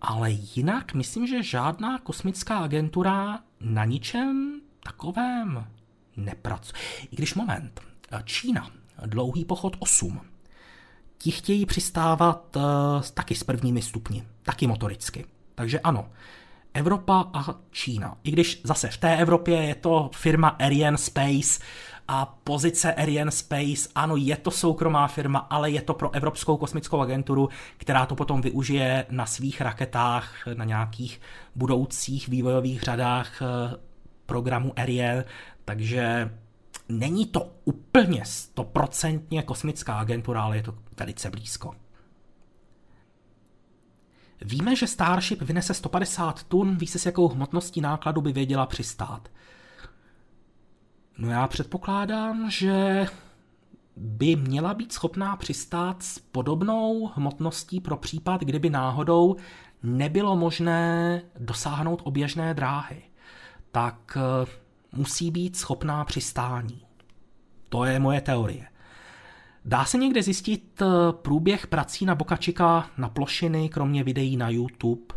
A: ale jinak myslím, že žádná kosmická agentura na ničem takovém nepracuje. I když moment, eh, Čína, dlouhý pochod 8, ti chtějí přistávat taky s prvními stupni, taky motoricky. Takže ano, Evropa a Čína. I když zase v té Evropě je to firma Ariane Space a pozice Ariane Space, ano, je to soukromá firma, ale je to pro Evropskou kosmickou agenturu, která to potom využije na svých raketách, na nějakých budoucích vývojových řadách eh, programu Ariane, takže není to úplně stoprocentně kosmická agentura, ale je to velice blízko. Víme, že Starship vynese 150 tun, ví se s jakou hmotností nákladu by věděla přistát. No já předpokládám, že by měla být schopná přistát s podobnou hmotností pro případ, kdyby náhodou nebylo možné dosáhnout oběžné dráhy. Tak eh, musí být schopná přistání. To je moje teorie. Dá se někde zjistit eh, průběh prací na Bokačika na plošiny, kromě videí na YouTube?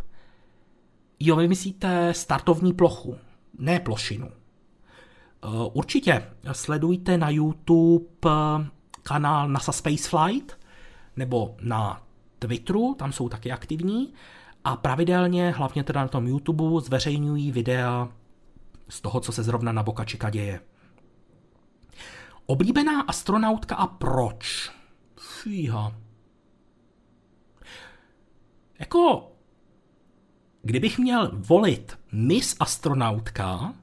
A: Jo, vy myslíte startovní plochu, ne plošinu. Eh, určitě sledujte na YouTube eh, kanál NASA Spaceflight nebo na Twitteru, tam jsou taky aktivní a pravidelně, hlavně teda na tom YouTube, zveřejňují videa z toho, co se zrovna na Boka Chica děje. Oblíbená astronautka a proč? Fíha. Jako, kdybych měl volit Miss astronautka,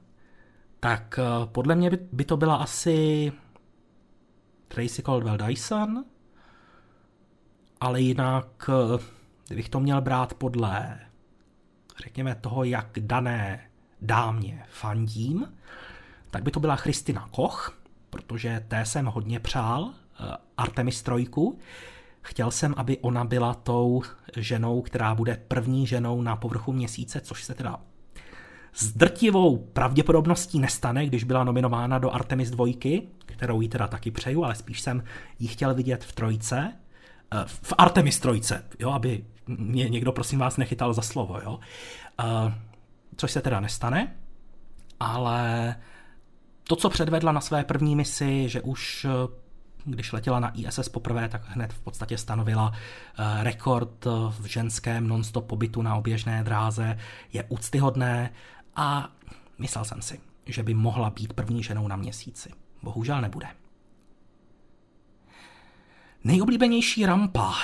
A: tak eh, podle mě by, to byla asi Tracy Caldwell Dyson, ale jinak, eh, kdybych to měl brát podle, řekněme, toho, jak dané dámě fandím, tak by to byla Christina Koch, protože té jsem hodně přál, eh, Artemis trojku. Chtěl jsem, aby ona byla tou ženou, která bude první ženou na povrchu měsíce, což se teda s drtivou pravděpodobností nestane, když byla nominována do Artemis 2, kterou jí teda taky přeju, ale spíš jsem ji chtěl vidět v trojce, eh, v Artemis trojce, jo, aby mě někdo prosím vás nechytal za slovo, jo. Eh, což se teda nestane, ale to, co předvedla na své první misi, že už eh, když letěla na ISS poprvé, tak hned v podstatě stanovila rekord v ženském non-stop pobytu na oběžné dráze, je úctyhodné a myslel jsem si, že by mohla být první ženou na měsíci. Bohužel nebude. Nejoblíbenější rampa.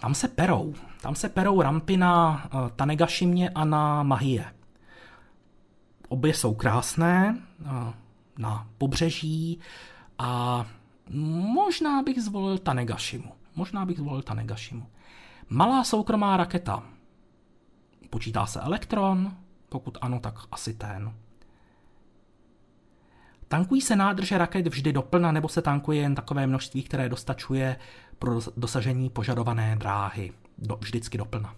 A: Tam se perou. Tam se perou rampy na Tanegashimě a na Mahie. Obě jsou krásné, uh, na pobřeží a možná bych zvolil Tanegashimu. Možná bych zvolil Tanegashimu. Malá soukromá raketa. Počítá se elektron? Pokud ano, tak asi ten. Tankují se nádrže raket vždy doplna nebo se tankuje jen takové množství, které dostačuje pro dosažení požadované dráhy? Do, vždycky doplna.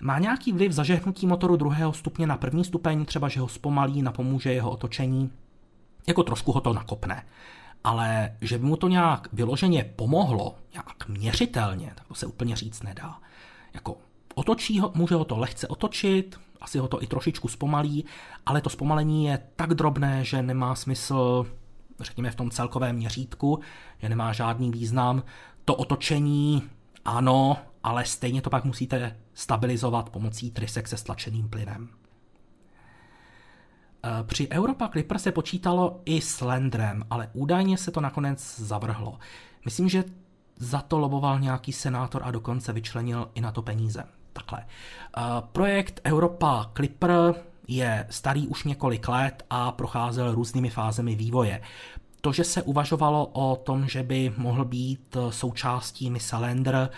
A: Má nějaký vliv zažehnutí motoru druhého stupně na první stupeň, třeba že ho zpomalí, napomůže jeho otočení? Jako trošku ho to nakopne. Ale že by mu to nějak vyloženě pomohlo, nějak měřitelně, tak to se úplně říct nedá. Jako otočí ho, může ho to lehce otočit, asi ho to i trošičku zpomalí, ale to zpomalení je tak drobné, že nemá smysl, řekněme, v tom celkovém měřítku, že nemá žádný význam. To otočení, ano, ale stejně to pak musíte stabilizovat pomocí trysek se stlačeným plynem. E, při Europa Clipper se počítalo i s Landrem, ale údajně se to nakonec zavrhlo. Myslím, že za to loboval nějaký senátor a dokonce vyčlenil i na to peníze. Takhle. Uh, projekt Europa Clipper je starý už několik let a procházel různými fázemi vývoje. To, že se uvažovalo o tom, že by mohl být součástí mise Lander,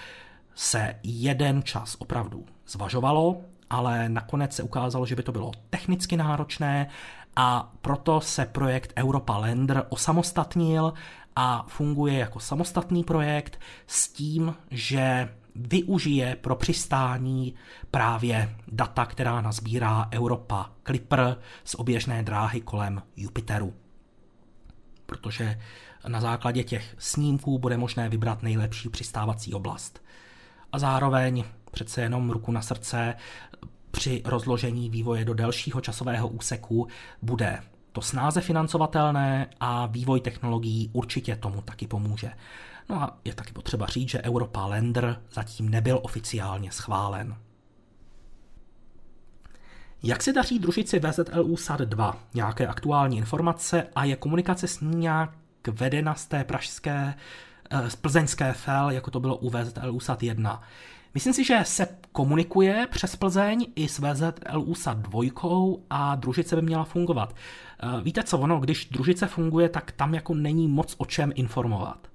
A: se jeden čas opravdu zvažovalo, ale nakonec se ukázalo, že by to bylo technicky náročné a proto se projekt Europa Lander osamostatnil a funguje jako samostatný projekt s tím, že využije pro přistání právě data, která nazbírá Europa Clipper z oběžné dráhy kolem Jupiteru. Protože na základě těch snímků bude možné vybrat nejlepší přistávací oblast. A zároveň přece jenom ruku na srdce při rozložení vývoje do delšího časového úseku bude to snáze financovatelné a vývoj technologií určitě tomu taky pomůže. No a je taky potřeba říct, že Europa Lander zatím nebyl oficiálně schválen. Jak se daří družici VZLU SAT-2? Nějaké aktuální informace a je komunikace s ní nějak vedena z té pražské, z plzeňské FEL, jako to bylo u VZLU SAT-1? Myslím si, že se komunikuje přes Plzeň i s VZLU SAT-2 a družice by měla fungovat. Eh, víte co, ono, když družice funguje, tak tam jako není moc o čem informovat.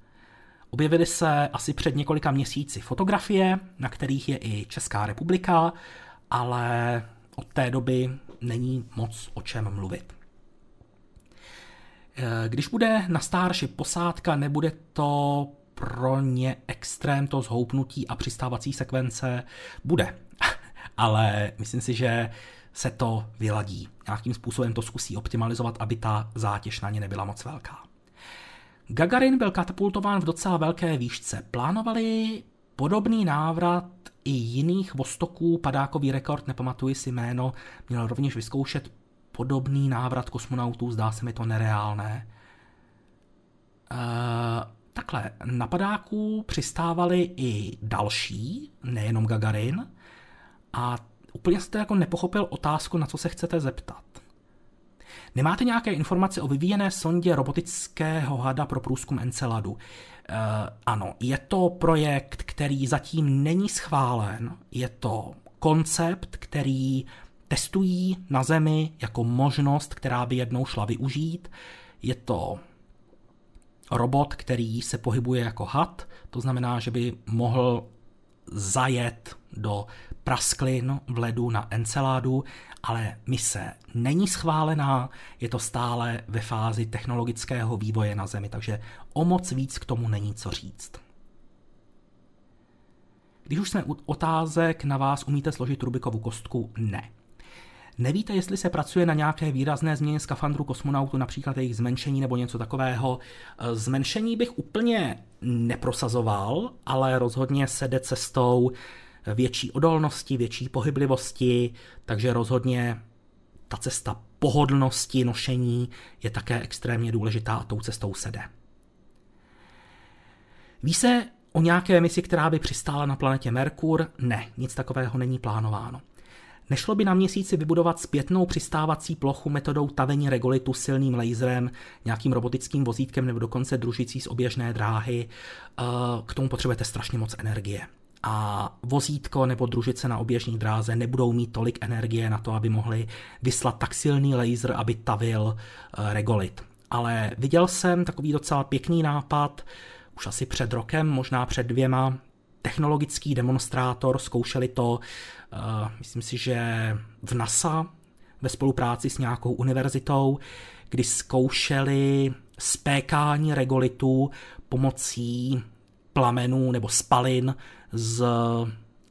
A: Objevily se asi před několika měsíci fotografie, na kterých je i Česká republika, ale od té doby není moc o čem mluvit. Eh, když bude na Starship posádka, nebude to pro ně extrém to zhoupnutí a přistávací sekvence bude. Ale myslím si, že se to vyladí. Nějakým způsobem to zkusí optimalizovat, aby ta zátěž na ně nebyla moc velká. Gagarin byl katapultován v docela velké výšce. Plánovali podobný návrat i jiných vostoků, padákový rekord, nepamatuji si jméno, měl rovněž vyzkoušet podobný návrat kosmonautů, zdá se mi to nereálné. Uh, takhle, na padáku přistávali i další, nejenom Gagarin, a úplně jste jako nepochopil otázku, na co se chcete zeptat. Nemáte nějaké informace o vyvíjené sondě robotického hada pro průzkum Enceladu? Uh, ano, je to projekt, který zatím není schválen, je to koncept, který testují na Zemi jako možnost, která by jednou šla využít. Je to robot, který se pohybuje jako had, to znamená, že by mohl zajet do prasklin v ledu na Enceládu, ale mise není schválená, je to stále ve fázi technologického vývoje na Zemi, takže o moc víc k tomu není co říct. Když už jsme u otázek, na vás umíte složit Rubikovu kostku? Ne. Nevíte, jestli se pracuje na nějaké výrazné změně skafandru kosmonautu, například jejich zmenšení nebo něco takového. Zmenšení bych úplně neprosazoval, ale rozhodně se jde cestou větší odolnosti, větší pohyblivosti, takže rozhodně ta cesta pohodlnosti nošení je také extrémně důležitá a tou cestou se jde. Ví se o nějaké misi, která by přistála na planetě Merkur? Ne, nic takového není plánováno. Nešlo by na měsíci vybudovat zpětnou přistávací plochu metodou tavení regolitu silným laserem, nějakým robotickým vozítkem nebo dokonce družicí z oběžné dráhy? Eh, k tomu potřebujete strašně moc energie. A vozítko nebo družice na oběžní dráze nebudou mít tolik energie na to, aby mohli vyslat tak silný laser, aby tavil eh, regolit. Ale viděl jsem takový docela pěkný nápad, už asi před rokem, možná před dvěma, technologický demonstrátor, zkoušeli to, uh, myslím si, že v NASA ve spolupráci s nějakou univerzitou, kdy zkoušeli spékání regolitů pomocí plamenů nebo spalin z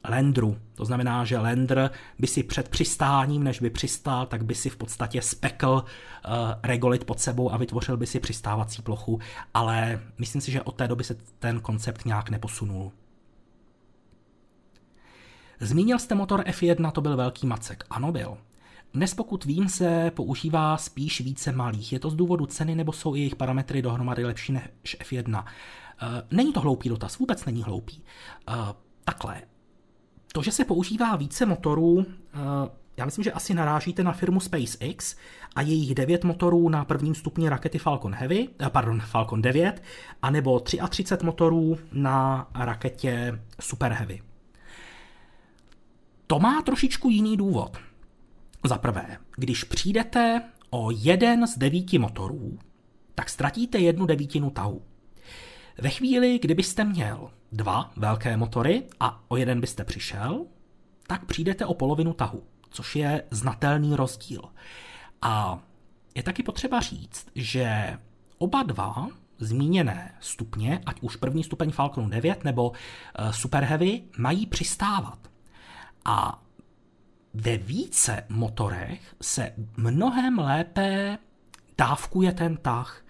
A: Lendru. To znamená, že Lendr by si před přistáním, než by přistál, tak by si v podstatě spekl uh, regolit pod sebou a vytvořil by si přistávací plochu, ale myslím si, že od té doby se ten koncept nějak neposunul. Zmínil jste motor F1, to byl velký macek. Ano, byl. Dnes pokud vím, se používá spíš více malých. Je to z důvodu ceny nebo jsou i jejich parametry dohromady lepší než F1? Eh, není to hloupý dotaz, vůbec není hloupý. Eh, takhle, to, že se používá více motorů, eh, já myslím, že asi narážíte na firmu SpaceX a jejich 9 motorů na prvním stupni rakety Falcon Heavy, pardon, Falcon 9, anebo 33 motorů na raketě Super Heavy. To má trošičku jiný důvod. Za prvé, když přijdete o jeden z devíti motorů, tak ztratíte jednu devítinu tahu. Ve chvíli, kdybyste měl dva velké motory a o jeden byste přišel, tak přijdete o polovinu tahu, což je znatelný rozdíl. A je taky potřeba říct, že oba dva zmíněné stupně, ať už první stupeň Falconu 9 nebo eh, Super Heavy, mají přistávat. A ve více motorech se mnohem lépe dávkuje ten tah.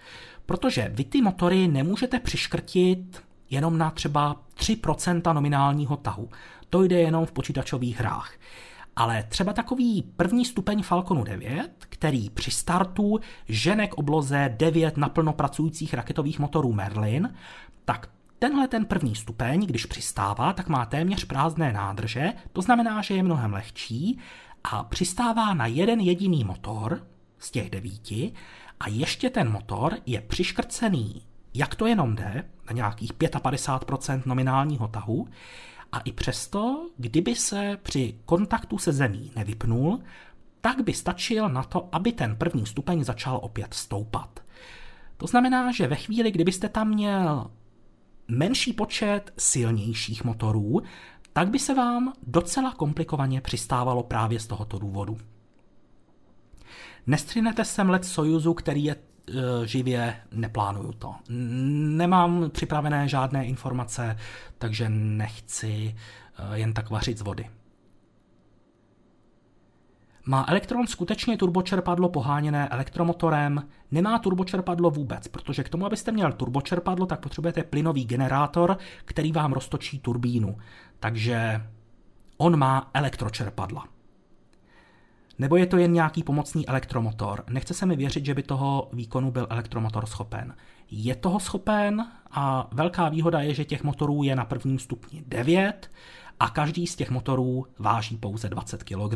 A: Protože vy ty motory nemůžete přiškrtit jenom na třeba 3% nominálního tahu. To jde jenom v počítačových hrách. Ale třeba takový první stupeň Falconu 9, který při startu žene k obloze 9 naplno pracujících raketových motorů Merlin, tak tenhle ten první stupeň, když přistává, tak má téměř prázdné nádrže, to znamená, že je mnohem lehčí a přistává na jeden jediný motor z těch devíti a ještě ten motor je přiškrcený, jak to jenom jde, na nějakých 55% nominálního tahu, a i přesto, kdyby se při kontaktu se zemí nevypnul, tak by stačil na to, aby ten první stupeň začal opět stoupat. To znamená, že ve chvíli, kdybyste tam měl menší počet silnějších motorů, tak by se vám docela komplikovaně přistávalo právě z tohoto důvodu. Nestřinete sem let Sojuzu, který je e, živě, neplánuju to. Nemám připravené žádné informace, takže nechci e, jen tak vařit z vody. Má Elektron skutečně turbočerpadlo poháněné elektromotorem? Nemá turbočerpadlo vůbec, protože k tomu, abyste měl turbočerpadlo, tak potřebujete plynový generátor, který vám roztočí turbínu. Takže on má elektročerpadla. Nebo je to jen nějaký pomocný elektromotor? Nechce se mi věřit, že by toho výkonu byl elektromotor schopen. Je toho schopen a velká výhoda je, že těch motorů je na prvním stupni 9 a každý z těch motorů váží pouze 20 kg.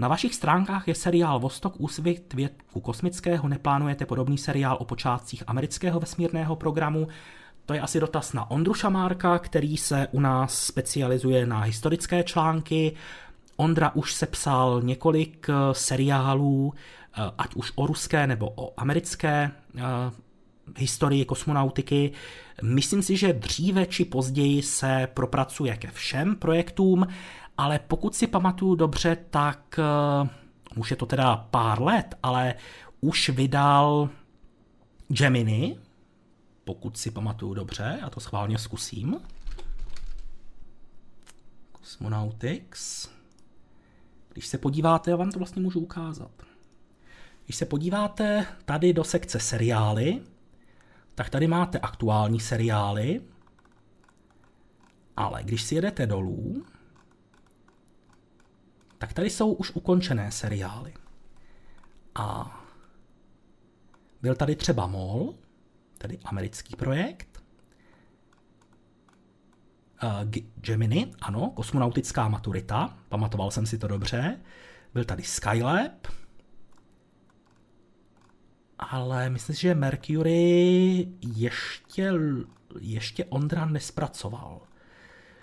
A: Na vašich stránkách je seriál Vostok úsvit vědku kosmického, neplánujete podobný seriál o počátcích amerického vesmírného programu, to je asi dotaz na Ondru Šamárka, který se u nás specializuje na historické články. Ondra už sepsal několik eh, seriálů, eh, ať už o ruské nebo o americké eh, historii kosmonautiky. Myslím si, že dříve či později se propracuje ke všem projektům, ale pokud si pamatuju dobře, tak už je to teda pár let, ale už vydal Gemini, pokud si pamatuju dobře, já to schválně zkusím. Cosmonautics. Když se podíváte, já vám to vlastně můžu ukázat. Když se podíváte tady do sekce seriály, tak tady máte aktuální seriály, ale když si jedete dolů, tak tady jsou už ukončené seriály. A byl tady třeba MOL, tedy americký projekt. Uh, Gemini, ano, kosmonautická maturita, pamatoval jsem si to dobře. Byl tady Skylab, ale myslím si, že Mercury ještě, ještě Ondra nespracoval.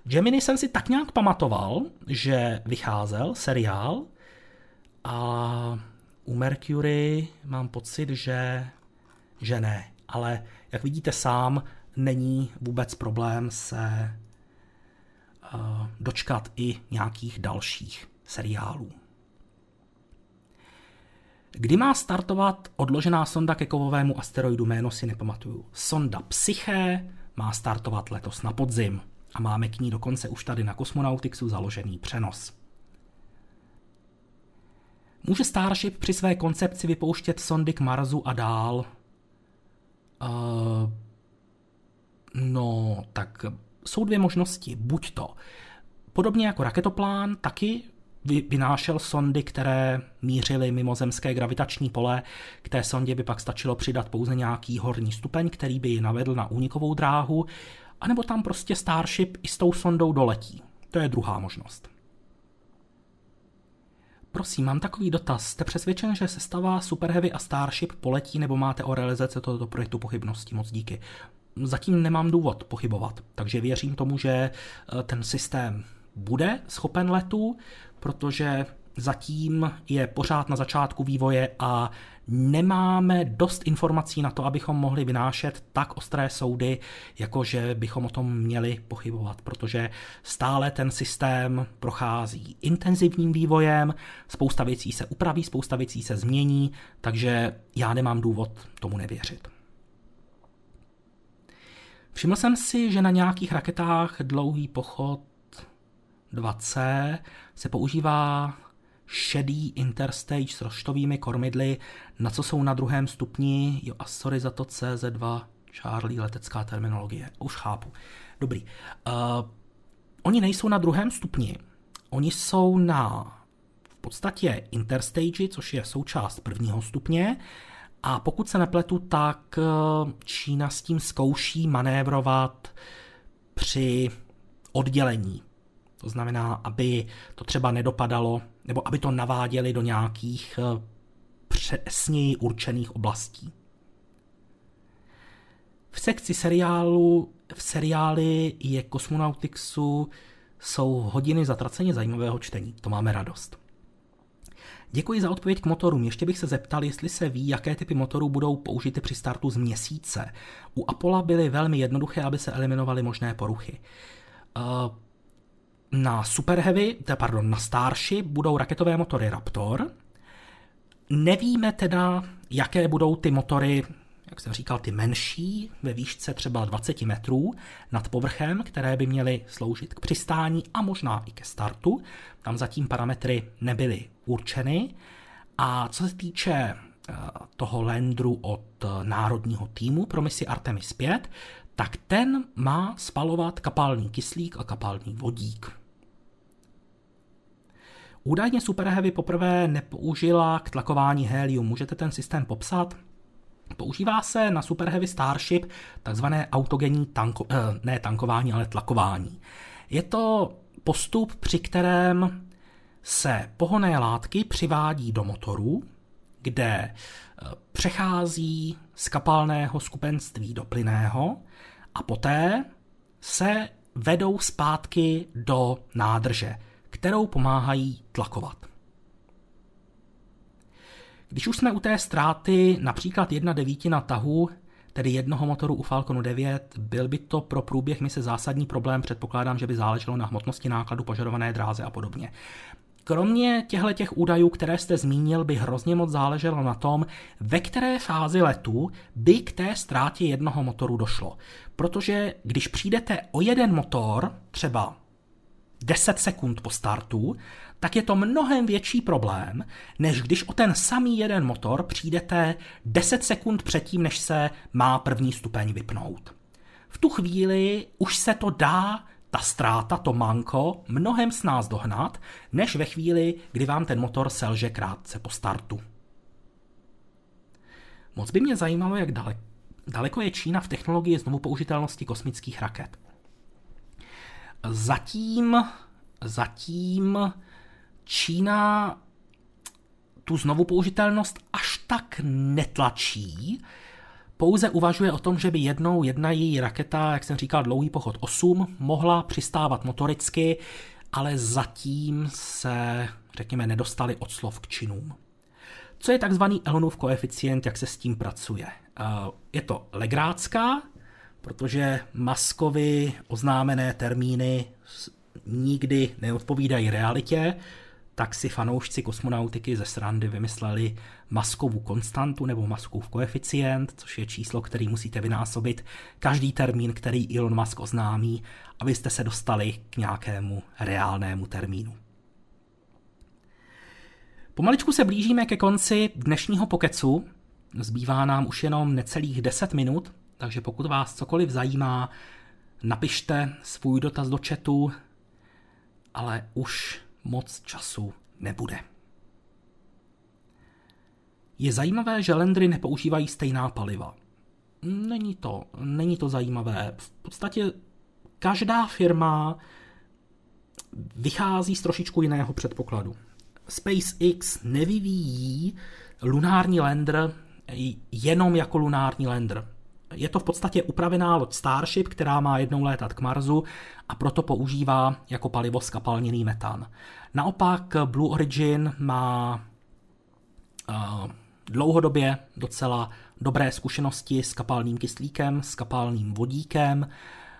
A: Gemini jsem si tak nějak pamatoval, že vycházel seriál a u Mercury mám pocit, že, že ne ale jak vidíte sám, není vůbec problém se uh, dočkat i nějakých dalších seriálů. Kdy má startovat odložená sonda ke kovovému asteroidu, jméno si nepamatuju. Sonda Psyche má startovat letos na podzim a máme k ní dokonce už tady na Kosmonautixu založený přenos. Může Starship při své koncepci vypouštět sondy k Marsu a dál Uh, no, tak jsou dvě možnosti. Buď to, podobně jako raketoplán, taky vynášel sondy, které mířily mimozemské gravitační pole. K té sondě by pak stačilo přidat pouze nějaký horní stupeň, který by ji navedl na únikovou dráhu, anebo tam prostě Starship i s tou sondou doletí. To je druhá možnost. Prosím, mám takový dotaz. Jste přesvědčen, že sestava Super Heavy a Starship poletí nebo máte o realizaci tohoto projektu pochybnosti? Moc díky. Zatím nemám důvod pochybovat, takže věřím tomu, že eh, ten systém bude schopen letu, protože zatím je pořád na začátku vývoje a nemáme dost informací na to, abychom mohli vynášet tak ostré soudy, jakože bychom o tom měli pochybovat, protože stále ten systém prochází intenzivním vývojem, spousta věcí se upraví, spousta věcí se změní, takže já nemám důvod tomu nevěřit. Všiml jsem si, že na nějakých raketách dlouhý pochod 2C se používá šedý interstage s roštovými kormidly, na co jsou na druhém stupni, jo a sorry za to CZ2, Charlie, letecká terminologie, už chápu. Dobrý. Uh, oni nejsou na druhém stupni, oni jsou na v podstatě interstage, což je součást prvního stupně, a pokud se nepletu, tak eh, Čína s tím zkouší manévrovat při oddělení to znamená, aby to třeba nedopadalo, nebo aby to naváděli do nějakých eh, přesněji určených oblastí. V sekci seriálu, v seriály je Kosmonautixu jsou hodiny zatraceně zajímavého čtení. To máme radost. Děkuji za odpověď k motorům. Ještě bych se zeptal, jestli se ví, jaké typy motorů budou použity při startu z měsíce. U Apollo byly velmi jednoduché, aby se eliminovaly možné poruchy. Uh, na Super Heavy, pardon, na Starship budou raketové motory Raptor. Nevíme teda, jaké budou ty motory, jak jsem říkal, ty menší, ve výšce třeba 20 metrů nad povrchem, které by měly sloužit k přistání a možná i ke startu. Tam zatím parametry nebyly určeny. A co se týče eh, toho landru od eh, národního týmu pro misi Artemis 5, tak ten má spalovat kapalný kyslík a kapalný vodík. Údajně Super Heavy poprvé nepoužila k tlakování helium. Můžete ten systém popsat? Používá se na Super Heavy Starship takzvané autogenní tanko, eh, ne tankování, ale tlakování. Je to postup, při kterém se pohonné látky přivádí do motoru, kde eh, přechází z kapalného skupenství do plyného a poté se vedou zpátky do nádrže, kterou pomáhají tlakovat. Když už jsme u té ztráty například jedna devítina tahu, tedy jednoho motoru u Falconu 9, byl by to pro průběh mise zásadní problém, předpokládám, že by záleželo na hmotnosti nákladu požadované dráze a podobně. Kromě těchto těch údajů, které jste zmínil, by hrozně moc záleželo na tom, ve které fázi letu by k té ztrátě jednoho motoru došlo. Protože když přijdete o jeden motor, třeba 10 sekund po startu, tak je to mnohem větší problém, než když o ten samý jeden motor přijdete 10 sekund předtím, než se má první stupeň vypnout. V tu chvíli už se to dá ta ztráta, to manko, mnohem s nás dohnat, než ve chvíli, kdy vám ten motor selže krátce po startu. Moc by mě zajímalo, jak daleko, je Čína v technologii znovu použitelnosti kosmických raket. Zatím, zatím Čína tu znovu použitelnost až tak netlačí, pouze uvažuje o tom, že by jednou jedna její raketa, jak jsem říkal, dlouhý pochod 8, mohla přistávat motoricky, ale zatím se, řekněme, nedostali od slov k činům. Co je takzvaný Elonův koeficient, jak se s tím pracuje? Eh, je to legrácká, protože Maskovi oznámené termíny nikdy neodpovídají realitě, tak si fanoušci kosmonautiky ze srandy vymysleli maskovou konstantu nebo maskův koeficient, což je číslo, který musíte vynásobit každý termín, který Elon Musk oznámí, abyste se dostali k nějakému reálnému termínu. Pomaličku se blížíme ke konci dnešního pokecu. Zbývá nám už jenom necelých 10 minut, takže pokud vás cokoliv zajímá, napište svůj dotaz do chatu, ale už moc času nebude. Je zajímavé, že Landry nepoužívají stejná paliva. Není to, není to zajímavé. V podstatě každá firma vychází z trošičku jiného předpokladu. SpaceX nevyvíjí lunární lander jenom jako lunární lander. Je to v podstatě upravená loď Starship, která má jednou létat k Marsu a proto používá jako palivo skapalněný metan. Naopak Blue Origin má uh, dlouhodobě docela dobré zkušenosti s kapalným kyslíkem, s kapalným vodíkem.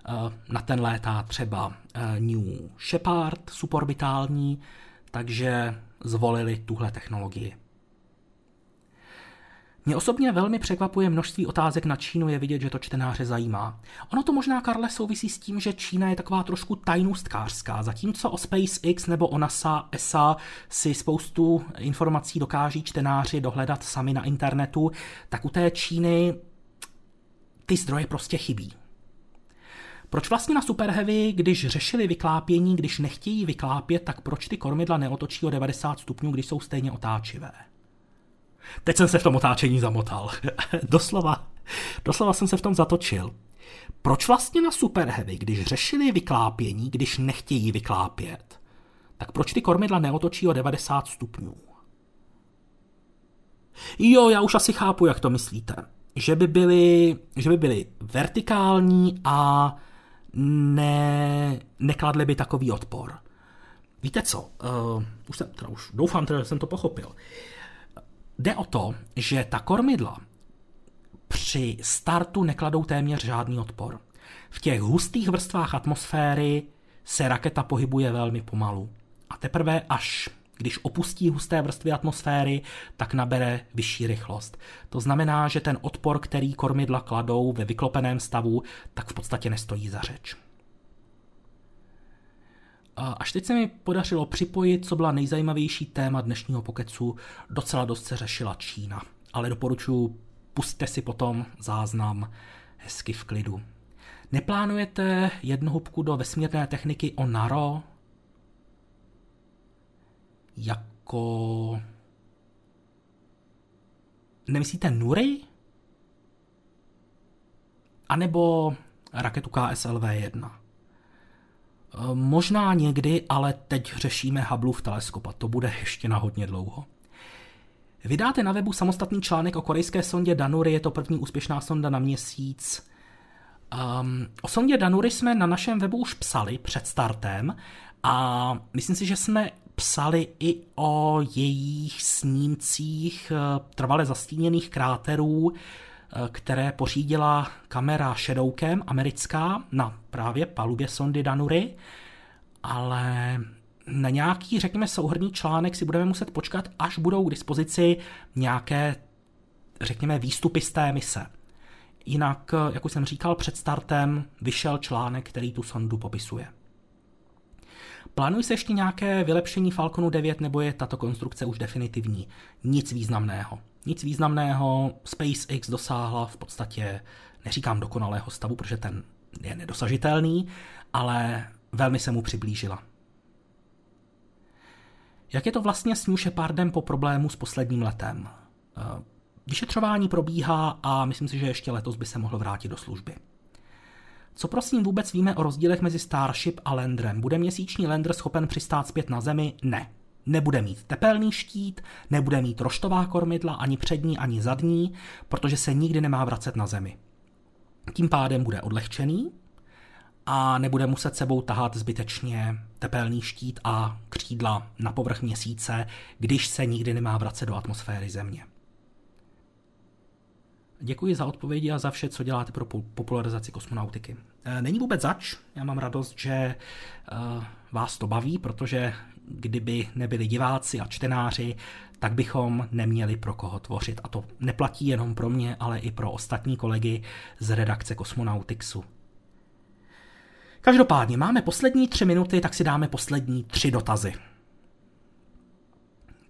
A: Uh, na ten létá třeba uh, New Shepard suborbitální, takže zvolili tuhle technologii. Mě osobně velmi překvapuje množství otázek na Čínu, je vidět, že to čtenáře zajímá. Ono to možná, Karle, souvisí s tím, že Čína je taková trošku tajnůstkářská, zatímco o SpaceX nebo o NASA, ESA si spoustu informací dokáží čtenáři dohledat sami na internetu, tak u té Číny ty zdroje prostě chybí. Proč vlastně na Super Heavy, když řešili vyklápění, když nechtějí vyklápět, tak proč ty kormidla neotočí o 90 stupňů, když jsou stejně otáčivé? Teď jsem se v tom otáčení zamotal. doslova, doslova jsem se v tom zatočil. Proč vlastně na Super Heavy, když řešili vyklápění, když nechtějí vyklápět, tak proč ty kormidla neotočí o 90 stupňů? Jo, já už asi chápu, jak to myslíte. Že by byly, že by byly vertikální a ne, nekladly by takový odpor. Víte co, uh, už, jsem, teda už doufám, že jsem to pochopil. Jde o to, že ta kormidla při startu nekladou téměř žádný odpor. V těch hustých vrstvách atmosféry se raketa pohybuje velmi pomalu. A teprve až když opustí husté vrstvy atmosféry, tak nabere vyšší rychlost. To znamená, že ten odpor, který kormidla kladou ve vyklopeném stavu, tak v podstatě nestojí za řeč. Až teď se mi podařilo připojit, co byla nejzajímavější téma dnešního pokecu, docela dost se řešila Čína. Ale doporučuji, pustte si potom záznam hezky v klidu. Neplánujete jednohubku do vesmírné techniky o Naro? jako... Nemyslíte Nury? A nebo raketu KSLV-1? Možná někdy, ale teď řešíme Hubbleův teleskop a to bude ještě na hodně dlouho. Vydáte na webu samostatný článek o korejské sondě Danury, je to první úspěšná sonda na měsíc. Um, o sondě Danury jsme na našem webu už psali před startem a myslím si, že jsme psali i o jejich snímcích eh, trvale zastíněných kráterů, eh, které pořídila kamera Shadowcam americká na právě palubě sondy Danury, ale na nějaký, řekněme, souhrný článek si budeme muset počkat, až budou k dispozici nějaké, řekněme, výstupy z té mise. Jinak, jak už jsem říkal, před startem vyšel článek, který tu sondu popisuje. Plánují se ještě nějaké vylepšení Falconu 9 nebo je tato konstrukce už definitivní? Nic významného. Nic významného, SpaceX dosáhla v podstatě, neříkám dokonalého stavu, protože ten je nedosažitelný, ale velmi se mu přiblížila. Jak je to vlastně s New Shepardem po problému s posledním letem? Eh, vyšetřování probíhá a myslím si, že ještě letos by se mohlo vrátit do služby. Co prosím vůbec víme o rozdílech mezi Starship a Landrem? Bude měsíční Lander schopen přistát zpět na Zemi? Ne. Nebude mít tepelný štít, nebude mít roštová kormidla ani přední, ani zadní, protože se nikdy nemá vracet na Zemi. Tím pádem bude odlehčený, a nebude muset sebou tahat zbytečně tepelný štít a křídla na povrch měsíce, když se nikdy nemá vracet do atmosféry Země. Děkuji za odpovědi a za vše, co děláte pro popularizaci kosmonautiky. E, není vůbec zač, já mám radost, že e, vás to baví, protože kdyby nebyli diváci a čtenáři, tak bychom neměli pro koho tvořit. A to neplatí jenom pro mě, ale i pro ostatní kolegy z redakce Kosmonautixu. Každopádně máme poslední tři minuty, tak si dáme poslední tři dotazy.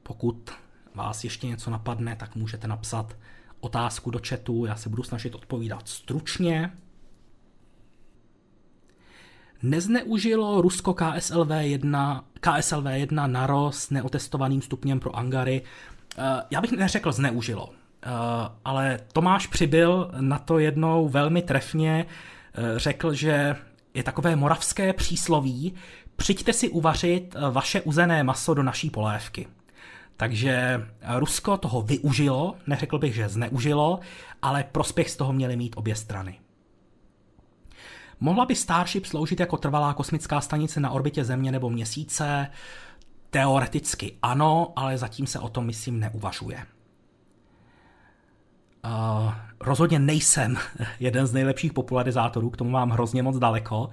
A: Pokud vás ještě něco napadne, tak můžete napsat otázku do chatu, já se budu snažit odpovídat stručně. Nezneužilo Rusko KSLV-1, KSLV-1 NARO s neotestovaným stupněm pro Angary? Eh, já bych neřekl zneužilo, eh, ale Tomáš Přibyl na to jednou velmi trefně eh, řekl, že je takové moravské přísloví, přijďte si uvařit vaše uzené maso do naší polévky. Takže Rusko toho využilo, neřekl bych, že zneužilo, ale prospěch z toho měly mít obě strany. Mohla by Starship sloužit jako trvalá kosmická stanice na orbitě Země nebo Měsíce? Teoreticky ano, ale zatím se o tom, myslím, neuvažuje. Uh, rozhodně nejsem jeden z nejlepších popularizátorů, k tomu mám hrozně moc daleko,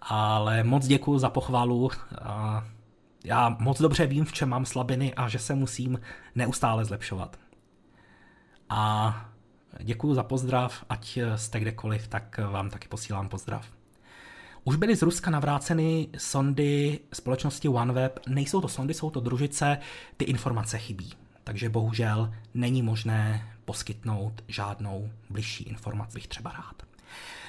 A: ale moc děkuji za pochvalu. Uh, já moc dobře vím, v čem mám slabiny a že se musím neustále zlepšovat. A děkuji za pozdrav, ať jste kdekoliv, tak vám taky posílám pozdrav. Už byly z Ruska navráceny sondy společnosti OneWeb. Nejsou to sondy, jsou to družice, ty informace chybí. Takže bohužel není možné poskytnout žádnou bližší informaci, bych třeba rád.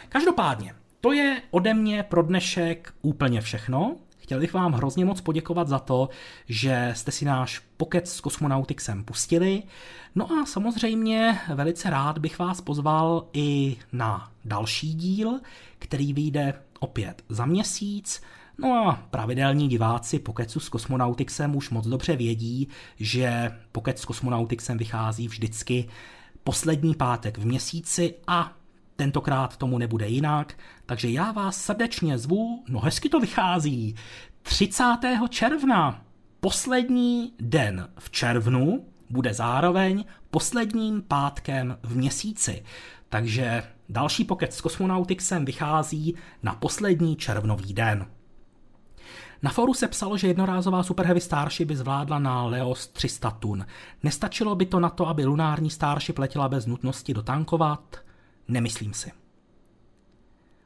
A: Každopádně, to je ode mě pro dnešek úplně všechno. Chtěl bych vám hrozně moc poděkovat za to, že jste si náš pokec s Kosmonautixem pustili. No a samozřejmě velice rád bych vás pozval i na další díl, který vyjde opět za měsíc. No a pravidelní diváci Pokecu s Kosmonautixem už moc dobře vědí, že Pokec s Kosmonautixem vychází vždycky poslední pátek v měsíci a tentokrát tomu nebude jinak, takže já vás srdečně zvu, no hezky to vychází, 30. června, poslední den v červnu, bude zároveň posledním pátkem v měsíci. Takže další pokec s Kosmonautixem vychází na poslední červnový den. Na foru se psalo, že jednorázová Super Heavy Starship by zvládla na Leos 300 tun. Nestačilo by to na to, aby lunární Starship letěla bez nutnosti dotankovat? Nemyslím si.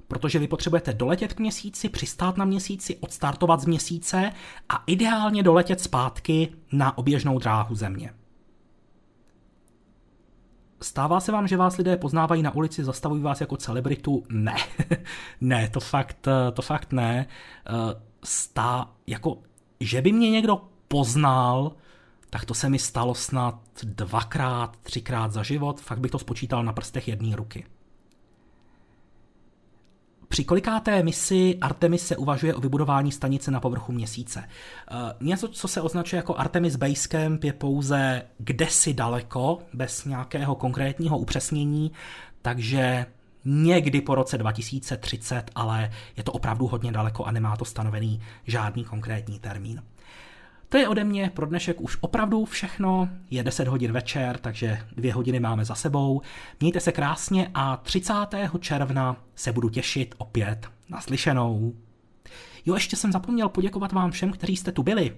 A: Protože vy potřebujete doletět k měsíci, přistát na měsíci, odstartovat z měsíce a ideálně doletět zpátky na oběžnou dráhu Země. Stává se vám, že vás lidé poznávají na ulici, zastavují vás jako celebritu? Ne, ne, to fakt, to fakt ne stá, jako, že by mě někdo poznal, tak to se mi stalo snad dvakrát, třikrát za život, fakt bych to spočítal na prstech jedné ruky. Při kolikáté misi Artemis se uvažuje o vybudování stanice na povrchu měsíce. Eh, něco, co se označuje jako Artemis Basecamp, je pouze kdesi daleko, bez nějakého konkrétního upřesnění, takže někdy po roce 2030, ale je to opravdu hodně daleko a nemá to stanovený žádný konkrétní termín. To je ode mě pro dnešek už opravdu všechno. Je 10 hodin večer, takže dvě hodiny máme za sebou. Mějte se krásně a 30. června se budu těšit opět na slyšenou. Jo, ještě jsem zapomněl poděkovat vám všem, kteří jste tu byli.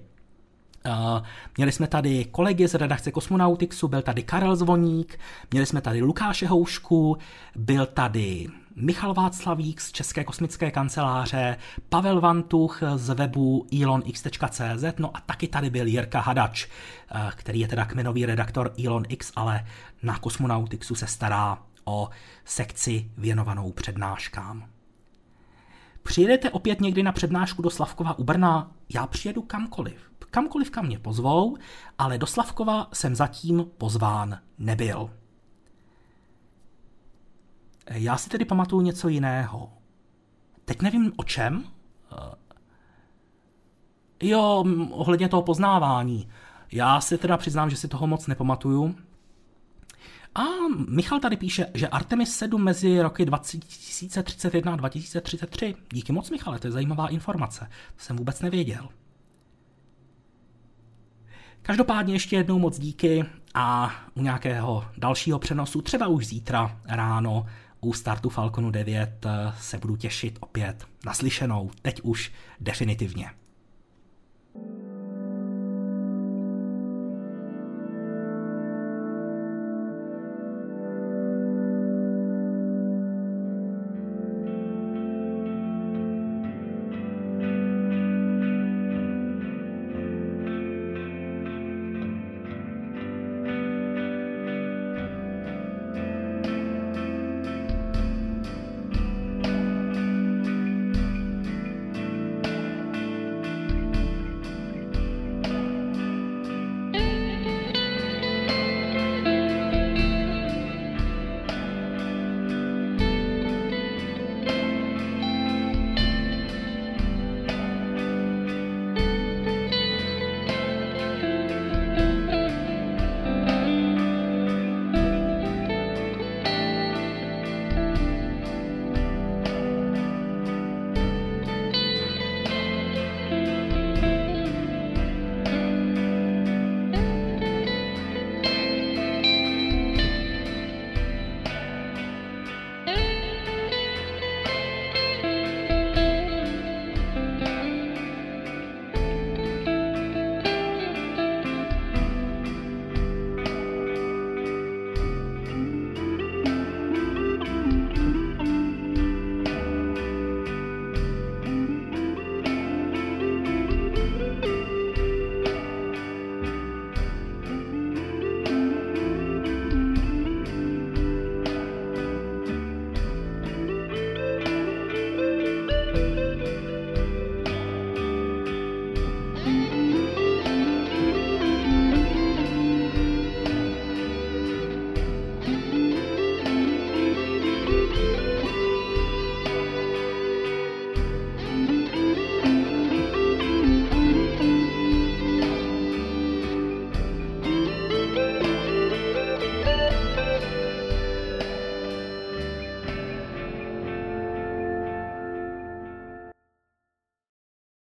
A: Uh, měli jsme tady kolegy z redakce Kosmonautixu, byl tady Karel Zvoník, měli jsme tady Lukáše Houšku, byl tady Michal Václavík z České kosmické kanceláře, Pavel Vantuch z webu elonx.cz, no a taky tady byl Jirka Hadač, uh, který je teda kmenový redaktor ElonX, ale na Kosmonautixu se stará o sekci věnovanou přednáškám. Přijedete opět někdy na přednášku do Slavkova u Brna? Já přijedu kamkoliv kamkoliv kam mě pozvou, ale do Slavkova jsem zatím pozván nebyl. Já si tedy pamatuju něco jiného. Teď nevím o čem. Jo, ohledně toho poznávání. Já si teda přiznám, že si toho moc nepamatuju. A Michal tady píše, že Artemis 7 mezi roky 2031 a 2033. Díky moc, Michale, to je zajímavá informace. To jsem vůbec nevěděl. Každopádně ještě jednou moc díky a u nějakého dalšího přenosu, třeba už zítra ráno u startu Falconu 9 se budu těšit opět naslyšenou, teď už definitivně.